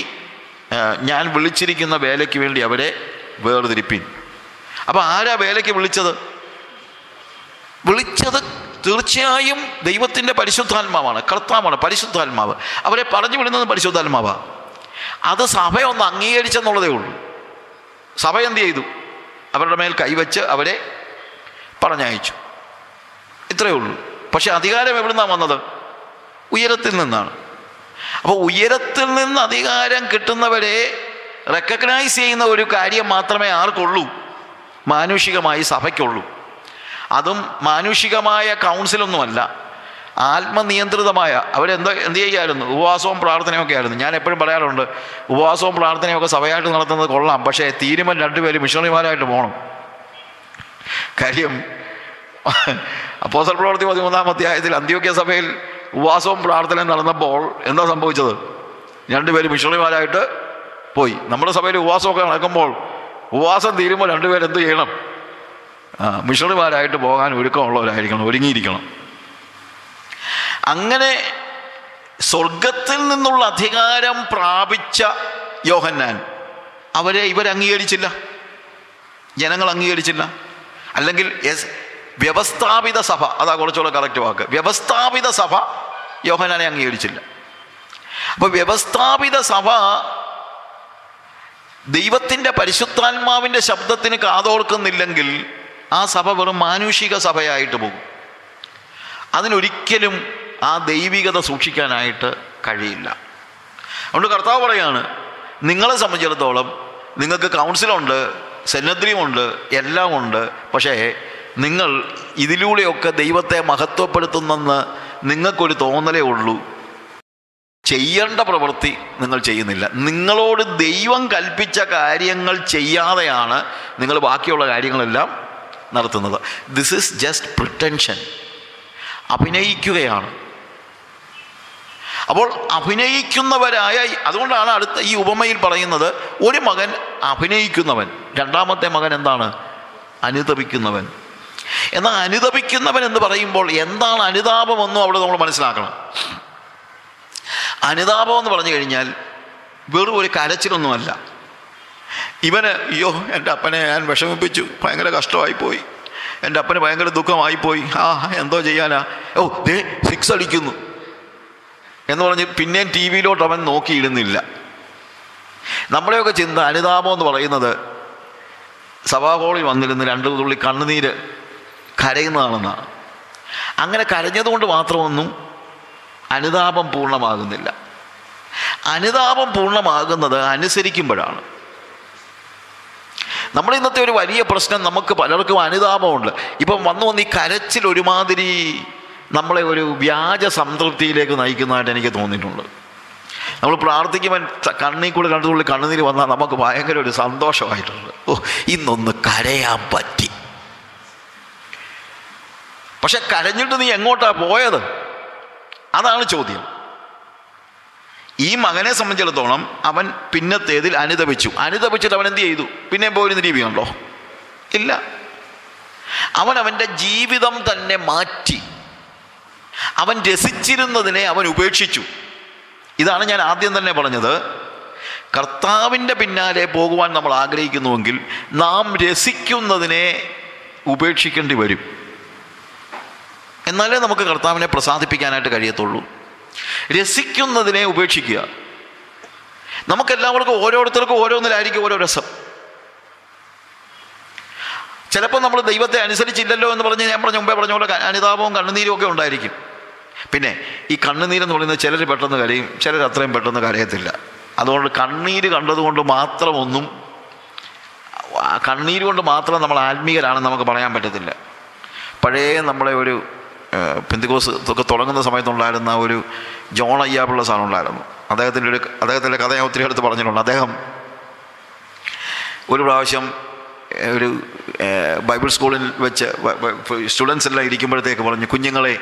ഞാൻ വിളിച്ചിരിക്കുന്ന വേലയ്ക്ക് വേണ്ടി അവരെ വേർതിരിപ്പിൻ അപ്പോൾ ആരാ വേലയ്ക്ക് വിളിച്ചത് വിളിച്ചത് തീർച്ചയായും ദൈവത്തിൻ്റെ പരിശുദ്ധാത്മാവാണ് കർത്താവാണ് പരിശുദ്ധാത്മാവ് അവരെ പറഞ്ഞു വിടുന്നത് പരിശുദ്ധാത്മാവാണ് അത് സഭയൊന്ന് അംഗീകരിച്ചെന്നുള്ളതേ ഉള്ളൂ സഭ എന്ത് ചെയ്തു അവരുടെ മേൽ കൈവച്ച് അവരെ പറഞ്ഞയച്ചു ഇത്രയേ ഉള്ളൂ പക്ഷെ അധികാരം എവിടെ നിന്നാണ് വന്നത് ഉയരത്തിൽ നിന്നാണ് അപ്പോൾ ഉയരത്തിൽ നിന്ന് അധികാരം കിട്ടുന്നവരെ റെക്കഗ്നൈസ് ചെയ്യുന്ന ഒരു കാര്യം മാത്രമേ ആർക്കുള്ളൂ മാനുഷികമായി സഭയ്ക്കുള്ളൂ അതും മാനുഷികമായ കൗൺസിലൊന്നുമല്ല ആത്മനിയന്ത്രിതമായ അവരെന്തോ എന്ത് ചെയ്യായിരുന്നു ഉപവാസവും പ്രാർത്ഥനയൊക്കെ ആയിരുന്നു ഞാൻ എപ്പോഴും പറയാറുണ്ട് ഉപവാസവും പ്രാർത്ഥനയൊക്കെ സഭയായിട്ട് നടത്തുന്നത് കൊള്ളാം പക്ഷേ തീരുമാനം രണ്ടുപേരും മിഷണറിമാരായിട്ട് പോകണം കാര്യം അപ്പോസൽ പ്രവർത്തി പതിമൂന്നാം അധ്യായത്തിൽ അന്ത്യോക്യ സഭയിൽ ഉപവാസവും പ്രാർത്ഥനയും നടന്നപ്പോൾ എന്താ സംഭവിച്ചത് രണ്ടുപേരും മിഷണറിമാരായിട്ട് പോയി നമ്മുടെ സഭയിൽ ഉപവാസമൊക്കെ നടക്കുമ്പോൾ ഉപവാസം തീരുമ്പോൾ രണ്ടുപേരെന്ത് ചെയ്യണം മിഷണറിമാരായിട്ട് പോകാൻ ഒരുക്കമുള്ളവരായിരിക്കണം ഒരുങ്ങിയിരിക്കണം അങ്ങനെ സ്വർഗത്തിൽ നിന്നുള്ള അധികാരം പ്രാപിച്ച യോഹന്നാൻ അവരെ ഇവർ അംഗീകരിച്ചില്ല ജനങ്ങൾ അംഗീകരിച്ചില്ല അല്ലെങ്കിൽ എസ് വ്യവസ്ഥാപിത സഭ അതാ കുറച്ചുകൂടെ കറക്റ്റ് വാക്ക് വ്യവസ്ഥാപിത സഭ യോഹനാനെ അംഗീകരിച്ചില്ല അപ്പോൾ വ്യവസ്ഥാപിത സഭ ദൈവത്തിൻ്റെ പരിശുദ്ധാത്മാവിൻ്റെ ശബ്ദത്തിന് കാതോർക്കുന്നില്ലെങ്കിൽ ആ സഭ വെറും മാനുഷിക സഭയായിട്ട് പോകും അതിനൊരിക്കലും ആ ദൈവികത സൂക്ഷിക്കാനായിട്ട് കഴിയില്ല അതുകൊണ്ട് കർത്താവ് പറയാണ് നിങ്ങളെ സംബന്ധിച്ചിടത്തോളം നിങ്ങൾക്ക് കൗൺസിലുണ്ട് സെന്നദ്രിയുമുണ്ട് എല്ലാം ഉണ്ട് പക്ഷേ നിങ്ങൾ ഇതിലൂടെയൊക്കെ ദൈവത്തെ മഹത്വപ്പെടുത്തുന്നെന്ന് നിങ്ങൾക്കൊരു തോന്നലേ ഉള്ളൂ ചെയ്യേണ്ട പ്രവൃത്തി നിങ്ങൾ ചെയ്യുന്നില്ല നിങ്ങളോട് ദൈവം കൽപ്പിച്ച കാര്യങ്ങൾ ചെയ്യാതെയാണ് നിങ്ങൾ ബാക്കിയുള്ള കാര്യങ്ങളെല്ലാം നടത്തുന്നത് ദിസ് ഇസ് ജസ്റ്റ് പ്രിട്ടൻഷൻ അഭിനയിക്കുകയാണ് അപ്പോൾ അഭിനയിക്കുന്നവരായ അതുകൊണ്ടാണ് അടുത്ത ഈ ഉപമയിൽ പറയുന്നത് ഒരു മകൻ അഭിനയിക്കുന്നവൻ രണ്ടാമത്തെ മകൻ എന്താണ് അനുതപിക്കുന്നവൻ എന്നാൽ അനുതപിക്കുന്നവൻ എന്ന് പറയുമ്പോൾ എന്താണ് അനുതാപമെന്നും അവിടെ നമ്മൾ മനസ്സിലാക്കണം അനുതാപം എന്ന് പറഞ്ഞു കഴിഞ്ഞാൽ വെറും ഒരു കരച്ചിലൊന്നുമല്ല ഇവന് അയ്യോ എൻ്റെ അപ്പനെ ഞാൻ വിഷമിപ്പിച്ചു ഭയങ്കര കഷ്ടമായിപ്പോയി എൻ്റെ അപ്പന് ഭയങ്കര ദുഃഖമായിപ്പോയി ആ എന്തോ ചെയ്യാനാ ഓ ദേ സിക്സ് അടിക്കുന്നു എന്ന് പറഞ്ഞ് പിന്നെയും ടി വിയിലോട്ട് അവൻ നോക്കിയിടുന്നില്ല നമ്മളെയൊക്കെ ചിന്ത അനുതാപം എന്ന് പറയുന്നത് സഭാഹോളിൽ വന്നിരുന്ന് രണ്ട് തുള്ളി കണ്ണുനീര് കരയുന്നതാണെന്നാണ് അങ്ങനെ കരഞ്ഞതുകൊണ്ട് മാത്രമൊന്നും അനുതാപം പൂർണ്ണമാകുന്നില്ല അനുതാപം പൂർണ്ണമാകുന്നത് അനുസരിക്കുമ്പോഴാണ് നമ്മൾ ഇന്നത്തെ ഒരു വലിയ പ്രശ്നം നമുക്ക് പലർക്കും അനുതാപമുണ്ട് ഇപ്പം വന്നു വന്ന് ഈ കരച്ചിൽ ഒരുമാതിരി നമ്മളെ ഒരു വ്യാജ സംതൃപ്തിയിലേക്ക് നയിക്കുന്നതായിട്ട് എനിക്ക് തോന്നിയിട്ടുണ്ട് നമ്മൾ പ്രാർത്ഥിക്കുമ്പോൾ കണ്ണിൽ കൂടെ കണ്ടുകൊണ്ട് കണ്ണുനീര് വന്നാൽ നമുക്ക് ഭയങ്കര ഒരു സന്തോഷമായിട്ടുണ്ട് ഓ ഇന്നൊന്ന് കരയാൻ പറ്റി പക്ഷെ കരഞ്ഞിട്ട് നീ എങ്ങോട്ടാ പോയത് അതാണ് ചോദ്യം ഈ മകനെ സംബന്ധിച്ചിടത്തോളം അവൻ പിന്നത്തേതിൽ അനുതപിച്ചു അനുതപിച്ചിട്ട് അവൻ എന്ത് ചെയ്തു പിന്നെ പോയിരുന്ന രീതിയുണ്ടോ ഇല്ല അവൻ അവൻ്റെ ജീവിതം തന്നെ മാറ്റി അവൻ രസിച്ചിരുന്നതിനെ അവൻ ഉപേക്ഷിച്ചു ഇതാണ് ഞാൻ ആദ്യം തന്നെ പറഞ്ഞത് കർത്താവിൻ്റെ പിന്നാലെ പോകുവാൻ നമ്മൾ ആഗ്രഹിക്കുന്നുവെങ്കിൽ നാം രസിക്കുന്നതിനെ ഉപേക്ഷിക്കേണ്ടി വരും എന്നാലേ നമുക്ക് കർത്താവിനെ പ്രസാദിപ്പിക്കാനായിട്ട് കഴിയത്തുള്ളൂ രസിക്കുന്നതിനെ ഉപേക്ഷിക്കുക നമുക്കെല്ലാവർക്കും ഓരോരുത്തർക്കും ഓരോന്നിലായിരിക്കും ഓരോ രസം ചിലപ്പോൾ നമ്മൾ ദൈവത്തെ അനുസരിച്ചില്ലല്ലോ എന്ന് പറഞ്ഞ് ഞാൻ പറഞ്ഞ മുമ്പേ പറഞ്ഞ പോലെ അനുതാപവും കണ്ണുനീരും ഒക്കെ ഉണ്ടായിരിക്കും പിന്നെ ഈ കണ്ണുനീരെന്ന് പറയുന്നത് ചിലർ പെട്ടെന്ന് കരയും ചിലർ അത്രയും പെട്ടെന്ന് കരയത്തില്ല അതുകൊണ്ട് കണ്ണീര് കണ്ടതുകൊണ്ട് മാത്രമൊന്നും കണ്ണീര് കൊണ്ട് മാത്രം നമ്മൾ ആത്മീയരാണെന്ന് നമുക്ക് പറയാൻ പറ്റത്തില്ല പഴയ നമ്മളെ ഒരു പിന്തികോസ് ഒക്കെ തുടങ്ങുന്ന സമയത്തുണ്ടായിരുന്ന ഒരു ജോൺ അയ്യാപ്പുള്ള സാധനം ഉണ്ടായിരുന്നു അദ്ദേഹത്തിൻ്റെ ഒരു അദ്ദേഹത്തിൻ്റെ കഥ ഞാൻ ഒത്തിരി അടുത്ത് പറഞ്ഞിട്ടുണ്ട് അദ്ദേഹം ഒരു പ്രാവശ്യം ഒരു ബൈബിൾ സ്കൂളിൽ വെച്ച് സ്റ്റുഡൻസ് എല്ലാം ഇരിക്കുമ്പോഴത്തേക്ക് പറഞ്ഞു കുഞ്ഞുങ്ങളെ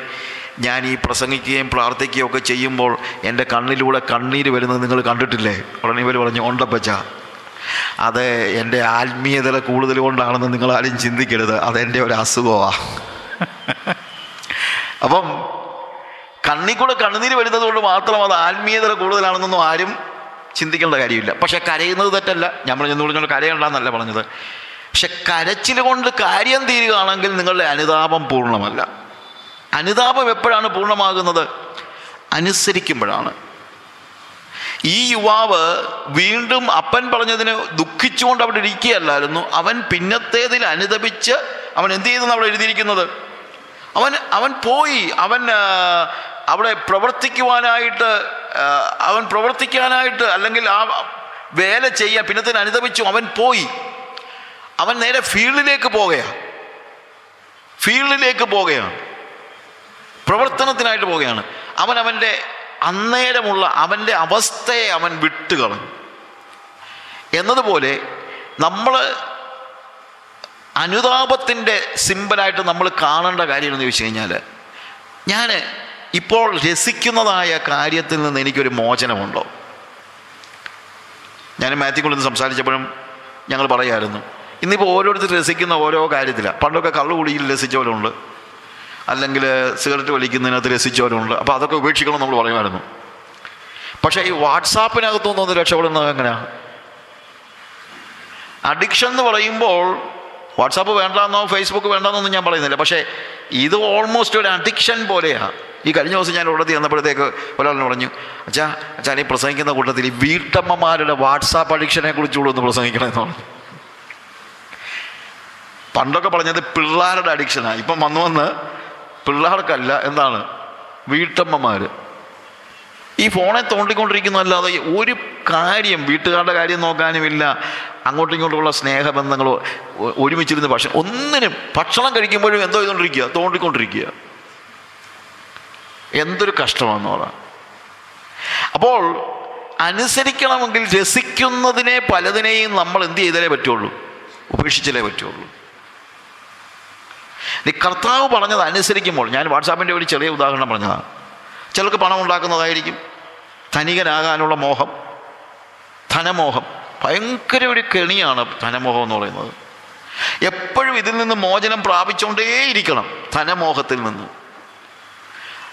ഞാൻ ഈ പ്രസംഗിക്കുകയും പ്രാർത്ഥിക്കുകയും ഒക്കെ ചെയ്യുമ്പോൾ എൻ്റെ കണ്ണിലൂടെ കണ്ണീര് വരുന്നത് നിങ്ങൾ കണ്ടിട്ടില്ലേ ഉടനെ ഇവർ പറഞ്ഞു ഉണ്ടപ്പച്ച അത് എൻ്റെ ആത്മീയതല കൂടുതൽ കൊണ്ടാണെന്ന് നിങ്ങളാരും ചിന്തിക്കരുത് അതെൻ്റെ ഒരു അസുഖമാണ് അപ്പം കണ്ണിക്കൂടെ കണ്ണുനീര് വരുന്നത് കൊണ്ട് മാത്രം അത് ആത്മീയതല കൂടുതലാണെന്നൊന്നും ആരും ചിന്തിക്കേണ്ട കാര്യമില്ല പക്ഷെ കരയുന്നത് തെറ്റല്ല ഞാൻ പറഞ്ഞു പറഞ്ഞോണ്ട് കരയണ്ടെന്നല്ല പറഞ്ഞത് പക്ഷെ കരച്ചിൽ കൊണ്ട് കാര്യം തീരുകയാണെങ്കിൽ നിങ്ങളുടെ അനുതാപം പൂർണ്ണമല്ല അനുതാപം എപ്പോഴാണ് പൂർണ്ണമാകുന്നത് അനുസരിക്കുമ്പോഴാണ് ഈ യുവാവ് വീണ്ടും അപ്പൻ പറഞ്ഞതിന് ദുഃഖിച്ചുകൊണ്ട് അവിടെ ഇരിക്കുകയല്ലായിരുന്നു അവൻ പിന്നത്തേതിൽ അനുദപിച്ച് അവൻ എന്ത് ചെയ്തെന്ന് അവിടെ എഴുതിയിരിക്കുന്നത് അവൻ അവൻ പോയി അവൻ അവിടെ പ്രവർത്തിക്കുവാനായിട്ട് അവൻ പ്രവർത്തിക്കാനായിട്ട് അല്ലെങ്കിൽ ആ വേല ചെയ്യാൻ പിന്നത്തിന് അനുദപിച്ചു അവൻ പോയി അവൻ നേരെ ഫീൽഡിലേക്ക് പോകുകയാണ് ഫീൽഡിലേക്ക് പോകുകയാണ് പ്രവർത്തനത്തിനായിട്ട് പോവുകയാണ് അവൻ അവൻ്റെ അന്നേരമുള്ള അവൻ്റെ അവസ്ഥയെ അവൻ കളഞ്ഞു എന്നതുപോലെ നമ്മൾ അനുതാപത്തിൻ്റെ സിമ്പലായിട്ട് നമ്മൾ കാണേണ്ട കാര്യം എന്ന് ചോദിച്ചു കഴിഞ്ഞാൽ ഞാൻ ഇപ്പോൾ രസിക്കുന്നതായ കാര്യത്തിൽ നിന്ന് എനിക്കൊരു മോചനമുണ്ടോ ഞാൻ മാത്യുക്കുള്ളിൽ സംസാരിച്ചപ്പോഴും ഞങ്ങൾ പറയായിരുന്നു ഇന്നിപ്പോൾ ഓരോരുത്തർ രസിക്കുന്ന ഓരോ കാര്യത്തിലാണ് പണ്ടൊക്കെ കള്ളു കുടിയിൽ രസിച്ചവരുണ്ട് അല്ലെങ്കിൽ സിഗരറ്റ് വലിക്കുന്നതിനകത്ത് രസിച്ചവരുണ്ട് അപ്പോൾ അതൊക്കെ ഉപേക്ഷിക്കണം നമ്മൾ പറയുമായിരുന്നു പക്ഷേ ഈ വാട്സാപ്പിനകത്തുനിന്ന് ഒന്ന് രക്ഷപ്പെടുന്നത് എങ്ങനെയാണ് അഡിക്ഷൻ എന്ന് പറയുമ്പോൾ വാട്സാപ്പ് വേണ്ടെന്നോ ഫേസ്ബുക്ക് വേണ്ടെന്നൊന്നും ഞാൻ പറയുന്നില്ല പക്ഷേ ഇത് ഓൾമോസ്റ്റ് ഒരു അഡിക്ഷൻ പോലെയാണ് ഈ കഴിഞ്ഞ ദിവസം ഞാൻ ഉടത്തി വന്നപ്പോഴത്തേക്ക് ഒരാളിന് പറഞ്ഞു അച്ഛാ അച്ഛാ ഈ പ്രസംഗിക്കുന്ന കൂട്ടത്തിൽ ഈ വീട്ടമ്മമാരുടെ വാട്സാപ്പ് അഡിക്ഷനെ കുറിച്ചുകൂടെ ഒന്ന് പ്രസംഗിക്കണമെന്ന് പറഞ്ഞു പണ്ടൊക്കെ പറഞ്ഞത് പിള്ളേരുടെ അഡിക്ഷനാണ് ഇപ്പം വന്നു വന്ന് പിള്ളേർക്കല്ല എന്താണ് വീട്ടമ്മമാർ ഈ ഫോണെ തോണ്ടിക്കൊണ്ടിരിക്കുന്നതല്ലാതെ ഒരു കാര്യം വീട്ടുകാരുടെ കാര്യം നോക്കാനുമില്ല അങ്ങോട്ടും ഇങ്ങോട്ടുമുള്ള സ്നേഹബന്ധങ്ങളോ ഒരുമിച്ചിരുന്ന് ഭക്ഷണം ഒന്നിനും ഭക്ഷണം കഴിക്കുമ്പോഴും എന്തോ ചെയ്തുകൊണ്ടിരിക്കുക തോണ്ടിക്കൊണ്ടിരിക്കുക എന്തൊരു കഷ്ടമാണെന്ന് പറയാം അപ്പോൾ അനുസരിക്കണമെങ്കിൽ രസിക്കുന്നതിനെ പലതിനെയും നമ്മൾ എന്ത് ചെയ്താലേ പറ്റുള്ളൂ ഉപേക്ഷിച്ചാലേ പറ്റുള്ളൂ നീ കർത്താവ് പറഞ്ഞത് അനുസരിക്കുമ്പോൾ ഞാൻ വാട്സാപ്പിൻ്റെ ഒരു ചെറിയ ഉദാഹരണം പറഞ്ഞതാണ് ചിലർക്ക് പണം ഉണ്ടാക്കുന്നതായിരിക്കും ധനികനാകാനുള്ള മോഹം ധനമോഹം ഭയങ്കര ഒരു കെണിയാണ് ധനമോഹം എന്ന് പറയുന്നത് എപ്പോഴും ഇതിൽ നിന്ന് മോചനം പ്രാപിച്ചുകൊണ്ടേയിരിക്കണം ധനമോഹത്തിൽ നിന്ന്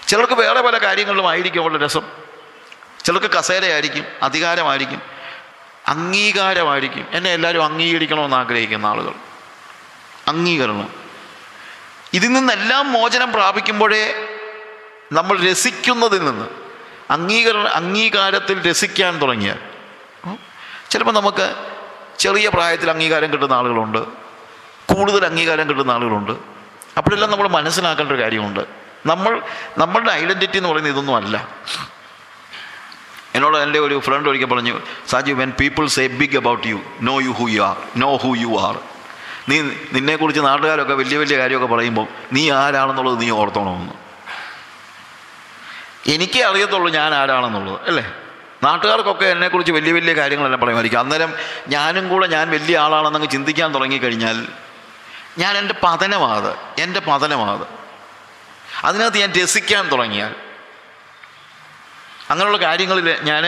ചിലർക്ക് വേറെ പല ആയിരിക്കും അവളുടെ രസം ചിലർക്ക് കസേരയായിരിക്കും അധികാരമായിരിക്കും അംഗീകാരമായിരിക്കും എന്നെ എല്ലാവരും അംഗീകരിക്കണമെന്ന് ആഗ്രഹിക്കുന്ന ആളുകൾ അംഗീകരണം ഇതിൽ നിന്നെല്ലാം മോചനം പ്രാപിക്കുമ്പോഴേ നമ്മൾ രസിക്കുന്നതിൽ നിന്ന് അംഗീകര അംഗീകാരത്തിൽ രസിക്കാൻ തുടങ്ങിയാൽ ചിലപ്പോൾ നമുക്ക് ചെറിയ പ്രായത്തിൽ അംഗീകാരം കിട്ടുന്ന ആളുകളുണ്ട് കൂടുതൽ അംഗീകാരം കിട്ടുന്ന ആളുകളുണ്ട് അപ്പോഴെല്ലാം നമ്മൾ മനസ്സിലാക്കേണ്ട ഒരു കാര്യമുണ്ട് നമ്മൾ നമ്മളുടെ ഐഡൻറ്റിറ്റി എന്ന് പറയുന്നത് ഇതൊന്നും അല്ല എന്നോട് എൻ്റെ ഒരു ഫ്രണ്ട് ഒരിക്കൽ പറഞ്ഞു Saju when people say big about you know you who you are know who you are നീ നിന്നെക്കുറിച്ച് നാട്ടുകാരൊക്കെ വലിയ വലിയ കാര്യമൊക്കെ പറയുമ്പോൾ നീ ആരാണെന്നുള്ളത് നീ ഓർത്തണമെന്ന് എനിക്കേ അറിയത്തുള്ളൂ ഞാൻ ആരാണെന്നുള്ളത് അല്ലേ നാട്ടുകാർക്കൊക്കെ എന്നെക്കുറിച്ച് വലിയ വലിയ കാര്യങ്ങളെല്ലാം പറയുമായിരിക്കും അന്നേരം ഞാനും കൂടെ ഞാൻ വലിയ ആളാണെന്നങ്ങ് ചിന്തിക്കാൻ തുടങ്ങിക്കഴിഞ്ഞാൽ ഞാൻ എൻ്റെ പതനമാത് എൻ്റെ പതനമാത് അതിനകത്ത് ഞാൻ രസിക്കാൻ തുടങ്ങിയാൽ അങ്ങനെയുള്ള കാര്യങ്ങളിൽ ഞാൻ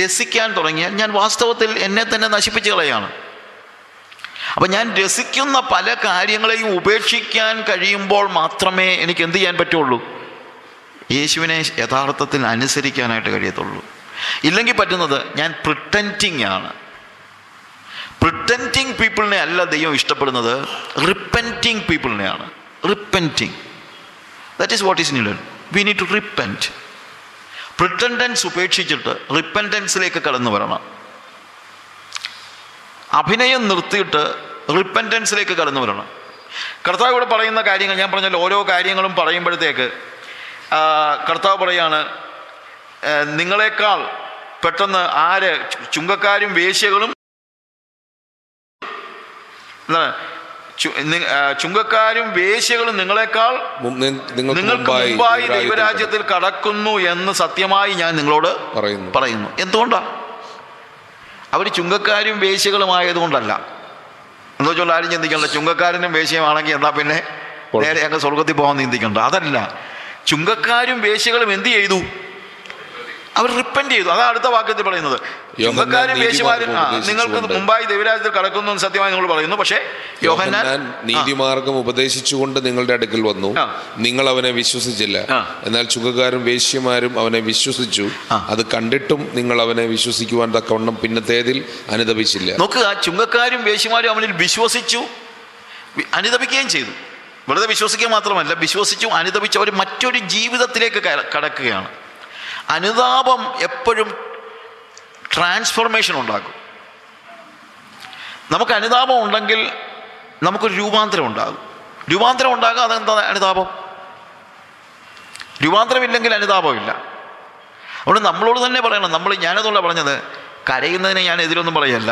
രസിക്കാൻ തുടങ്ങിയാൽ ഞാൻ വാസ്തവത്തിൽ എന്നെ തന്നെ നശിപ്പിച്ചു കളയാണ് അപ്പം ഞാൻ രസിക്കുന്ന പല കാര്യങ്ങളെയും ഉപേക്ഷിക്കാൻ കഴിയുമ്പോൾ മാത്രമേ എനിക്ക് എന്ത് ചെയ്യാൻ പറ്റുള്ളൂ യേശുവിനെ യഥാർത്ഥത്തിൽ അനുസരിക്കാനായിട്ട് കഴിയത്തുള്ളൂ ഇല്ലെങ്കിൽ പറ്റുന്നത് ഞാൻ പ്രിട്ടൻറ്റിങ് ആണ് പ്രിട്ടൻറ്റിങ് പീപ്പിളിനെ അല്ല ദൈവം ഇഷ്ടപ്പെടുന്നത് repenting പീപ്പിളിനെയാണ് repenting that is what is needed we need to repent pretendence ഉപേക്ഷിച്ചിട്ട് റിപ്പൻഡൻസിലേക്ക് കടന്നു വരണം അഭിനയം നിർത്തിയിട്ട് റിപ്പൻറ്റൻസിലേക്ക് കടന്നു വരണം കർത്താവ് ഇവിടെ പറയുന്ന കാര്യങ്ങൾ ഞാൻ പറഞ്ഞാൽ ഓരോ കാര്യങ്ങളും പറയുമ്പോഴത്തേക്ക് കർത്താവ് പറയാണ് നിങ്ങളെക്കാൾ പെട്ടെന്ന് ആര് ചുങ്കക്കാരും വേശ്യകളും എന്താണ് ചുങ്കക്കാരും വേശ്യകളും നിങ്ങളെക്കാൾ നിങ്ങൾക്ക് മുമ്പായി ദൈവരാജ്യത്തിൽ കടക്കുന്നു എന്ന് സത്യമായി ഞാൻ നിങ്ങളോട് പറയുന്നു പറയുന്നു എന്തുകൊണ്ടാണ് അവർ ചുങ്കക്കാരും വേശ്യകളുമായതുകൊണ്ടല്ല എന്താ വെച്ചാൽ ആരും ചിന്തിക്കണ്ട ചുങ്കക്കാരനും വേശ്യമാണെങ്കിൽ എന്നാൽ പിന്നെ നേരെ അങ്ങ് സ്വർഗത്തിൽ പോകാൻ ചിന്തിക്കണ്ട അതല്ല ചുങ്കക്കാരും വേശ്യകളും എന്ത് ചെയ്തു അവർ റിപ്പൻഡ് ചെയ്തു അതാണ് അടുത്ത വാക്യത്തിൽ പറയുന്നത് ചുങ്കക്കാരും യേശുമാരും നിങ്ങൾക്ക് മുമ്പായി ദേവരാജ്യത്തിൽ കടക്കുന്നു സത്യമായി നിങ്ങൾ പറയുന്നു പക്ഷേ യോഹന്നാൻ നീതിമാർഗം ഉപദേശിച്ചുകൊണ്ട് നിങ്ങളുടെ അടുക്കൽ വന്നു നിങ്ങൾ അവനെ വിശ്വസിച്ചില്ല എന്നാൽ ചുങ്കക്കാരും വേശ്യമാരും അവനെ വിശ്വസിച്ചു അത് കണ്ടിട്ടും നിങ്ങൾ അവനെ വിശ്വസിക്കുവാൻ തക്കവണ്ണം പിന്നത്തേതിൽ അനുദപിച്ചില്ല നോക്കുക ചുങ്കക്കാരും വേശ്യമാരും അവനിൽ വിശ്വസിച്ചു അനുദപിക്കുകയും ചെയ്തു വെറുതെ വിശ്വസിക്കുക മാത്രമല്ല വിശ്വസിച്ചു അനുദപിച്ചു അവർ മറ്റൊരു ജീവിതത്തിലേക്ക് കടക്കുകയാണ് അനുതാപം എപ്പോഴും ട്രാൻസ്ഫോർമേഷൻ ഉണ്ടാകും നമുക്ക് അനുതാപം ഉണ്ടെങ്കിൽ നമുക്കൊരു രൂപാന്തരം ഉണ്ടാകും രൂപാന്തരം ഉണ്ടാകുക അതെന്താ അനുതാപം രൂപാന്തരമില്ലെങ്കിൽ അനുതാപമില്ല അതുകൊണ്ട് നമ്മളോട് തന്നെ പറയണം നമ്മൾ ഞാനതുകൊണ്ട് പറഞ്ഞത് കരയുന്നതിനെ ഞാൻ എതിരൊന്നും പറയല്ല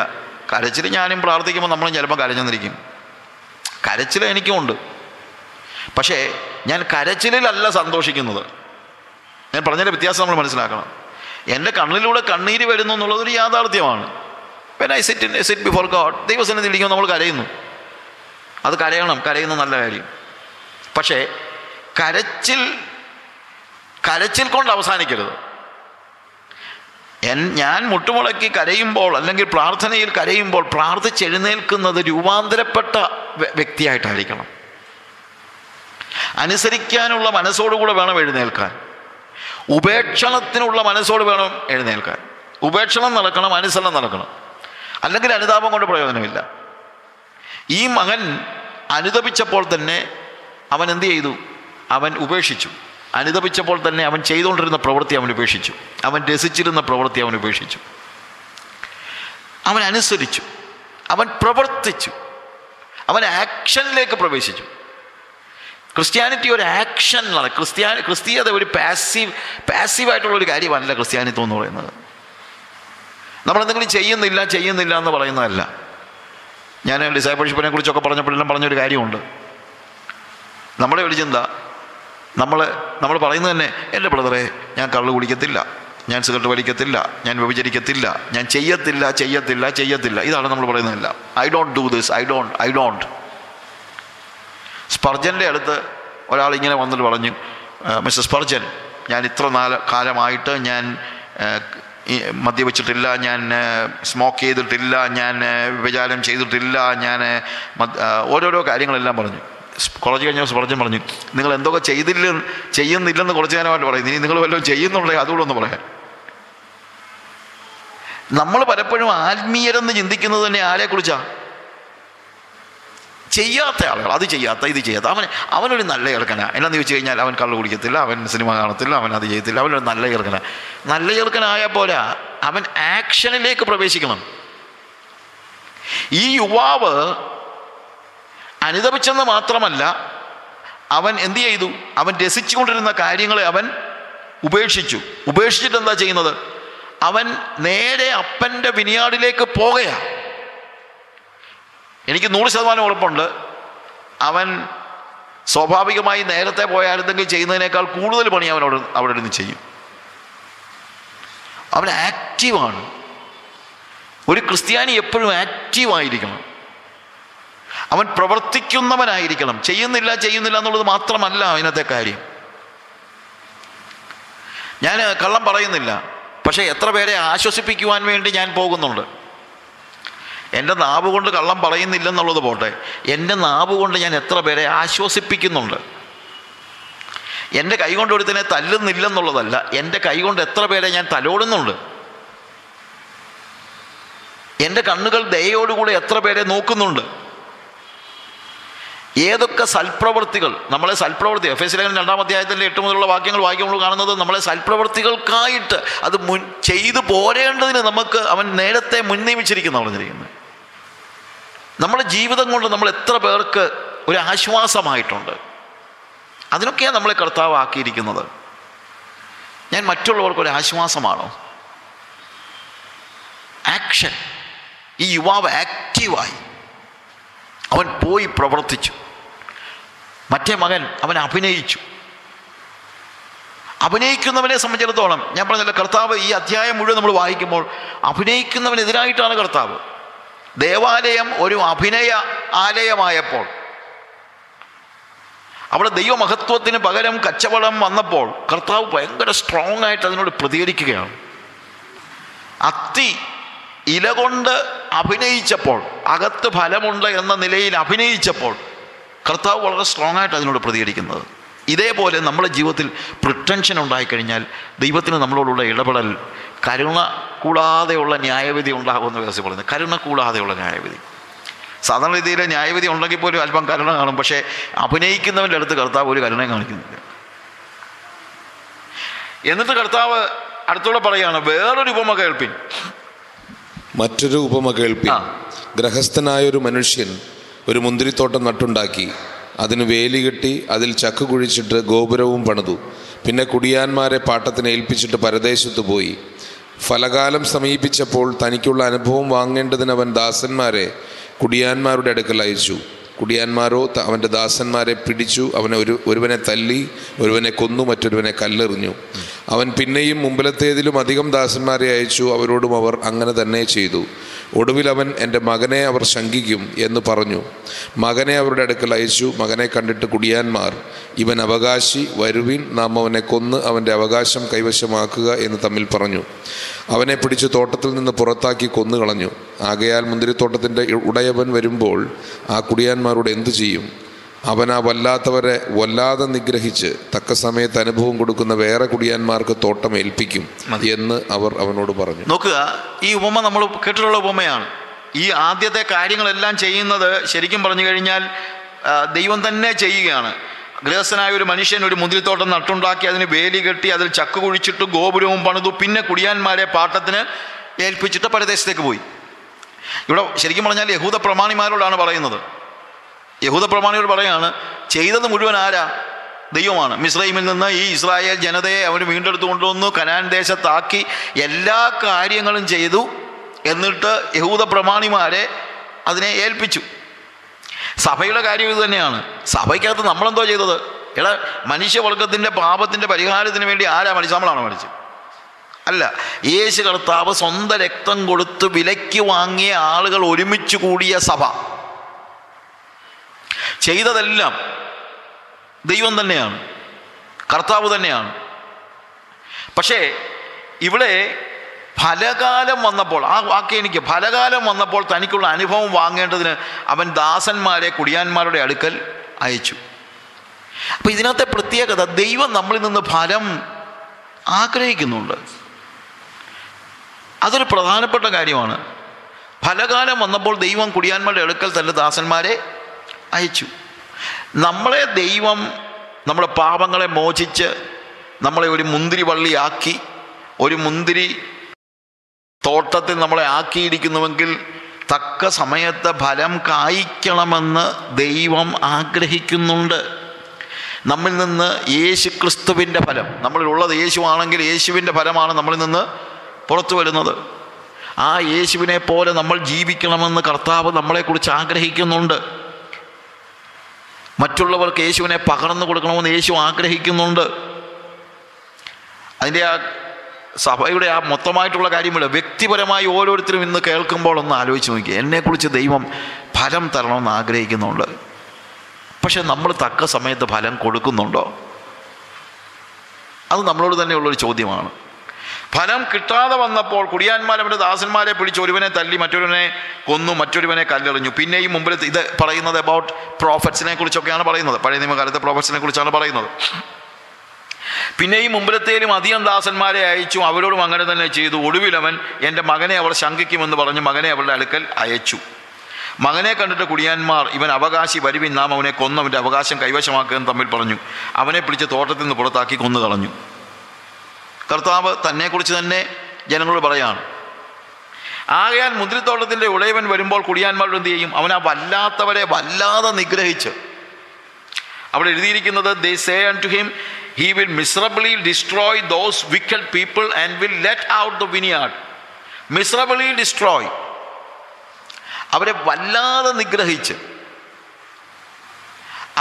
കരച്ചിൽ ഞാനും പ്രാർത്ഥിക്കുമ്പോൾ നമ്മളും ചിലപ്പോൾ കരഞ്ഞെന്നിരിക്കും കരച്ചിൽ എനിക്കുമുണ്ട് പക്ഷേ ഞാൻ കരച്ചിലല്ല സന്തോഷിക്കുന്നത് ഞാൻ പറഞ്ഞതിൻ്റെ വ്യത്യാസം നമ്മൾ മനസ്സിലാക്കണം എൻ്റെ കണ്ണിലൂടെ കണ്ണീര് വരുന്നു എന്നുള്ളതൊരു ഒരു യാഥാർത്ഥ്യമാണ് പിന്നെ I set in set before God ദൈവസന്നിധിയിലിരിക്കുമ്പോൾ നമ്മൾ കരയുന്നു അത് കരയണം കരയുന്ന നല്ല കാര്യം പക്ഷേ കരച്ചിൽ കരച്ചിൽ കൊണ്ട് അവസാനിക്കരുത് എൻ ഞാൻ മുട്ടുമുളക്കി കരയുമ്പോൾ അല്ലെങ്കിൽ പ്രാർത്ഥനയിൽ കരയുമ്പോൾ പ്രാർത്ഥിച്ചെഴുന്നേൽക്കുന്നത് രൂപാന്തരപ്പെട്ട വ്യക്തിയായിട്ടായിരിക്കണം അനുസരിക്കാനുള്ള മനസ്സോടുകൂടെ വേണം എഴുന്നേൽക്കാൻ ഉപേക്ഷണത്തിനുള്ള മനസ്സോട് വേണം എഴുന്നേൽക്കാൻ ഉപേക്ഷണം നടക്കണം അനുസരണം നടക്കണം അല്ലെങ്കിൽ അനുതാപം കൊണ്ട് പ്രയോജനമില്ല ഈ മകൻ അനുതപിച്ചപ്പോൾ തന്നെ അവൻ എന്ത് ചെയ്തു അവൻ ഉപേക്ഷിച്ചു അനുതപിച്ചപ്പോൾ തന്നെ അവൻ ചെയ്തുകൊണ്ടിരുന്ന പ്രവൃത്തി അവൻ ഉപേക്ഷിച്ചു അവൻ രസിച്ചിരുന്ന പ്രവൃത്തി അവൻ ഉപേക്ഷിച്ചു അവൻ അനുസരിച്ചു അവൻ പ്രവർത്തിച്ചു അവൻ ആക്ഷനിലേക്ക് പ്രവേശിച്ചു ക്രിസ്ത്യാനിറ്റി ഒരു ആക്ഷൻ എന്നാണ് ക്രിസ്ത്യാനി ക്രിസ്തീയത ഒരു പാസീവ് പാസീവായിട്ടുള്ളൊരു കാര്യമല്ല ക്രിസ്ത്യാനിത്വം എന്ന് പറയുന്നത് നമ്മളെന്തെങ്കിലും ചെയ്യുന്നില്ല ചെയ്യുന്നില്ല എന്ന് പറയുന്നതല്ല ഞാൻ ഡിസൈബിൾഷിപ്പിനെ കുറിച്ചൊക്കെ പറഞ്ഞപ്പോഴെല്ലാം പറഞ്ഞൊരു കാര്യമുണ്ട് നമ്മളെ ഒരു ചിന്ത നമ്മൾ നമ്മൾ പറയുന്നത് തന്നെ എൻ്റെ ബ്രദറെ ഞാൻ കള്ളു കുടിക്കത്തില്ല ഞാൻ സിഗരറ്റ് വലിക്കത്തില്ല ഞാൻ വ്യഭിചരിക്കത്തില്ല ഞാൻ ചെയ്യത്തില്ല ചെയ്യത്തില്ല ചെയ്യത്തില്ല ഇതാണ് നമ്മൾ പറയുന്നതല്ല I don't do this I don't I don't സ്പർജൻ്റെ അടുത്ത് ഒരാൾ ഇങ്ങനെ വന്നിട്ട് പറഞ്ഞു മിസ്റ്റർ സ്പർജൻ ഞാൻ ഇത്ര നാല കാലമായിട്ട് ഞാൻ മദ്യപിച്ചിട്ടില്ല ഞാൻ സ്മോക്ക് ചെയ്തിട്ടില്ല ഞാൻ വിഭചാരം ചെയ്തിട്ടില്ല ഞാൻ ഓരോരോ കാര്യങ്ങളെല്ലാം പറഞ്ഞു കുറച്ച് കഴിഞ്ഞ സ്പർജൻ പറഞ്ഞു നിങ്ങൾ എന്തൊക്കെ ചെയ്തില്ല ചെയ്യുന്നില്ലെന്ന് കുറച്ച് നേരമായിട്ട് പറയും ഇനി നിങ്ങൾ വല്ലതും ചെയ്യുന്നുണ്ടെങ്കിൽ അതുകൂടെ ഒന്ന് പറയാൻ നമ്മൾ പലപ്പോഴും ആത്മീയരെന്ന് ചിന്തിക്കുന്നത് തന്നെ ആരെക്കുറിച്ചാണ് ചെയ്യാത്ത ആളുകൾ അത് ചെയ്യാത്ത ഇത് ചെയ്യാത്ത അവൻ അവനൊരു നല്ല ഏർക്കന എന്നാന്ന് ചോദിച്ചു കഴിഞ്ഞാൽ അവൻ കള്ളു കുടിക്കത്തില്ല അവൻ സിനിമ കാണത്തില്ല അവൻ അത് ചെയ്യത്തില്ല അവനൊരു നല്ല ഏർക്കന നല്ല ഏർക്കനായ പോലെ അവൻ ആക്ഷനിലേക്ക് പ്രവേശിക്കണം ഈ യുവാവ് അനുദപിച്ചെന്ന് മാത്രമല്ല അവൻ എന്തു ചെയ്തു അവൻ രസിച്ചുകൊണ്ടിരുന്ന കാര്യങ്ങളെ അവൻ ഉപേക്ഷിച്ചു ഉപേക്ഷിച്ചിട്ട് എന്താ ചെയ്യുന്നത് അവൻ നേരെ അപ്പൻ്റെ വിനിയാടിലേക്ക് പോകുകയാണ് എനിക്ക് നൂറ് ശതമാനം ഉറപ്പുണ്ട് അവൻ സ്വാഭാവികമായി നേരത്തെ പോയായിരുന്നെങ്കിൽ ചെയ്യുന്നതിനേക്കാൾ കൂടുതൽ പണി അവൻ അവിടെ അവിടെ ഇരുന്ന് ചെയ്യും അവൻ ആക്റ്റീവാണ് ഒരു ക്രിസ്ത്യാനി എപ്പോഴും ആക്റ്റീവായിരിക്കണം അവൻ പ്രവർത്തിക്കുന്നവനായിരിക്കണം ചെയ്യുന്നില്ല ചെയ്യുന്നില്ല എന്നുള്ളത് മാത്രമല്ല അതിനകത്തെ കാര്യം ഞാൻ കള്ളം പറയുന്നില്ല പക്ഷേ എത്ര പേരെ ആശ്വസിപ്പിക്കുവാൻ വേണ്ടി ഞാൻ പോകുന്നുണ്ട് എൻ്റെ നാവ് കൊണ്ട് കള്ളം പറയുന്നില്ലെന്നുള്ളത് പോട്ടെ എൻ്റെ നാവ് കൊണ്ട് ഞാൻ എത്ര പേരെ ആശ്വസിപ്പിക്കുന്നുണ്ട് എൻ്റെ കൈകൊണ്ട് ഒരുത്തിനെ തല്ലുന്നില്ലെന്നുള്ളതല്ല എൻ്റെ കൈകൊണ്ട് എത്ര പേരെ ഞാൻ തലോടുന്നുണ്ട് എൻ്റെ കണ്ണുകൾ ദയയോടുകൂടെ എത്ര പേരെ നോക്കുന്നുണ്ട് ഏതൊക്കെ സൽപ്രവൃത്തികൾ നമ്മളെ സൽപ്രവൃത്തി എഫ് എസ് ലേഖനം രണ്ടാം അധ്യായത്തിൻ്റെ എട്ട് മുതലുള്ള വാക്യങ്ങൾ വായിക്കുമ്പോൾ കാണുന്നത് നമ്മളെ സൽപ്രവൃത്തികൾക്കായിട്ട് അത് മുൻ ചെയ്തു പോരേണ്ടതിന് നമുക്ക് അവൻ നേരത്തെ മുൻനിയമിച്ചിരിക്കുന്ന പറഞ്ഞിരിക്കുന്നത് നമ്മുടെ ജീവിതം കൊണ്ട് നമ്മൾ എത്ര പേർക്ക് ഒരു ആശ്വാസമായിട്ടുണ്ട് അതിനൊക്കെയാണ് നമ്മളെ കർത്താവാക്കിയിരിക്കുന്നത് ഞാൻ മറ്റുള്ളവർക്ക് ഒരു ആശ്വാസമാണോ ആക്ഷൻ ഈ യുവാവ് ആക്റ്റീവായി അവൻ പോയി പ്രവർത്തിച്ചു മറ്റേ മകൻ അവൻ അഭിനയിച്ചു അഭിനയിക്കുന്നവനെ സംബന്ധിച്ചിടത്തോളം ഞാൻ പറഞ്ഞല്ലോ കർത്താവ് ഈ അധ്യായം മുഴുവൻ നമ്മൾ വായിക്കുമ്പോൾ അഭിനയിക്കുന്നവനെതിരായിട്ടാണ് കർത്താവ് ദേവാലയം ഒരു അഭിനയ ആലയമായപ്പോൾ അവിടെ ദൈവമഹത്വത്തിന് പകരം കച്ചവടം വന്നപ്പോൾ കർത്താവ് ഭയങ്കര സ്ട്രോങ് ആയിട്ട് അതിനോട് പ്രതികരിക്കുകയാണ് അത്തി ഇല കൊണ്ട് അഭിനയിച്ചപ്പോൾ അകത്ത് ഫലമുണ്ട് എന്ന നിലയിൽ അഭിനയിച്ചപ്പോൾ കർത്താവ് വളരെ സ്ട്രോങ് ആയിട്ട് അതിനോട് പ്രതികരിക്കുന്നത് ഇതേപോലെ നമ്മുടെ ജീവിതത്തിൽ പ്രിട്ടൻഷൻ ഉണ്ടായിക്കഴിഞ്ഞാൽ ദൈവത്തിന് നമ്മളോടുള്ള ഇടപെടൽ കരുണ കൂടാതെയുള്ള ന്യായവിധി ഉണ്ടാകുമെന്ന് വ്യവസ്ഥ പറയുന്നത് കരുണ കൂടാതെയുള്ള ന്യായവിധി സാധാരണ രീതിയിൽ ന്യായവിധി ഉണ്ടെങ്കിൽ പോലും അല്പം കരുണ കാണും പക്ഷേ അഭിനയിക്കുന്നവൻ്റെ അടുത്ത് കർത്താവ് ഒരു കരുണയും കാണിക്കുന്നില്ല എന്നിട്ട് കർത്താവ് അടുത്തൂടെ പറയാണ് വേറൊരു ഉപമ കേൾപ്പിൻ മറ്റൊരു ഉപമ കേൾപ്പിൻ ഗ്രഹസ്ഥനായ ഒരു മനുഷ്യൻ ഒരു മുന്തിരിത്തോട്ടം നട്ടുണ്ടാക്കി അതിന് വേലി കെട്ടി അതിൽ ചക്ക് കുഴിച്ചിട്ട് ഗോപുരവും പണിതു പിന്നെ കുടിയാന്മാരെ പാട്ടത്തിന് ഏൽപ്പിച്ചിട്ട് പരദേശത്ത് പോയി ഫലകാലം സമീപിച്ചപ്പോൾ തനിക്കുള്ള അനുഭവം വാങ്ങേണ്ടതിന് അവൻ ദാസന്മാരെ കുടിയാന്മാരുടെ അടുക്കൽ അയച്ചു കുടിയാന്മാരോ അവൻ്റെ ദാസന്മാരെ പിടിച്ചു അവനെ ഒരു ഒരുവനെ തല്ലി ഒരുവനെ കൊന്നു മറ്റൊരുവനെ കല്ലെറിഞ്ഞു അവൻ പിന്നെയും മുമ്പിലത്തേതിലും അധികം ദാസന്മാരെ അയച്ചു അവരോടും അവർ അങ്ങനെ തന്നെ ചെയ്തു ഒടുവിൽ അവൻ എൻ്റെ മകനെ അവർ ശങ്കിക്കും എന്ന് പറഞ്ഞു മകനെ അവരുടെ അടുക്കൽ അയച്ചു മകനെ കണ്ടിട്ട് കുടിയാന്മാർ ഇവൻ അവകാശി വരുവിൻ നാം അവനെ കൊന്ന് അവൻ്റെ അവകാശം കൈവശമാക്കുക എന്ന് തമ്മിൽ പറഞ്ഞു അവനെ പിടിച്ച് തോട്ടത്തിൽ നിന്ന് പുറത്താക്കി കൊന്നുകളഞ്ഞു ആകയാൽ മുന്തിരിത്തോട്ടത്തിൻ്റെ ഉടയവൻ വരുമ്പോൾ ആ കുടിയാന്മാരോട് എന്തു ചെയ്യും അവനാ വല്ലാത്തവരെ വല്ലാതെ നിഗ്രഹിച്ച് തക്ക സമയത്ത് അനുഭവം കൊടുക്കുന്ന വേറെ കുടിയാന്മാർക്ക് തോട്ടം ഏൽപ്പിക്കും എന്ന് അവർ അവനോട് പറഞ്ഞു നോക്കുക ഈ ഉപമ നമ്മൾ കേട്ടിട്ടുള്ള ഉപമയാണ് ഈ ആദ്യത്തെ കാര്യങ്ങളെല്ലാം ചെയ്യുന്നത് ശരിക്കും പറഞ്ഞു കഴിഞ്ഞാൽ ദൈവം തന്നെ ചെയ്യുകയാണ് ഗൃഹസ്ഥനായ ഒരു മനുഷ്യൻ ഒരു മുന്തിരിത്തോട്ടം നട്ടുണ്ടാക്കി അതിന് വേലി കെട്ടി അതിൽ ചക്ക് കുഴിച്ചിട്ട് ഗോപുരവും പണിതു പിന്നെ കുടിയാന്മാരെ പാട്ടത്തിന് ഏൽപ്പിച്ചിട്ട് പരദേശത്തേക്ക് പോയി ഇവിടെ ശരിക്കും പറഞ്ഞാൽ യഹൂദ പ്രമാണിമാരോടാണ് പറയുന്നത് യഹൂദ പ്രമാണികൾ പറയാണ് ചെയ്തത് മുഴുവൻ ആരാ ദൈവമാണ് മിസ്രൈമിൽ നിന്ന് ഈ ഇസ്രായേൽ ജനതയെ അവർ വീണ്ടെടുത്തു കൊണ്ടുവന്നു കനാൻ ദേശത്താക്കി എല്ലാ കാര്യങ്ങളും ചെയ്തു എന്നിട്ട് യഹൂദ പ്രമാണിമാരെ അതിനെ ഏൽപ്പിച്ചു സഭയുടെ കാര്യം ഇത് തന്നെയാണ് സഭയ്ക്കകത്ത് നമ്മളെന്തോ ചെയ്തത് ഇട മനുഷ്യവർഗത്തിൻ്റെ പാപത്തിൻ്റെ പരിഹാരത്തിന് വേണ്ടി ആരാ മരിച്ചു നമ്മളാണോ മരിച്ചത് അല്ല യേശു കർത്താവ് സ്വന്തം രക്തം കൊടുത്ത് വിലയ്ക്ക് വാങ്ങിയ ആളുകൾ ഒരുമിച്ച് കൂടിയ സഭ ചെയ്തതെല്ലാം ദൈവം തന്നെയാണ് കർത്താവ് തന്നെയാണ് പക്ഷേ ഇവിടെ ഫലകാലം വന്നപ്പോൾ ആ വാക്ക് എനിക്ക് ഫലകാലം വന്നപ്പോൾ തനിക്കുള്ള അനുഭവം വാങ്ങേണ്ടതിന് അവൻ ദാസന്മാരെ കുടിയാന്മാരുടെ അടുക്കൽ അയച്ചു അപ്പോൾ ഇതിനകത്തെ പ്രത്യേകത ദൈവം നമ്മളിൽ നിന്ന് ഫലം ആഗ്രഹിക്കുന്നുണ്ട് അതൊരു പ്രധാനപ്പെട്ട കാര്യമാണ് ഫലകാലം വന്നപ്പോൾ ദൈവം കുടിയാന്മാരുടെ അടുക്കൽ തൻ്റെ ദാസന്മാരെ അയച്ചു നമ്മളെ ദൈവം നമ്മുടെ പാപങ്ങളെ മോചിച്ച് നമ്മളെ ഒരു മുന്തിരി വള്ളിയാക്കി ഒരു മുന്തിരി തോട്ടത്തിൽ നമ്മളെ ആക്കിയിരിക്കുന്നുവെങ്കിൽ തക്ക സമയത്ത് ഫലം കായ്ക്കണമെന്ന് ദൈവം ആഗ്രഹിക്കുന്നുണ്ട് നമ്മിൽ നിന്ന് യേശു ക്രിസ്തുവിൻ്റെ ഫലം നമ്മളിലുള്ളത് യേശുവാണെങ്കിൽ യേശുവിൻ്റെ ഫലമാണ് നമ്മളിൽ നിന്ന് പുറത്തു വരുന്നത് ആ യേശുവിനെ പോലെ നമ്മൾ ജീവിക്കണമെന്ന് കർത്താവ് നമ്മളെക്കുറിച്ച് ആഗ്രഹിക്കുന്നുണ്ട് മറ്റുള്ളവർക്ക് യേശുവിനെ പകർന്നു കൊടുക്കണമെന്ന് യേശു ആഗ്രഹിക്കുന്നുണ്ട് അതിൻ്റെ ആ സഭയുടെ ആ മൊത്തമായിട്ടുള്ള കാര്യമില്ല വ്യക്തിപരമായി ഓരോരുത്തരും ഇന്ന് കേൾക്കുമ്പോൾ ഒന്ന് ആലോചിച്ച് നോക്കി എന്നെക്കുറിച്ച് ദൈവം ഫലം തരണമെന്ന് ആഗ്രഹിക്കുന്നുണ്ട് പക്ഷെ നമ്മൾ തക്ക സമയത്ത് ഫലം കൊടുക്കുന്നുണ്ടോ അത് നമ്മളോട് തന്നെയുള്ളൊരു ചോദ്യമാണ് ഫലം കിട്ടാതെ വന്നപ്പോൾ കുടിയാന്മാർ അവരുടെ ദാസന്മാരെ പിടിച്ച് ഒരുവനെ തല്ലി മറ്റൊരുവനെ കൊന്നു മറ്റൊരുവനെ കല്ലെറിഞ്ഞു പിന്നെയും മുമ്പിൽ ഇത് പറയുന്നത് അബൌട്ട് പ്രോഫറ്റ്സിനെ കുറിച്ചൊക്കെയാണ് പറയുന്നത് പഴയ നിയമകാലത്തെ പ്രോഫറ്റ്സിനെ കുറിച്ചാണ് പറയുന്നത് പിന്നെയും മുമ്പിലത്തേലും അധികം ദാസന്മാരെ അയച്ചു അവരോടും അങ്ങനെ തന്നെ ചെയ്തു ഒടുവിലവൻ എൻ്റെ മകനെ അവർ ശങ്കിക്കുമെന്ന് പറഞ്ഞ് മകനെ അവരുടെ അടുക്കൽ അയച്ചു മകനെ കണ്ടിട്ട് കുടിയാന്മാർ ഇവൻ അവകാശി വരുവിൻ നാം അവനെ കൊന്നവൻ്റെ അവകാശം കൈവശമാക്കുകയെന്ന് തമ്മിൽ പറഞ്ഞു അവനെ പിടിച്ച് തോട്ടത്തിൽ നിന്ന് പുറത്താക്കി കൊന്നു കളഞ്ഞു കർത്താവ് തന്നെക്കുറിച്ച് തന്നെ ജനങ്ങളോട് പറയാണ് ആകയാൽ മുന്തിരിത്തോട്ടത്തിൻ്റെ ഉളയവൻ വരുമ്പോൾ കുടിയാന്മാരുടെ എന്ത് ചെയ്യും അവനാ വല്ലാത്തവരെ വല്ലാതെ നിഗ്രഹിച്ച് അവിടെ എഴുതിയിരിക്കുന്നത് the say and to him he will miserably destroy those wicked people and will let out the vineyard miserably destroy അവരെ വല്ലാതെ നിഗ്രഹിച്ച്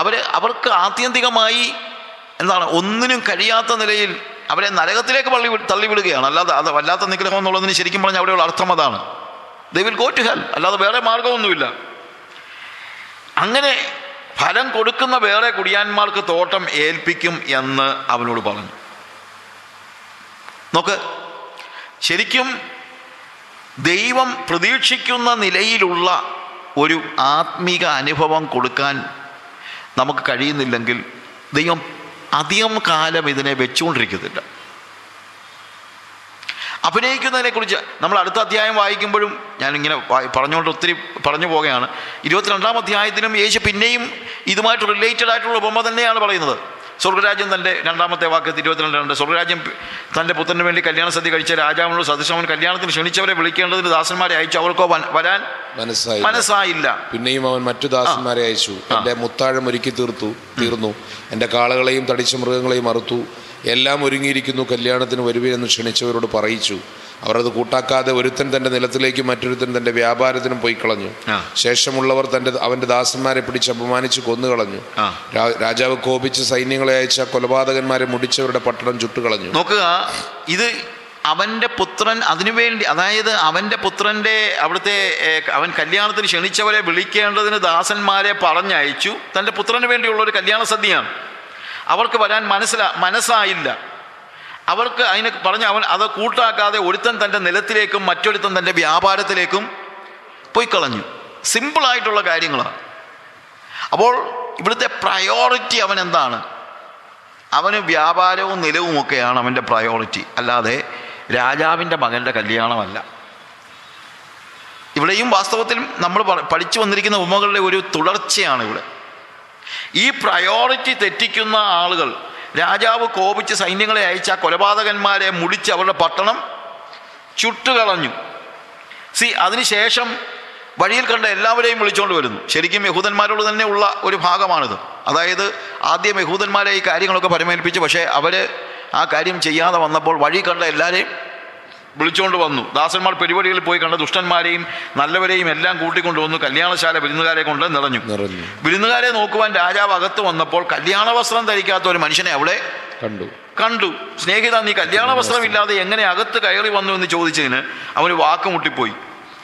അവർ അവർക്ക് ആത്യന്തികമായി എന്താണ് ഒന്നിനും കഴിയാത്ത നിലയിൽ അവരെ നരകത്തിലേക്ക് പള്ളി തള്ളിവിടുകയാണ് അല്ലാതെ അത് വല്ലാത്ത നിഗ്രഹം എന്നുള്ളതിന് ശരിക്കും പറഞ്ഞാൽ അവിടെയുള്ള അർത്ഥം അതാണ് they will go to hell അല്ലാതെ വേറെ മാർഗമൊന്നുമില്ല അങ്ങനെ ഫലം കൊടുക്കുന്ന വേറെ കുടിയാന്മാർക്ക് തോട്ടം ഏൽപ്പിക്കും എന്ന് അവനോട് പറഞ്ഞു നോക്ക് ശരിക്കും ദൈവം പ്രതീക്ഷിക്കുന്ന നിലയിലുള്ള ഒരു ആത്മീക അനുഭവം കൊടുക്കാൻ നമുക്ക് കഴിയുന്നില്ലെങ്കിൽ ദൈവം അധികം കാലം ഇതിനെ വെച്ചുകൊണ്ടിരിക്കുന്നില്ല അഭിനയിക്കുന്നതിനെക്കുറിച്ച് നമ്മൾ അടുത്ത അധ്യായം വായിക്കുമ്പോഴും ഞാനിങ്ങനെ പറഞ്ഞുകൊണ്ട് ഒത്തിരി പറഞ്ഞു പോകുകയാണ് ഇരുപത്തിരണ്ടാം അധ്യായത്തിനും യേശു പിന്നെയും ഇതുമായിട്ട് റിലേറ്റഡ് ആയിട്ടുള്ള ഉപമ തന്നെയാണ് പറയുന്നത് സ്വർഗരാജ്യം തൻ്റെ രണ്ടാമത്തെ വാക്യത്തിൽ ഇരുപത്തിരണ്ടുണ്ട് സ്വർഗരാജ്യം തൻ്റെ പുത്രന് വേണ്ടി കല്യാണ സദ്യ കഴിച്ച രാജാവിനോട് സദൃശവൻ കല്യാണത്തിന് ക്ഷണിച്ചവരെ വിളിക്കേണ്ടതിന് ദാസന്മാരെ അയച്ചു അവർക്കോ വരാൻ മനസ്സായില്ല പിന്നെയും അവൻ മറ്റു ദാസന്മാരെ അയച്ചു എൻ്റെ മുത്താഴം ഒരുക്കി തീർത്തു തീർന്നു എൻ്റെ കാളകളെയും തടിച്ച മൃഗങ്ങളെയും അറുത്തു എല്ലാം ഒരുങ്ങിയിരിക്കുന്നു കല്യാണത്തിന് വരുവേ എന്ന് ക്ഷണിച്ചവരോട് പറയിച്ചു അവർ അത് കൂട്ടാക്കാതെ ഒരുത്തൻ തൻ്റെ നിലത്തിലേക്ക് മറ്റൊരുത്തൻ തൻ്റെ വ്യാപാരത്തിനും പോയി കളഞ്ഞു ശേഷമുള്ളവർ തൻ്റെ അവൻ്റെ ദാസന്മാരെ പിടിച്ച് അപമാനിച്ച് കൊന്നുകളഞ്ഞു രാജാവ് കോപിച്ച് സൈന്യങ്ങളെ അയച്ച കൊലപാതകന്മാരെ മുടിച്ചവരുടെ പട്ടണം ചുട്ടുകളഞ്ഞു നോക്കുക ഇത് അവൻ്റെ പുത്രൻ അതിനുവേണ്ടി അതായത് അവൻ്റെ പുത്രൻ്റെ അവിടുത്തെ അവൻ കല്യാണത്തിന് ക്ഷണിച്ചവരെ വിളിക്കേണ്ടതിന് ദാസന്മാരെ പറഞ്ഞയച്ചു തൻ്റെ പുത്രന് വേണ്ടിയുള്ള ഒരു കല്യാണ സദ്യയാണ് അവർക്ക് വരാൻ മനസ്സിലാ മനസ്സായില്ല അവർക്ക് അതിനെ പറഞ്ഞ അവൻ അത് കൂട്ടാക്കാതെ ഒരുത്തൻ തൻ്റെ നിലത്തിലേക്കും മറ്റൊരുത്തൻ തൻ്റെ വ്യാപാരത്തിലേക്കും പോയി കളഞ്ഞു സിമ്പിളായിട്ടുള്ള കാര്യങ്ങളാണ് അപ്പോൾ ഇവിടുത്തെ പ്രയോറിറ്റി അവൻ എന്താണ് അവന് വ്യാപാരവും നിലവും ഒക്കെയാണ് അവൻ്റെ പ്രയോറിറ്റി അല്ലാതെ രാജാവിൻ്റെ മകൻ്റെ കല്യാണമല്ല ഇവിടെയും വാസ്തവത്തിൽ നമ്മൾ പഠിച്ചു വന്നിരിക്കുന്ന ഉമ്മകളുടെ ഒരു തുടർച്ചയാണ് ഇവിടെ ഈ പ്രയോറിറ്റി തെറ്റിക്കുന്ന ആളുകൾ രാജാവ് കോപിച്ച് സൈന്യങ്ങളെ അയച്ച കൊലപാതകന്മാരെ മുടിച്ച് അവരുടെ പട്ടണം ചുട്ടുകളഞ്ഞു സി അതിനുശേഷം വഴിയിൽ കണ്ട എല്ലാവരെയും വിളിച്ചുകൊണ്ട് വരുന്നു ശരിക്കും യഹൂദന്മാരോട് തന്നെ ഉള്ള ഒരു ഭാഗമാണിത് അതായത് ആദ്യം യഹൂദന്മാരെ ഈ കാര്യങ്ങളൊക്കെ പരിമേൽപ്പിച്ചു പക്ഷേ അവർ ആ കാര്യം ചെയ്യാതെ വന്നപ്പോൾ വഴി കണ്ട എല്ലാവരെയും വിളിച്ചുകൊണ്ട് വന്നു ദാസന്മാർ പരിപാടികളിൽ പോയി കണ്ട ദുഷ്ടന്മാരെയും നല്ലവരെയും എല്ലാം കൂട്ടിക്കൊണ്ടു വന്നു കല്യാണശാല വിരുന്നുകാരെ കൊണ്ട് നിറഞ്ഞു വിരുന്നുകാരെ നോക്കുവാൻ രാജാവ് അകത്ത് വന്നപ്പോൾ കല്യാണ വസ്ത്രം ധരിക്കാത്ത ഒരു മനുഷ്യനെ അവിടെ കണ്ടു കണ്ടു സ്നേഹിത നീ കല്യാണ വസ്ത്രമില്ലാതെ എങ്ങനെ അകത്ത് കയറി വന്നു എന്ന് ചോദിച്ചതിന് അവന് വാക്കുമുട്ടിപ്പോയി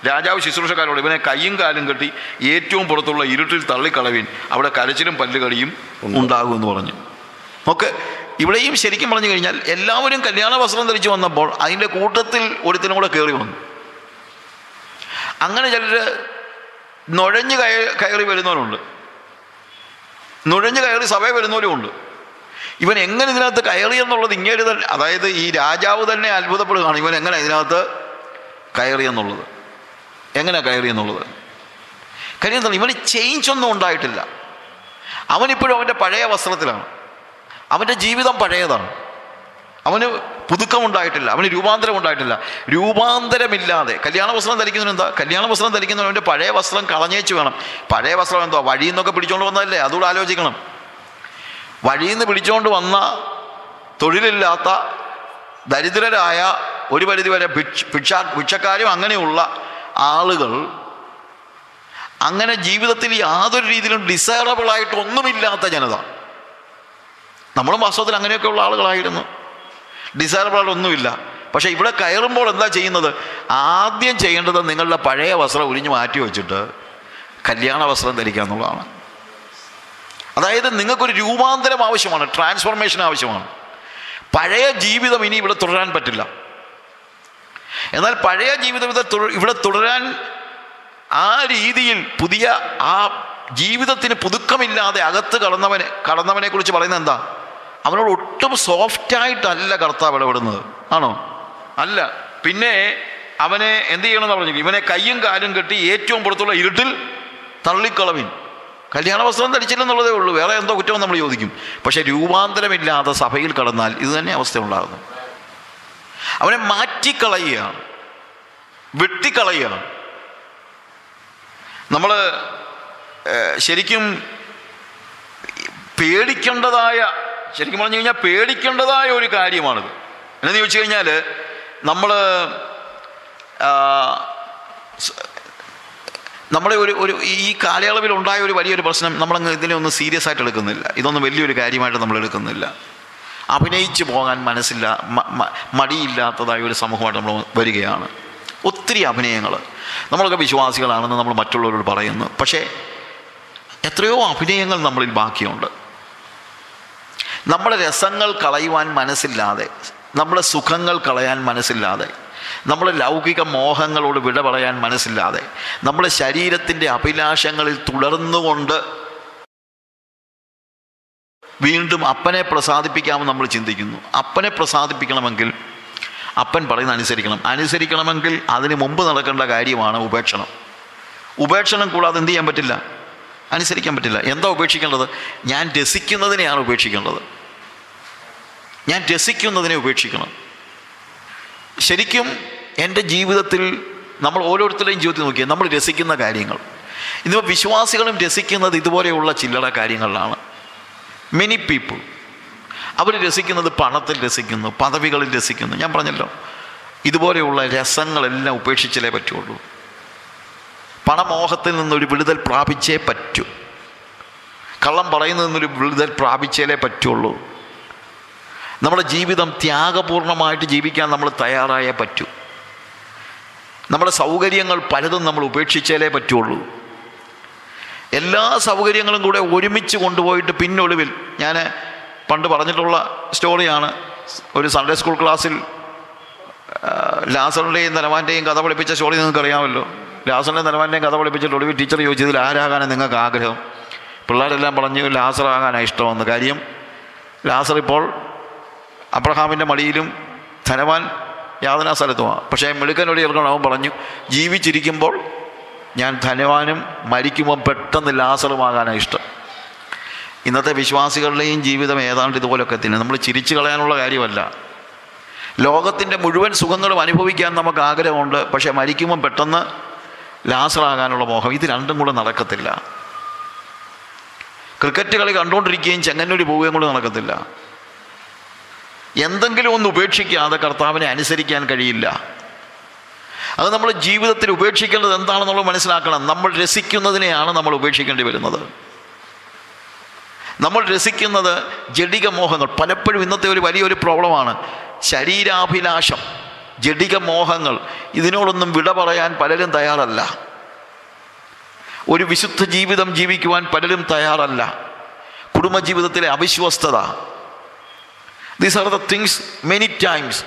രാജാവ് ശുശ്രൂഷക്കാരോട് ഇവനെ കൈയും കാലും കെട്ടി ഏറ്റവും പുറത്തുള്ള ഇരുട്ടിൽ തള്ളിക്കളവിൻ അവിടെ കരച്ചിലും പല്ലുകടിയും ഉണ്ടാകുമെന്ന് പറഞ്ഞു നോക്ക് ഇവിടെയും ശരിക്കും പറഞ്ഞു കഴിഞ്ഞാൽ എല്ലാവരും കല്യാണ വസ്ത്രം ധരിച്ചു വന്നപ്പോൾ അതിൻ്റെ കൂട്ടത്തിൽ ഒരുത്തിനും കൂടെ കയറി വന്നു അങ്ങനെ ചിലർ നുഴഞ്ഞു കയ കയറി വരുന്നവരുണ്ട് നുഴഞ്ഞു കയറി സഭയിൽ വരുന്നവരുമുണ്ട് ഇവൻ എങ്ങനെ ഇതിനകത്ത് കയറി എന്നുള്ളത് ഇങ്ങനെ തന്നെ അതായത് ഈ രാജാവ് തന്നെ അത്ഭുതപ്പെടുകയാണ് ഇവൻ എങ്ങനെ ഇതിനകത്ത് കയറി എന്നുള്ളത് എങ്ങനെ കയറി എന്നുള്ളത് കാര്യം ഇവന് ചേഞ്ച് ഒന്നും ഉണ്ടായിട്ടില്ല അവനിപ്പോഴും അവൻ്റെ പഴയ വസ്ത്രത്തിലാണ് അവൻ്റെ ജീവിതം പഴയതാണ് അവന് പുതുക്കമുണ്ടായിട്ടില്ല അവന് രൂപാന്തരം ഉണ്ടായിട്ടില്ല രൂപാന്തരമില്ലാതെ കല്യാണ വസ്ത്രം ധരിക്കുന്നവൻ എന്താ കല്യാണ വസ്ത്രം ധരിക്കുന്നവൻ അവൻ്റെ പഴയ വസ്ത്രം കളഞ്ഞേച്ച് വേണം പഴയ വസ്ത്രം എന്തോ വഴിയിൽ നിന്നൊക്കെ പിടിച്ചുകൊണ്ട് വന്നതല്ലേ അതുകൂടെ ആലോചിക്കണം വഴിയിൽ നിന്ന് പിടിച്ചുകൊണ്ട് വന്ന തൊഴിലില്ലാത്ത ദരിദ്രരായ ഒരു പരിധിവരെ ഭിക്ഷ ഭിക്ഷ ഭിക്ഷക്കാരും അങ്ങനെയുള്ള ആളുകൾ അങ്ങനെ ജീവിതത്തിൽ യാതൊരു രീതിയിലും ഡിസൈറബിളായിട്ടൊന്നുമില്ലാത്ത ഒന്നുമില്ലാത്ത ജനത നമ്മളും വാസ്തവത്തിൽ അങ്ങനെയൊക്കെ ഉള്ള ആളുകളായിരുന്നു ഡിസൈറബിൾ ഒന്നുമില്ല പക്ഷേ ഇവിടെ കയറുമ്പോൾ എന്താ ചെയ്യുന്നത് ആദ്യം ചെയ്യേണ്ടത് നിങ്ങളുടെ പഴയ വസ്ത്രം ഉരിഞ്ഞ് മാറ്റി വെച്ചിട്ട് കല്യാണ വസ്ത്രം ധരിക്കുക എന്നുള്ളതാണ് അതായത് നിങ്ങൾക്കൊരു രൂപാന്തരം ആവശ്യമാണ് ട്രാൻസ്ഫോർമേഷൻ ആവശ്യമാണ് പഴയ ജീവിതം ഇനി ഇവിടെ തുടരാൻ പറ്റില്ല എന്നാൽ പഴയ ജീവിതം ഇവിടെ തുടരാൻ ആ രീതിയിൽ പുതിയ ആ ജീവിതത്തിന് പുതുക്കമില്ലാതെ അകത്ത് കടന്നവനെ കടന്നവനെ കുറിച്ച് പറയുന്നത് എന്താ അവനോട് ഒട്ടും സോഫ്റ്റായിട്ടല്ല കർത്താവ് ഇടപെടുന്നത് ആണോ അല്ല പിന്നെ അവനെ എന്ത് ചെയ്യണമെന്ന് പറഞ്ഞു ഇവനെ കയ്യും കാലും കെട്ടി ഏറ്റവും പുറത്തുള്ള ഇരുട്ടിൽ തള്ളിക്കളവിൻ കല്യാണ വസ്ത്രം ധരിച്ചില്ലെന്നുള്ളതേ ഉള്ളൂ വേറെ എന്തോ കുറ്റം നമ്മൾ ചോദിക്കും പക്ഷേ രൂപാന്തരമില്ലാതെ സഭയിൽ കടന്നാൽ ഇത് തന്നെ അവസ്ഥ ഉണ്ടാകുന്നു അവനെ മാറ്റിക്കളയുകയാണ് വെട്ടിക്കളയുകയാണ് നമ്മൾ ശരിക്കും പേടിക്കേണ്ടതായ ശരിക്കും പറഞ്ഞു കഴിഞ്ഞാൽ പേടിക്കേണ്ടതായ ഒരു കാര്യമാണിത് എന്നു ചോദിച്ചു കഴിഞ്ഞാൽ നമ്മൾ നമ്മുടെ ഒരു ഒരു ഈ കാലയളവിൽ ഉണ്ടായ ഒരു വലിയൊരു പ്രശ്നം നമ്മളങ്ങ് ഇതിനെ ഒന്നും സീരിയസ് ആയിട്ട് എടുക്കുന്നില്ല ഇതൊന്നും വലിയൊരു കാര്യമായിട്ട് നമ്മൾ എടുക്കുന്നില്ല അഭിനയിച്ച് പോകാൻ മനസ്സില്ല മടിയില്ലാത്തതായ ഒരു സമൂഹമായിട്ട് നമ്മൾ വരികയാണ് ഒത്തിരി അഭിനയങ്ങൾ നമ്മളൊക്കെ വിശ്വാസികളാണെന്ന് നമ്മൾ മറ്റുള്ളവരോട് പറയുന്നു പക്ഷേ എത്രയോ അഭിനയങ്ങൾ നമ്മളിൽ ബാക്കിയുണ്ട് നമ്മൾ രസങ്ങൾ കളയുവാൻ മനസ്സില്ലാതെ നമ്മളെ സുഖങ്ങൾ കളയാൻ മനസ്സില്ലാതെ നമ്മൾ ലൗകിക മോഹങ്ങളോട് വിട പറയാൻ മനസ്സില്ലാതെ നമ്മുടെ ശരീരത്തിൻ്റെ അഭിലാഷങ്ങളിൽ തുടർന്നുകൊണ്ട് വീണ്ടും അപ്പനെ പ്രസാദിപ്പിക്കാമെന്ന് നമ്മൾ ചിന്തിക്കുന്നു അപ്പനെ പ്രസാദിപ്പിക്കണമെങ്കിൽ അപ്പൻ പറയുന്ന അനുസരിക്കണം അനുസരിക്കണമെങ്കിൽ അതിന് മുമ്പ് നടക്കേണ്ട കാര്യമാണ് ഉപേക്ഷണം ഉപേക്ഷണം കൂടാതെ എന്ത് ചെയ്യാൻ പറ്റില്ല അനുസരിക്കാൻ പറ്റില്ല എന്താ ഉപേക്ഷിക്കേണ്ടത് ഞാൻ രസിക്കുന്നതിനെയാണ് ഉപേക്ഷിക്കേണ്ടത് ഞാൻ രസിക്കുന്നതിനെ ഉപേക്ഷിക്കണം ശരിക്കും എൻ്റെ ജീവിതത്തിൽ നമ്മൾ ഓരോരുത്തരുടെയും ജീവിതത്തിൽ നോക്കിയാൽ നമ്മൾ രസിക്കുന്ന കാര്യങ്ങൾ ഇതിപ്പോൾ വിശ്വാസികളും രസിക്കുന്നത് ഇതുപോലെയുള്ള ചില്ലറ കാര്യങ്ങളിലാണ് മെനി പീപ്പിൾ അവർ രസിക്കുന്നത് പണത്തിൽ രസിക്കുന്നു പദവികളിൽ രസിക്കുന്നു ഞാൻ പറഞ്ഞല്ലോ ഇതുപോലെയുള്ള രസങ്ങളെല്ലാം ഉപേക്ഷിച്ചാലേ പറ്റുള്ളൂ പണമോഹത്തിൽ നിന്നൊരു വിടുതൽ പ്രാപിച്ചേ പറ്റൂ കള്ളം പറയുന്നതിൽ നിന്നൊരു വിടുതൽ പ്രാപിച്ചേലേ പറ്റുള്ളൂ നമ്മുടെ ജീവിതം ത്യാഗപൂർണമായിട്ട് ജീവിക്കാൻ നമ്മൾ തയ്യാറായേ പറ്റൂ നമ്മുടെ സൗകര്യങ്ങൾ പലതും നമ്മൾ ഉപേക്ഷിച്ചാലേ പറ്റുള്ളൂ എല്ലാ സൗകര്യങ്ങളും കൂടെ ഒരുമിച്ച് കൊണ്ടുപോയിട്ട് പിന്നൊളിവിൽ ഞാൻ പണ്ട് പറഞ്ഞിട്ടുള്ള സ്റ്റോറിയാണ് ഒരു സൺഡേ സ്കൂൾ ക്ലാസ്സിൽ ലാസറിൻ്റെയും തലവാൻ്റെയും കഥ പഠിപ്പിച്ച സ്റ്റോറി നിങ്ങൾക്കറിയാമല്ലോ ലാസറിൻ്റെ നിലവാരൻ്റെയും കഥ പഠിപ്പിച്ചിട്ട് ഒടുവിൽ ടീച്ചർ ചോദിച്ചതിൽ ആരാകാനാണ് നിങ്ങൾക്ക് ആഗ്രഹം പിള്ളേരെല്ലാം പറഞ്ഞു ലാസറാകാനാണ് ഇഷ്ടമെന്ന് കാര്യം ലാസർ ഇപ്പോൾ അബ്രഹാമിൻ്റെ മടിയിലും ധനവാൻ യാതനാ സ്ഥലത്തുമാണ് പക്ഷേ മിടുക്കനോട് ചേർക്കണം അവൻ പറഞ്ഞു ജീവിച്ചിരിക്കുമ്പോൾ ഞാൻ ധനവാനും മരിക്കുമ്പോൾ പെട്ടെന്ന് ലാസറുമാകാനാണ് ഇഷ്ടം ഇന്നത്തെ വിശ്വാസികളുടെയും ജീവിതം ഏതാണ്ട് ഇതുപോലൊക്കെ തന്നെ നമ്മൾ ചിരിച്ചു കളയാനുള്ള കാര്യമല്ല ലോകത്തിൻ്റെ മുഴുവൻ സുഖങ്ങളും അനുഭവിക്കാൻ നമുക്ക് ആഗ്രഹമുണ്ട് പക്ഷേ മരിക്കുമ്പോൾ പെട്ടെന്ന് ലാസറാകാനുള്ള മോഹം ഇത് രണ്ടും കൂടെ നടക്കത്തില്ല ക്രിക്കറ്റ് കളി കണ്ടുകൊണ്ടിരിക്കുകയും ചെങ്ങന്നൂരി പോവുകയും കൂടെ നടക്കത്തില്ല എന്തെങ്കിലും ഒന്ന് ഉപേക്ഷിക്കാതെ കർത്താവിനെ അനുസരിക്കാൻ കഴിയില്ല അത് നമ്മൾ ജീവിതത്തിൽ ഉപേക്ഷിക്കേണ്ടത് എന്താണെന്നുള്ളത് മനസ്സിലാക്കണം നമ്മൾ രസിക്കുന്നതിനെയാണ് നമ്മൾ ഉപേക്ഷിക്കേണ്ടി വരുന്നത് നമ്മൾ രസിക്കുന്നത് ജഡിക മോഹങ്ങൾ പലപ്പോഴും ഇന്നത്തെ ഒരു വലിയൊരു പ്രോബ്ലമാണ് ശരീരാഭിലാഷം ജഡിക മോഹങ്ങൾ ഇതിനോടൊന്നും വിട പറയാൻ പലരും തയ്യാറല്ല ഒരു വിശുദ്ധ ജീവിതം ജീവിക്കുവാൻ പലരും തയ്യാറല്ല കുടുംബജീവിതത്തിലെ അവിശ്വസ്തത these are the things many times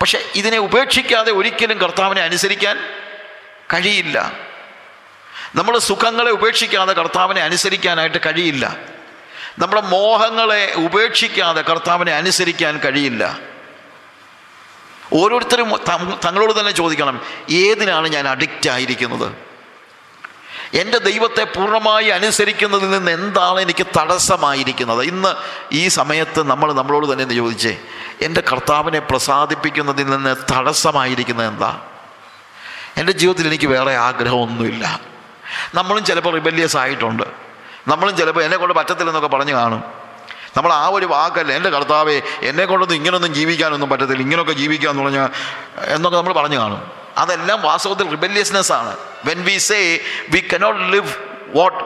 പക്ഷെ ഇതിനെ ഉപേക്ഷിക്കാതെ ഒരിക്കലും കർത്താവിനെ അനുസരിക്കാൻ കഴിയില്ല നമ്മൾ സുഖങ്ങളെ ഉപേക്ഷിക്കാതെ കർത്താവിനെ അനുസരിക്കാനായിട്ട് കഴിയില്ല നമ്മുടെ മോഹങ്ങളെ ഉപേക്ഷിക്കാതെ കർത്താവിനെ അനുസരിക്കാൻ കഴിയില്ല ഓരോരുത്തരും തങ്ങളോട് തന്നെ ചോദിക്കണം ഏതിനാണ് ഞാൻ അഡിക്റ്റ് ആയിരിക്കുന്നത് എൻ്റെ ദൈവത്തെ പൂർണ്ണമായി അനുസരിക്കുന്നതിൽ നിന്ന് എന്താണ് എനിക്ക് തടസ്സമായിരിക്കുന്നത് ഇന്ന് ഈ സമയത്ത് നമ്മൾ നമ്മളോട് തന്നെ ചോദിച്ചേ എൻ്റെ കർത്താവിനെ പ്രസാദിപ്പിക്കുന്നതിൽ നിന്ന് തടസ്സമായിരിക്കുന്നത് എന്താ എൻ്റെ ജീവിതത്തിൽ എനിക്ക് വേറെ ആഗ്രഹമൊന്നുമില്ല നമ്മളും ചിലപ്പോൾ റിബല്യസ് ആയിട്ടുണ്ട് നമ്മളും ചിലപ്പോൾ എന്നെ കൊണ്ട് പറ്റത്തില്ലെന്നൊക്കെ പറഞ്ഞു കാണും നമ്മൾ ആ ഒരു വാക്കല്ല എൻ്റെ കർത്താവെ എന്നെ കൊണ്ടൊന്നും ഇങ്ങനൊന്നും ജീവിക്കാനൊന്നും പറ്റത്തില്ല ഇങ്ങനെയൊക്കെ ജീവിക്കുക എന്ന് പറഞ്ഞാൽ എന്നൊക്കെ നമ്മൾ പറഞ്ഞു കാണും അതെല്ലാം വാസ്തവത്തിൽ റിബല്യസ്നെസ് ആണ് when we say we cannot live what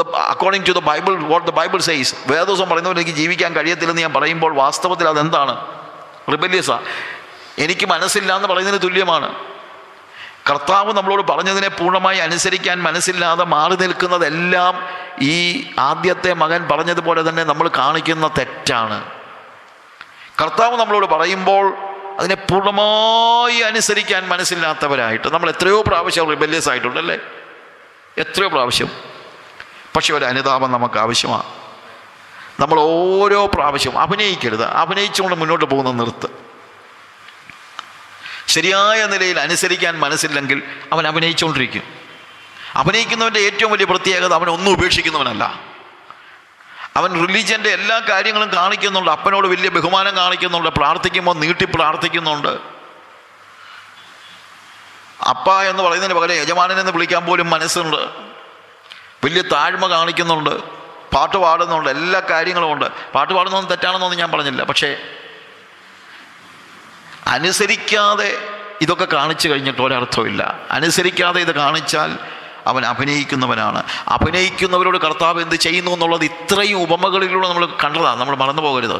the according to the Bible what the Bible says ദിവസം പറയുന്നവർ എനിക്ക് ജീവിക്കാൻ കഴിയത്തില്ലെന്ന് ഞാൻ പറയുമ്പോൾ വാസ്തവത്തിൽ അതെന്താണ് റിബല്യസാണ് എനിക്ക് മനസ്സില്ല എന്ന് പറയുന്നതിന് തുല്യമാണ് കർത്താവ് നമ്മളോട് പറഞ്ഞതിനെ പൂർണ്ണമായി അനുസരിക്കാൻ മനസ്സില്ലാതെ മാറി നിൽക്കുന്നതെല്ലാം ഈ ആദ്യത്തെ മകൻ പറഞ്ഞതുപോലെ തന്നെ നമ്മൾ കാണിക്കുന്ന തെറ്റാണ് കർത്താവ് നമ്മളോട് പറയുമ്പോൾ അതിനെ പൂർണ്ണമായി അനുസരിക്കാൻ മനസ്സില്ലാത്തവരായിട്ട് നമ്മൾ എത്രയോ പ്രാവശ്യം റിബല്യസ് ആയിട്ടുണ്ടല്ലേ എത്രയോ പ്രാവശ്യം പക്ഷെ ഒരു അനുതാപം നമുക്ക് ആവശ്യമാണ് നമ്മൾ ഓരോ പ്രാവശ്യം അഭിനയിക്കരുത് അഭിനയിച്ചുകൊണ്ട് മുന്നോട്ട് പോകുന്ന നിർത്ത് ശരിയായ നിലയിൽ അനുസരിക്കാൻ മനസ്സില്ലെങ്കിൽ അവൻ അഭിനയിച്ചുകൊണ്ടിരിക്കും അഭിനയിക്കുന്നവൻ്റെ ഏറ്റവും വലിയ പ്രത്യേകത അവൻ ഉപേക്ഷിക്കുന്നവനല്ല അവൻ റിലീജിയൻ്റെ എല്ലാ കാര്യങ്ങളും കാണിക്കുന്നുണ്ട് അപ്പനോട് വലിയ ബഹുമാനം കാണിക്കുന്നുണ്ട് പ്രാർത്ഥിക്കുമ്പോൾ നീട്ടി പ്രാർത്ഥിക്കുന്നുണ്ട് അപ്പ എന്ന് പറയുന്നതിന് പകരം എന്ന് വിളിക്കാൻ പോലും മനസ്സുണ്ട് വലിയ താഴ്മ കാണിക്കുന്നുണ്ട് പാട്ട് പാടുന്നുണ്ട് എല്ലാ കാര്യങ്ങളും ഉണ്ട് പാട്ട് പാടുന്നതൊന്നും തെറ്റാണെന്നൊന്നും ഞാൻ പറഞ്ഞില്ല പക്ഷേ അനുസരിക്കാതെ ഇതൊക്കെ കാണിച്ചു കഴിഞ്ഞിട്ട് ഒരർത്ഥമില്ല അനുസരിക്കാതെ ഇത് കാണിച്ചാൽ അവൻ അഭിനയിക്കുന്നവനാണ് അഭിനയിക്കുന്നവരോട് കർത്താവ് എന്ത് ചെയ്യുന്നു എന്നുള്ളത് ഇത്രയും ഉപമകളിലൂടെ നമ്മൾ കണ്ടതാണ് നമ്മൾ മറന്നു പോകരുത്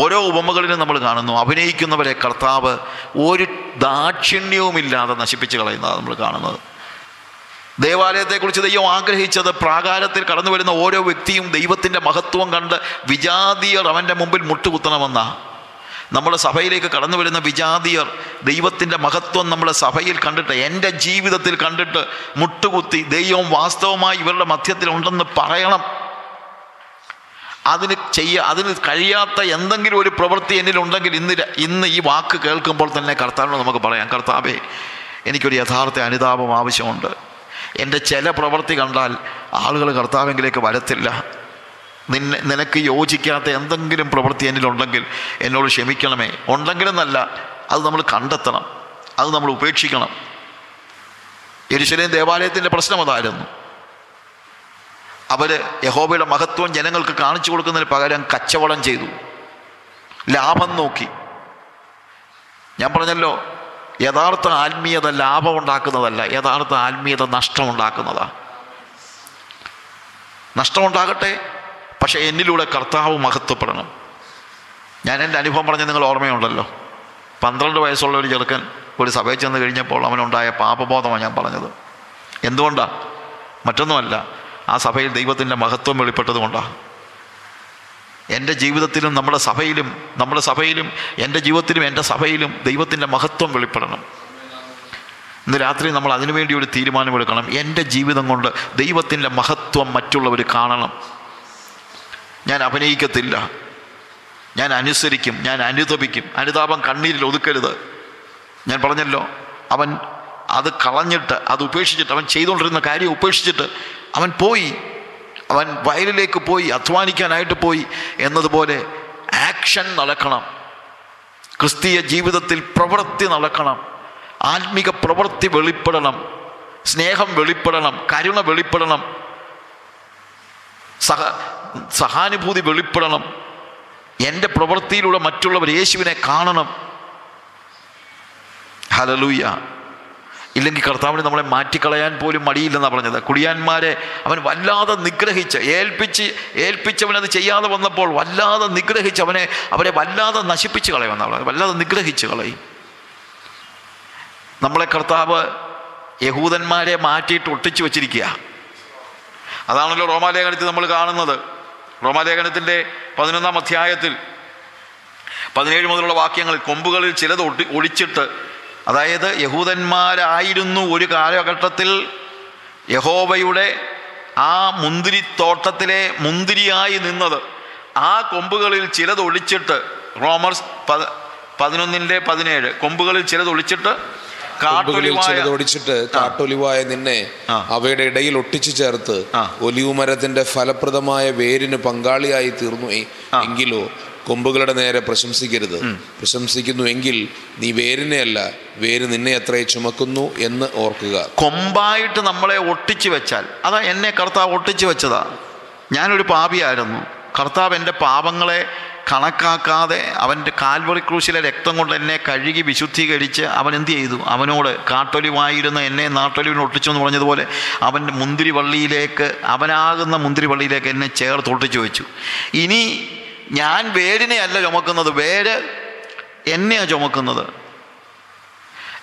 ഓരോ ഉപമകളിലും നമ്മൾ കാണുന്നു അഭിനയിക്കുന്നവരെ കർത്താവ് ഒരു ദാക്ഷിണ്യവുമില്ലാതെ നശിപ്പിച്ച് കളയുന്നതാണ് നമ്മൾ കാണുന്നത് ദേവാലയത്തെക്കുറിച്ച് ദൈവം ആഗ്രഹിച്ചത് പ്രാകാരത്തിൽ കടന്നു വരുന്ന ഓരോ വ്യക്തിയും ദൈവത്തിൻ്റെ മഹത്വം കണ്ട് വിജാതീയർ അവൻ്റെ മുമ്പിൽ മുട്ടുകുത്തണമെന്നാണ് നമ്മുടെ സഭയിലേക്ക് കടന്നു വരുന്ന വിജാതിയർ ദൈവത്തിൻ്റെ മഹത്വം നമ്മുടെ സഭയിൽ കണ്ടിട്ട് എൻ്റെ ജീവിതത്തിൽ കണ്ടിട്ട് മുട്ടുകുത്തി ദൈവം വാസ്തവമായി ഇവരുടെ മധ്യത്തിലുണ്ടെന്ന് പറയണം അതിന് ചെയ്യ അതിന് കഴിയാത്ത എന്തെങ്കിലും ഒരു പ്രവൃത്തി എന്നിലുണ്ടെങ്കിൽ ഇന്ന് ഇന്ന് ഈ വാക്ക് കേൾക്കുമ്പോൾ തന്നെ കർത്താവിനോട് നമുക്ക് പറയാം കർത്താവേ എനിക്കൊരു യഥാർത്ഥ അനുതാപം ആവശ്യമുണ്ട് എൻ്റെ ചില പ്രവൃത്തി കണ്ടാൽ ആളുകൾ കർത്താവെങ്കിലേക്ക് വരത്തില്ല നിന്നെ നിനക്ക് യോജിക്കാത്ത എന്തെങ്കിലും പ്രവൃത്തി എന്നിലുണ്ടെങ്കിൽ എന്നോട് ക്ഷമിക്കണമേ ഉണ്ടെങ്കിലെന്നല്ല അത് നമ്മൾ കണ്ടെത്തണം അത് നമ്മൾ ഉപേക്ഷിക്കണം യരിശലേം ദേവാലയത്തിൻ്റെ പ്രശ്നം അതായിരുന്നു അവർ യഹോബയുടെ മഹത്വം ജനങ്ങൾക്ക് കാണിച്ചു കൊടുക്കുന്നതിന് പകരം കച്ചവടം ചെയ്തു ലാഭം നോക്കി ഞാൻ പറഞ്ഞല്ലോ യഥാർത്ഥ ആത്മീയത ലാഭം ഉണ്ടാക്കുന്നതല്ല യഥാർത്ഥ ആത്മീയത നഷ്ടം നഷ്ടമുണ്ടാകട്ടെ പക്ഷെ എന്നിലൂടെ കർത്താവ് മഹത്വപ്പെടണം ഞാൻ എൻ്റെ അനുഭവം പറഞ്ഞ് നിങ്ങൾ ഓർമ്മയുണ്ടല്ലോ പന്ത്രണ്ട് വയസ്സുള്ള ഒരു ചെറുക്കൻ ഒരു സഭയിൽ ചെന്ന് കഴിഞ്ഞപ്പോൾ അവനുണ്ടായ പാപബോധമാണ് ഞാൻ പറഞ്ഞത് എന്തുകൊണ്ടാണ് മറ്റൊന്നുമല്ല ആ സഭയിൽ ദൈവത്തിൻ്റെ മഹത്വം വെളിപ്പെട്ടതുകൊണ്ടാണ് എൻ്റെ ജീവിതത്തിലും നമ്മുടെ സഭയിലും നമ്മുടെ സഭയിലും എൻ്റെ ജീവിതത്തിലും എൻ്റെ സഭയിലും ദൈവത്തിൻ്റെ മഹത്വം വെളിപ്പെടണം ഇന്ന് രാത്രി നമ്മൾ അതിനുവേണ്ടി ഒരു തീരുമാനമെടുക്കണം എൻ്റെ ജീവിതം കൊണ്ട് ദൈവത്തിൻ്റെ മഹത്വം മറ്റുള്ളവർ കാണണം ഞാൻ അഭിനയിക്കത്തില്ല ഞാൻ അനുസരിക്കും ഞാൻ അനുതപിക്കും അനുതാപം കണ്ണീരിൽ ഒതുക്കരുത് ഞാൻ പറഞ്ഞല്ലോ അവൻ അത് കളഞ്ഞിട്ട് അത് ഉപേക്ഷിച്ചിട്ട് അവൻ ചെയ്തുകൊണ്ടിരുന്ന കാര്യം ഉപേക്ഷിച്ചിട്ട് അവൻ പോയി അവൻ വയലിലേക്ക് പോയി അധ്വാനിക്കാനായിട്ട് പോയി എന്നതുപോലെ ആക്ഷൻ നടക്കണം ക്രിസ്തീയ ജീവിതത്തിൽ പ്രവൃത്തി നടക്കണം ആത്മിക പ്രവൃത്തി വെളിപ്പെടണം സ്നേഹം വെളിപ്പെടണം കരുണ വെളിപ്പെടണം സഹ സഹാനുഭൂതി വെളിപ്പെടണം എൻ്റെ പ്രവൃത്തിയിലൂടെ മറ്റുള്ളവർ യേശുവിനെ കാണണം ഹലലൂയ ഇല്ലെങ്കിൽ കർത്താവിന് നമ്മളെ മാറ്റിക്കളയാൻ പോലും മടിയില്ലെന്നാണ് പറഞ്ഞത് കുടിയാന്മാരെ അവൻ വല്ലാതെ നിഗ്രഹിച്ച് ഏൽപ്പിച്ച് ഏൽപ്പിച്ചവനത് അത് ചെയ്യാതെ വന്നപ്പോൾ വല്ലാതെ നിഗ്രഹിച്ച് അവനെ അവരെ വല്ലാതെ നശിപ്പിച്ച് കളയുമെന്നാണ് പറഞ്ഞത് വല്ലാതെ നിഗ്രഹിച്ച് കളയും നമ്മളെ കർത്താവ് യഹൂദന്മാരെ മാറ്റിയിട്ട് ഒട്ടിച്ചു വച്ചിരിക്കുക അതാണല്ലോ റോമാലേഖനത്തിൽ നമ്മൾ കാണുന്നത് റോമാലേഖനത്തിൻ്റെ പതിനൊന്നാം അധ്യായത്തിൽ പതിനേഴ് മുതലുള്ള വാക്യങ്ങൾ കൊമ്പുകളിൽ ചിലത് ഒടി ഒടിച്ചിട്ട് അതായത് യഹൂദന്മാരായിരുന്നു ഒരു കാലഘട്ടത്തിൽ യഹോവയുടെ ആ മുന്തിരിത്തോട്ടത്തിലെ മുന്തിരിയായി നിന്നത് ആ കൊമ്പുകളിൽ ചിലത് ഒളിച്ചിട്ട് റോമർസ് പതിനൊന്നിൻ്റെ പതിനേഴ് കൊമ്പുകളിൽ ചിലത് ഒളിച്ചിട്ട് ഓടിച്ചിട്ട് കാട്ടൊലിവായ നിന്നെ അവയുടെ ഇടയിൽ ഒട്ടിച്ചു ചേർത്ത് ഒലിവുമരത്തിന്റെ ഫലപ്രദമായ വേരിന് പങ്കാളിയായി തീർന്നു എങ്കിലോ കൊമ്പുകളുടെ നേരെ പ്രശംസിക്കരുത് പ്രശംസിക്കുന്നു എങ്കിൽ നീ വേരിനെയല്ല വേര് നിന്നെ എത്ര ചുമക്കുന്നു എന്ന് ഓർക്കുക കൊമ്പായിട്ട് നമ്മളെ ഒട്ടിച്ചു വെച്ചാൽ അതാ എന്നെ കർത്താവ് ഒട്ടിച്ചു വെച്ചതാ ഞാനൊരു പാപിയായിരുന്നു കർത്താവ് എൻ്റെ പാപങ്ങളെ കണക്കാക്കാതെ അവൻ്റെ കാൽവറി ക്രൂശിലെ രക്തം കൊണ്ട് എന്നെ കഴുകി വിശുദ്ധീകരിച്ച് അവൻ എന്ത് ചെയ്തു അവനോട് കാട്ടൊലിവായിരുന്ന എന്നെ നാട്ടൊലിവിന് ഒട്ടിച്ചു എന്ന് പറഞ്ഞതുപോലെ അവൻ്റെ മുന്തിരിവള്ളിയിലേക്ക് അവനാകുന്ന മുന്തിരിവള്ളിയിലേക്ക് എന്നെ ചേർത്ത് ഒട്ടിച്ചു വെച്ചു ഇനി ഞാൻ വേരിനെ അല്ല ചുമക്കുന്നത് വേര് എന്നെയാണ് ചുമക്കുന്നത്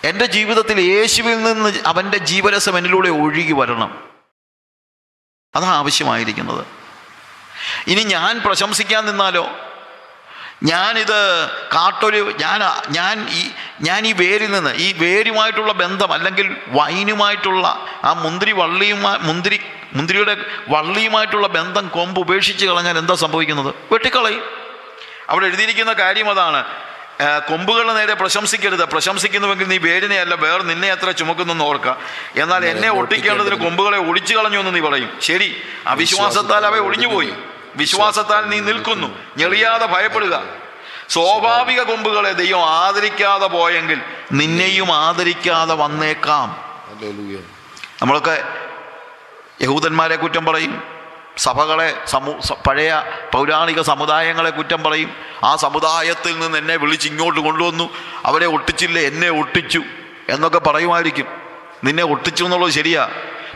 എൻ്റെ ജീവിതത്തിൽ യേശുവിൽ നിന്ന് അവൻ്റെ ജീവരസം എന്നിലൂടെ ഒഴുകി വരണം അതാണ് ആവശ്യമായിരിക്കുന്നത് ഇനി ഞാൻ പ്രശംസിക്കാൻ നിന്നാലോ ഞാനിത് കാട്ടൊരു ഞാൻ ഞാൻ ഈ ഞാൻ ഈ വേരിൽ നിന്ന് ഈ വേരുമായിട്ടുള്ള ബന്ധം അല്ലെങ്കിൽ വൈനുമായിട്ടുള്ള ആ മുന്തിരി വള്ളിയുമായി മുന്തിരി മുന്തിരിയുടെ വള്ളിയുമായിട്ടുള്ള ബന്ധം കൊമ്പ് ഉപേക്ഷിച്ച് കളഞ്ഞാൽ എന്താ സംഭവിക്കുന്നത് വെട്ടിക്കളയും അവിടെ എഴുതിയിരിക്കുന്ന കാര്യം അതാണ് കൊമ്പുകളുടെ നേരെ പ്രശംസിക്കരുത് പ്രശംസിക്കുന്നുവെങ്കിൽ നീ വേരിനെയല്ല വേർ നിന്നെ അത്ര ചുമക്കുന്നെന്ന് ഓർക്കുക എന്നാൽ എന്നെ ഒട്ടിക്കേണ്ടതിന് കൊമ്പുകളെ ഒടിച്ചു കളഞ്ഞു എന്ന് നീ പറയും ശരി അവിശ്വാസത്താൽ അവ ഒഴിഞ്ഞുപോയി വിശ്വാസത്താൽ നീ നിൽക്കുന്നു ഞെളിയാതെ ഭയപ്പെടുക സ്വാഭാവിക കൊമ്പുകളെ ദൈവം ആദരിക്കാതെ പോയെങ്കിൽ നിന്നെയും ആദരിക്കാതെ വന്നേക്കാം നമ്മളൊക്കെ യഹൂദന്മാരെ കുറ്റം പറയും സഭകളെ സമൂ പഴയ പൗരാണിക സമുദായങ്ങളെ കുറ്റം പറയും ആ സമുദായത്തിൽ നിന്ന് എന്നെ വിളിച്ച് ഇങ്ങോട്ട് കൊണ്ടുവന്നു അവരെ ഒട്ടിച്ചില്ല എന്നെ ഒട്ടിച്ചു എന്നൊക്കെ പറയുമായിരിക്കും നിന്നെ ഒട്ടിച്ചു എന്നുള്ളത് ശരിയാ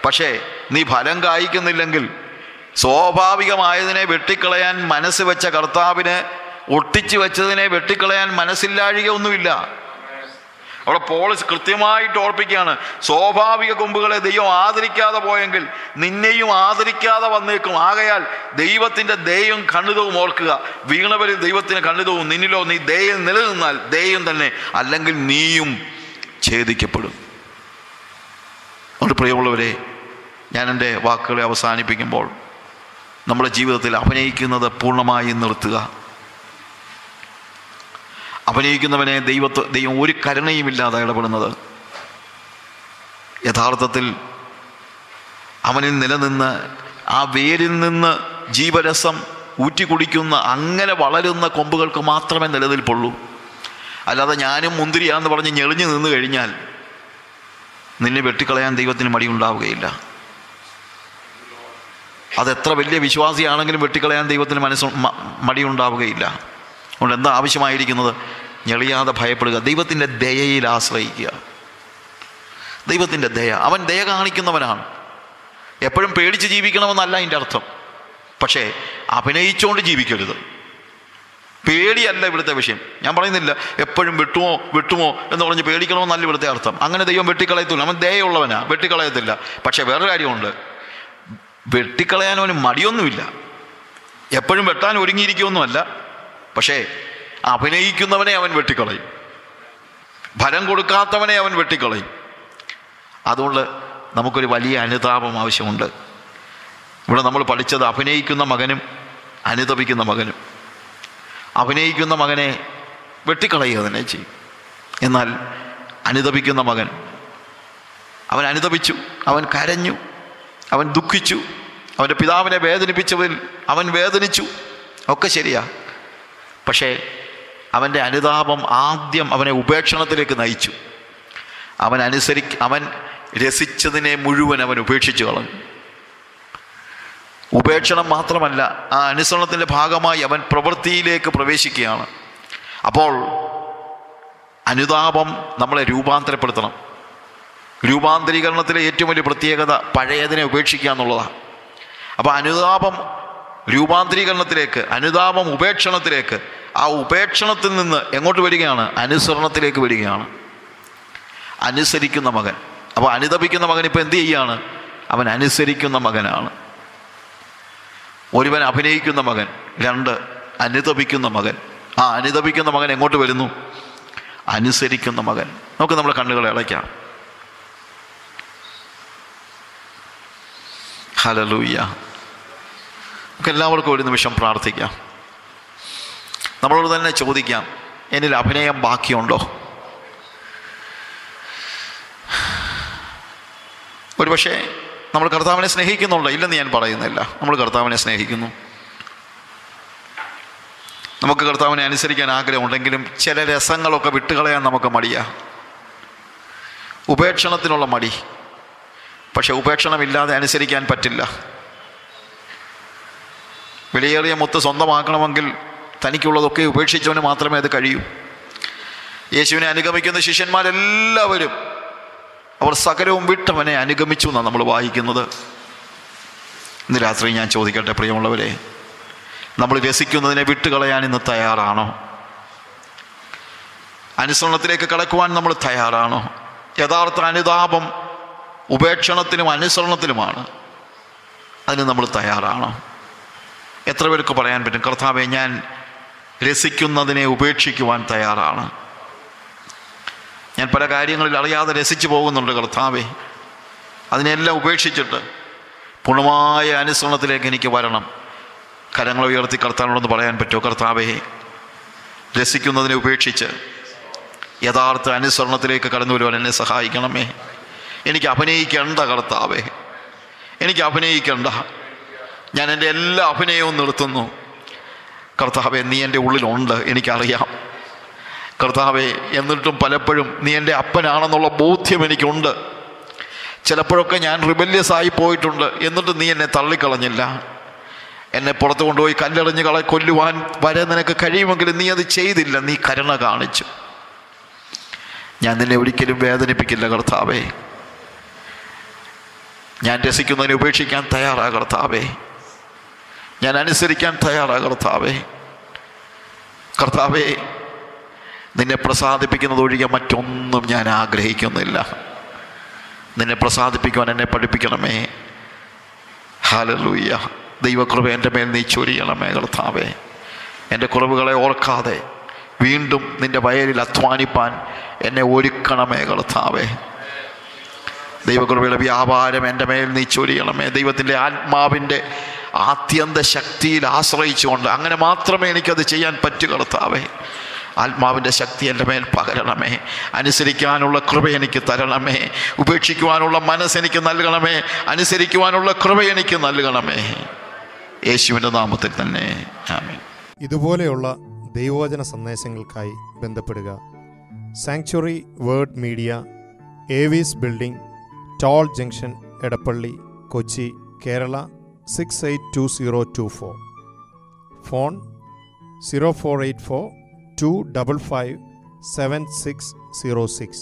പക്ഷേ നീ ഫലം കായ്ക്കുന്നില്ലെങ്കിൽ സ്വാഭാവികമായതിനെ വെട്ടിക്കളയാൻ മനസ്സ് വെച്ച കർത്താവിന് ഒട്ടിച്ചു വെച്ചതിനെ വെട്ടിക്കളയാൻ മനസ്സില്ലാഴിക ഒന്നുമില്ല അവിടെ പോളിസ് കൃത്യമായിട്ട് ഓർപ്പിക്കുകയാണ് സ്വാഭാവിക കൊമ്പുകളെ ദൈവം ആദരിക്കാതെ പോയെങ്കിൽ നിന്നെയും ആദരിക്കാതെ വന്നേക്കും ആകയാൽ ദൈവത്തിൻ്റെ ദയും കണ്ണിതവും ഓർക്കുക വീണവരിൽ ദൈവത്തിന് കണ്ണിതവും നിന്നിലോ നീ ദേയം നിലനിന്നാൽ ദേയം തന്നെ അല്ലെങ്കിൽ നീയും ഛേദിക്കപ്പെടും അവിടെ പ്രിയമുള്ളവരെ ഞാൻ എൻ്റെ വാക്കുകളെ അവസാനിപ്പിക്കുമ്പോൾ നമ്മുടെ ജീവിതത്തിൽ അഭിനയിക്കുന്നത് പൂർണ്ണമായി നിർത്തുക അഭിനയിക്കുന്നവനെ ദൈവത്വ ദൈവം ഒരു കരുണയുമില്ലാതെ ഇടപെടുന്നത് യഥാർത്ഥത്തിൽ അവനിൽ നിലനിന്ന് ആ വേരിൽ നിന്ന് ജീവരസം ഊറ്റിക്കുടിക്കുന്ന അങ്ങനെ വളരുന്ന കൊമ്പുകൾക്ക് മാത്രമേ നിലനിൽപ്പുള്ളൂ അല്ലാതെ ഞാനും മുന്തിരിയാന്ന് പറഞ്ഞ് ഞെളിഞ്ഞു നിന്ന് കഴിഞ്ഞാൽ നിന്നെ വെട്ടിക്കളയാൻ ദൈവത്തിന് മടിയുണ്ടാവുകയില്ല അത് എത്ര വലിയ വിശ്വാസിയാണെങ്കിലും വെട്ടിക്കളയാൻ ദൈവത്തിന് മനസ്സ് മടിയുണ്ടാവുകയില്ല അതുകൊണ്ട് എന്താ ആവശ്യമായിരിക്കുന്നത് ഞെളിയാതെ ഭയപ്പെടുക ദൈവത്തിൻ്റെ ദയയിൽ ആശ്രയിക്കുക ദൈവത്തിൻ്റെ ദയ അവൻ ദയ കാണിക്കുന്നവനാണ് എപ്പോഴും പേടിച്ച് ജീവിക്കണമെന്നല്ല അതിൻ്റെ അർത്ഥം പക്ഷേ അഭിനയിച്ചുകൊണ്ട് ജീവിക്കരുത് പേടിയല്ല ഇവിടുത്തെ വിഷയം ഞാൻ പറയുന്നില്ല എപ്പോഴും വിട്ടുമോ വിട്ടുമോ എന്ന് പറഞ്ഞ് പേടിക്കണമെന്നല്ല ഇവിടുത്തെ അർത്ഥം അങ്ങനെ ദൈവം വെട്ടിക്കളയത്തില്ല അവൻ ദയുള്ളവനാണ് വെട്ടിക്കളയത്തില്ല പക്ഷേ വേറൊരു കാര്യമുണ്ട് വെട്ടിക്കളയാൻ അവന് മടിയൊന്നുമില്ല എപ്പോഴും വെട്ടാൻ ഒരുങ്ങിയിരിക്കുമൊന്നുമല്ല പക്ഷേ അഭിനയിക്കുന്നവനെ അവൻ വെട്ടിക്കളയും ഫലം കൊടുക്കാത്തവനെ അവൻ വെട്ടിക്കളയും അതുകൊണ്ട് നമുക്കൊരു വലിയ അനുതാപം ആവശ്യമുണ്ട് ഇവിടെ നമ്മൾ പഠിച്ചത് അഭിനയിക്കുന്ന മകനും അനുതപിക്കുന്ന മകനും അഭിനയിക്കുന്ന മകനെ വെട്ടിക്കളയുക തന്നെ ചെയ്യും എന്നാൽ അനുതപിക്കുന്ന മകൻ അവൻ അനുതപിച്ചു അവൻ കരഞ്ഞു അവൻ ദുഃഖിച്ചു അവൻ്റെ പിതാവിനെ വേദനിപ്പിച്ചവൻ അവൻ വേദനിച്ചു ഒക്കെ ശരിയാ പക്ഷേ അവൻ്റെ അനുതാപം ആദ്യം അവനെ ഉപേക്ഷണത്തിലേക്ക് നയിച്ചു അവൻ അനുസരി അവൻ രസിച്ചതിനെ മുഴുവൻ അവൻ ഉപേക്ഷിച്ചു കളഞ്ഞു ഉപേക്ഷണം മാത്രമല്ല ആ അനുസരണത്തിൻ്റെ ഭാഗമായി അവൻ പ്രവൃത്തിയിലേക്ക് പ്രവേശിക്കുകയാണ് അപ്പോൾ അനുതാപം നമ്മളെ രൂപാന്തരപ്പെടുത്തണം രൂപാന്തരീകരണത്തിലെ ഏറ്റവും വലിയ പ്രത്യേകത പഴയതിനെ ഉപേക്ഷിക്കുക എന്നുള്ളതാണ് അപ്പോൾ അനുതാപം രൂപാന്തരീകരണത്തിലേക്ക് അനുതാപം ഉപേക്ഷണത്തിലേക്ക് ആ ഉപേക്ഷണത്തിൽ നിന്ന് എങ്ങോട്ട് വരികയാണ് അനുസരണത്തിലേക്ക് വരികയാണ് അനുസരിക്കുന്ന മകൻ അപ്പോൾ അനുതപിക്കുന്ന മകൻ ഇപ്പോൾ എന്ത് ചെയ്യുകയാണ് അവൻ അനുസരിക്കുന്ന മകനാണ് ഒരുവൻ അഭിനയിക്കുന്ന മകൻ രണ്ട് അനുതപിക്കുന്ന മകൻ ആ അനുതപിക്കുന്ന മകൻ എങ്ങോട്ട് വരുന്നു അനുസരിക്കുന്ന മകൻ നമുക്ക് നമ്മുടെ കണ്ണുകളെ ഇളയ്ക്കാം ഹലലൂയ്യ നമുക്ക് എല്ലാവർക്കും ഒരു നിമിഷം പ്രാർത്ഥിക്കാം നമ്മളോട് തന്നെ ചോദിക്കാം എന്നിൽ അഭിനയം ബാക്കിയുണ്ടോ ഒരുപക്ഷെ നമ്മൾ കർത്താവിനെ സ്നേഹിക്കുന്നുണ്ടോ ഇല്ലെന്ന് ഞാൻ പറയുന്നില്ല നമ്മൾ കർത്താവിനെ സ്നേഹിക്കുന്നു നമുക്ക് കർത്താവിനെ അനുസരിക്കാൻ ആഗ്രഹമുണ്ടെങ്കിലും ചില രസങ്ങളൊക്കെ വിട്ടുകളയാൻ നമുക്ക് മടിയാണ് ഉപേക്ഷണത്തിനുള്ള മടി പക്ഷെ ഉപേക്ഷണമില്ലാതെ അനുസരിക്കാൻ പറ്റില്ല വിലയേറിയ മുത്ത് സ്വന്തമാക്കണമെങ്കിൽ തനിക്കുള്ളതൊക്കെ ഉപേക്ഷിച്ചവന് മാത്രമേ അത് കഴിയൂ യേശുവിനെ അനുഗമിക്കുന്ന ശിഷ്യന്മാരെല്ലാവരും അവർ സകലവും വിട്ടവനെ അനുഗമിച്ചു എന്നാണ് നമ്മൾ വായിക്കുന്നത് ഇന്ന് രാത്രി ഞാൻ ചോദിക്കട്ടെ പ്രിയമുള്ളവരെ നമ്മൾ രസിക്കുന്നതിനെ വിട്ടുകളയാൻ ഇന്ന് തയ്യാറാണോ അനുസരണത്തിലേക്ക് കടക്കുവാൻ നമ്മൾ തയ്യാറാണോ യഥാർത്ഥ അനുതാപം ഉപേക്ഷണത്തിനും അനുസരണത്തിലുമാണ് അതിന് നമ്മൾ തയ്യാറാണ് എത്ര പേർക്ക് പറയാൻ പറ്റും കർത്താവെ ഞാൻ രസിക്കുന്നതിനെ ഉപേക്ഷിക്കുവാൻ തയ്യാറാണ് ഞാൻ പല കാര്യങ്ങളിൽ അറിയാതെ രസിച്ചു പോകുന്നുണ്ട് കർത്താവെ അതിനെല്ലാം ഉപേക്ഷിച്ചിട്ട് പൂർണ്ണമായ അനുസരണത്തിലേക്ക് എനിക്ക് വരണം കരങ്ങൾ ഉയർത്തി കർത്താനോടൊന്ന് പറയാൻ പറ്റുമോ കർത്താവെ രസിക്കുന്നതിനെ ഉപേക്ഷിച്ച് യഥാർത്ഥ അനുസരണത്തിലേക്ക് കടന്നു വരുവാൻ എന്നെ സഹായിക്കണമേ എനിക്ക് അഭിനയിക്കേണ്ട കർത്താവേ എനിക്ക് അഭിനയിക്കേണ്ട ഞാൻ എൻ്റെ എല്ലാ അഭിനയവും നിർത്തുന്നു കർത്താവെ നീ എൻ്റെ ഉള്ളിലുണ്ട് എനിക്കറിയാം കർത്താവെ എന്നിട്ടും പലപ്പോഴും നീ എൻ്റെ അപ്പനാണെന്നുള്ള ബോധ്യം എനിക്കുണ്ട് ചിലപ്പോഴൊക്കെ ഞാൻ റിബല്യസ് ആയി പോയിട്ടുണ്ട് എന്നിട്ടും നീ എന്നെ തള്ളിക്കളഞ്ഞില്ല എന്നെ പുറത്ത് കൊണ്ടുപോയി കല്ലെറിഞ്ഞ് കള കൊല്ലുവാൻ വരെ നിനക്ക് കഴിയുമെങ്കിലും നീ അത് ചെയ്തില്ല നീ കരുണ കാണിച്ചു ഞാൻ നിന്നെ ഒരിക്കലും വേദനിപ്പിക്കില്ല കർത്താവേ ഞാൻ രസിക്കുന്നതിനെ ഉപേക്ഷിക്കാൻ തയ്യാറാ കർത്താവേ ഞാൻ അനുസരിക്കാൻ തയ്യാറാ കർത്താവേ കർത്താവേ നിന്നെ പ്രസാദിപ്പിക്കുന്നത് ഒഴികെ മറ്റൊന്നും ഞാൻ ആഗ്രഹിക്കുന്നില്ല നിന്നെ പ്രസാദിപ്പിക്കുവാൻ എന്നെ പഠിപ്പിക്കണമേ ഹാലലൂയ്യ ദൈവകൃപ എൻ്റെ മേൽ നീ ചൊരിയണമേ കർത്താവേ എൻ്റെ കുറവുകളെ ഓർക്കാതെ വീണ്ടും നിൻ്റെ വയലിൽ അധ്വാനിപ്പാൻ എന്നെ ഒരുക്കണമേ കർത്താവേ ദൈവകൃപയുടെ വ്യാപാരം എൻ്റെ മേൽ നീ ചൊരിയണമേ ദൈവത്തിൻ്റെ ആത്മാവിൻ്റെ ആത്യന്ത ശക്തിയിൽ ആശ്രയിച്ചുകൊണ്ട് അങ്ങനെ മാത്രമേ എനിക്കത് ചെയ്യാൻ പറ്റു കർത്താവേ ആത്മാവിൻ്റെ ശക്തി എൻ്റെ മേൽ പകരണമേ അനുസരിക്കാനുള്ള കൃപ എനിക്ക് തരണമേ ഉപേക്ഷിക്കുവാനുള്ള മനസ്സ് എനിക്ക് നൽകണമേ അനുസരിക്കുവാനുള്ള കൃപ എനിക്ക് നൽകണമേ യേശുവിൻ്റെ നാമത്തിൽ തന്നെ ഇതുപോലെയുള്ള ദൈവവചന സന്ദേശങ്ങൾക്കായി ബന്ധപ്പെടുക Sanctuary Word Media Avees building Toll Junction, Edapalli, Kochi, Kerala 682024. Phone 0484 255 7606.